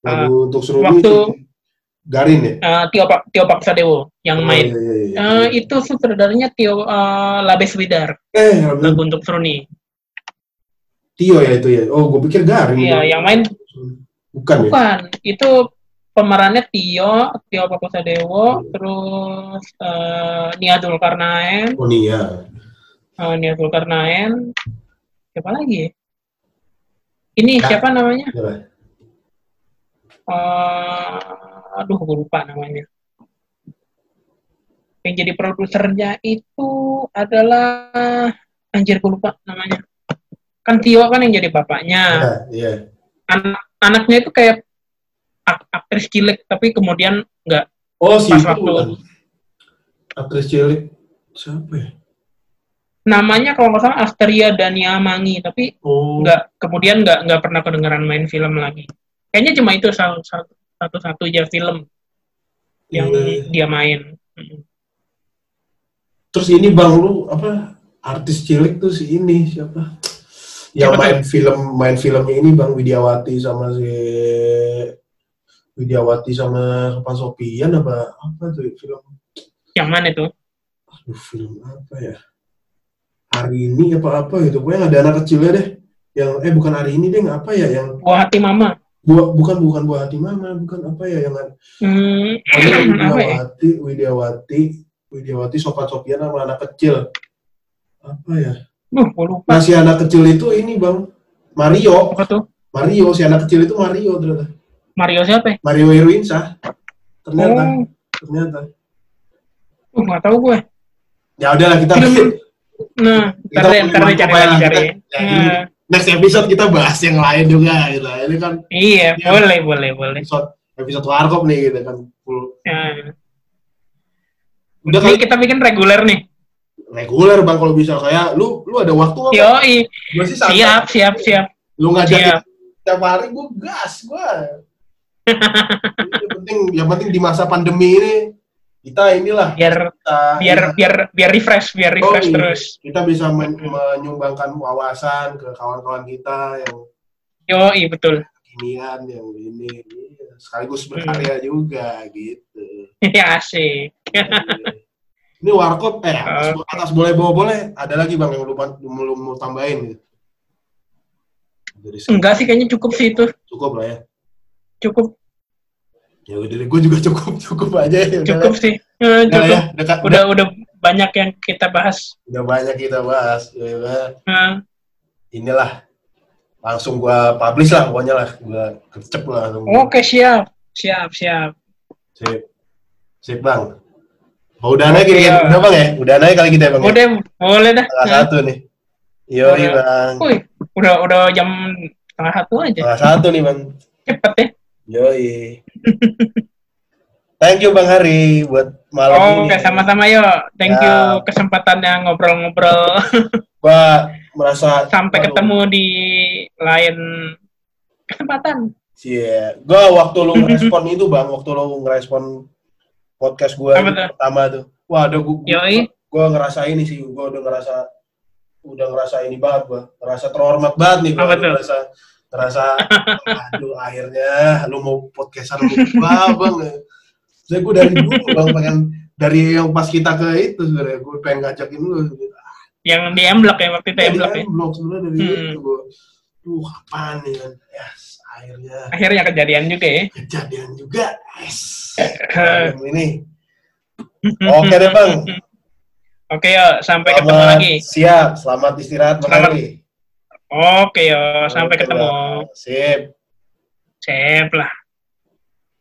Lagu untuk suruh waktu- Garin ya. Eh, Tio Pak Tio Paksadewo yang Oh, main. iya, iya, iya. Eh, itu sutradaranya Tio eh, Labes Widar Eh, lagu untuk Seruni. Tio ya itu ya. Oh, gue pikir Garin. Iya, yang main Bukan ya. bukan. Itu pemerannya Tio, Tio Pakusadewo, terus eh, Nia Zulkarnain, Oh Nia. eh, Nia Zulkarnain, siapa lagi? ya? Ini Ya. siapa namanya? Siapa? Eh, aduh, gue lupa namanya. Yang jadi produsernya itu adalah anjir gue lupa namanya. Kan Tio kan yang jadi bapaknya. Ya, iya. Anak anaknya itu kayak ak- aktris cilik tapi kemudian nggak Oh, si Pas itu waktu- bukan. Aktris cilik. Siapa ya? namanya kalau nggak salah Asteria Dania Mangi tapi Oh. nggak kemudian nggak nggak pernah kedengeran main film lagi kayaknya cuma itu satu satu satu satu aja film yang Iya. dia main. Terus ini Bang lu apa artis cilik tuh si ini siapa? Yang Siapa main film main filmnya ini Bang Widiawati sama si Widiawati sama Pak Sopian apa apa tuh film? yang mana itu Aduh, film apa ya? Hari ini apa apa gitu. Pokoknya ada anak kecilnya deh. Yang eh bukan hari ini deh, apa ya? Yang buah hati mama buah bukan bukan buah hati mama, bukan apa ya? Yang hmm, *clears throat* ya? Widiawati, Widiawati, Widiawati Sopan Sopian sama anak kecil. Apa ya? Gue lupa. Masih anak kecil itu ini bang. Mario, apa tuh? Mario si anak kecil itu Mario ternyata. Mario siapa? Mario Irwinsyah ternyata Oh, ternyata. Uh, nggak tahu gue. ya udahlah kita Film- *laughs* Nah, Kita ntar deh, ntar punya cari lagi cari. ya, Nah, next episode kita bahas yang lain juga gitu ini kan iya, Iya. boleh, boleh, boleh. episode episode warkop nih gitu kan full Nah, udah ini kali kita bikin reguler nih. reguler bang kalau bisa kayak lu lu ada waktu Bang? Yoi, Gua sih santai. siap, siap, siap. lu ngajak tiap hari gue gas gue yang penting yang penting di masa pandemi ini kita inilah Biar kita, biar kita- biar biar refresh, biar refresh Oh, iya. terus. kita bisa men- menyumbangkan wawasan ke kawan-kawan kita yang Yoi, betul. kinian yang ini iya. sekaligus berkarya Hmm. juga gitu Ya asik. ini warkop eh atas, atas boleh bawa boleh ada lagi bang yang lupa belum mau tambahin gitu dari Enggak sih, kayaknya cukup sih itu. cukup lah ya Cukup, ya udah gue juga *laughs* cukup cukup aja ya udah cukup sih. Eh, Udah lah cukup. ya dekat udah, Udah, udah banyak yang kita bahas. udah banyak kita bahas ya, udah. Nah, inilah langsung gua publish lah pokoknya lah gua kecep lah langsung Oke, siap. Siap, siap. sip sip bang oh, udah naik Oke, ini ya. udah bang ya udah naik kali kita ya bang ya? Udah, boleh dah. tengah Nah. satu nih yo bang Wih, udah udah jam setengah satu aja. tengah satu nih bang Cepet ya. Yoi. Thank you Bang Hari buat malam Oke, ini. sama-sama yo. Thank Ya. you kesempatannya ngobrol-ngobrol. *laughs* Gua merasa Sampai aduh, ketemu di lain kesempatan. Iya. Gua waktu lu ngerespon itu Bang, waktu lu ngerespon podcast tuh? pertama tuh. Wah, ada gua, gua, Yoi. gua ngerasa ini sih, gua udah ngerasa udah ngerasa ini banget gua. Ngerasa terhormat banget nih gua. Udah? Ngerasa ngerasa aduh akhirnya lu mau podcastan sama gua, Bang. Saya gua dari dulu Bang pengen dari yang pas kita ke itu sebenarnya gua pengen ngajakin lu Yang di M-Block ya, waktu itu Iya, ya. blog sebenarnya dari Hmm. itu gua. Duh, kapan nih kan? Yes, akhirnya Akhirnya kejadian juga ya. kejadian juga. Yes. *laughs* Ini. *laughs* Oke deh, Bang. Oke yo, sampai ketemu Selamat lagi. Siap, selamat istirahat Selamat. Oke yo, sampai Oke, ketemu. Sip. Sip lah.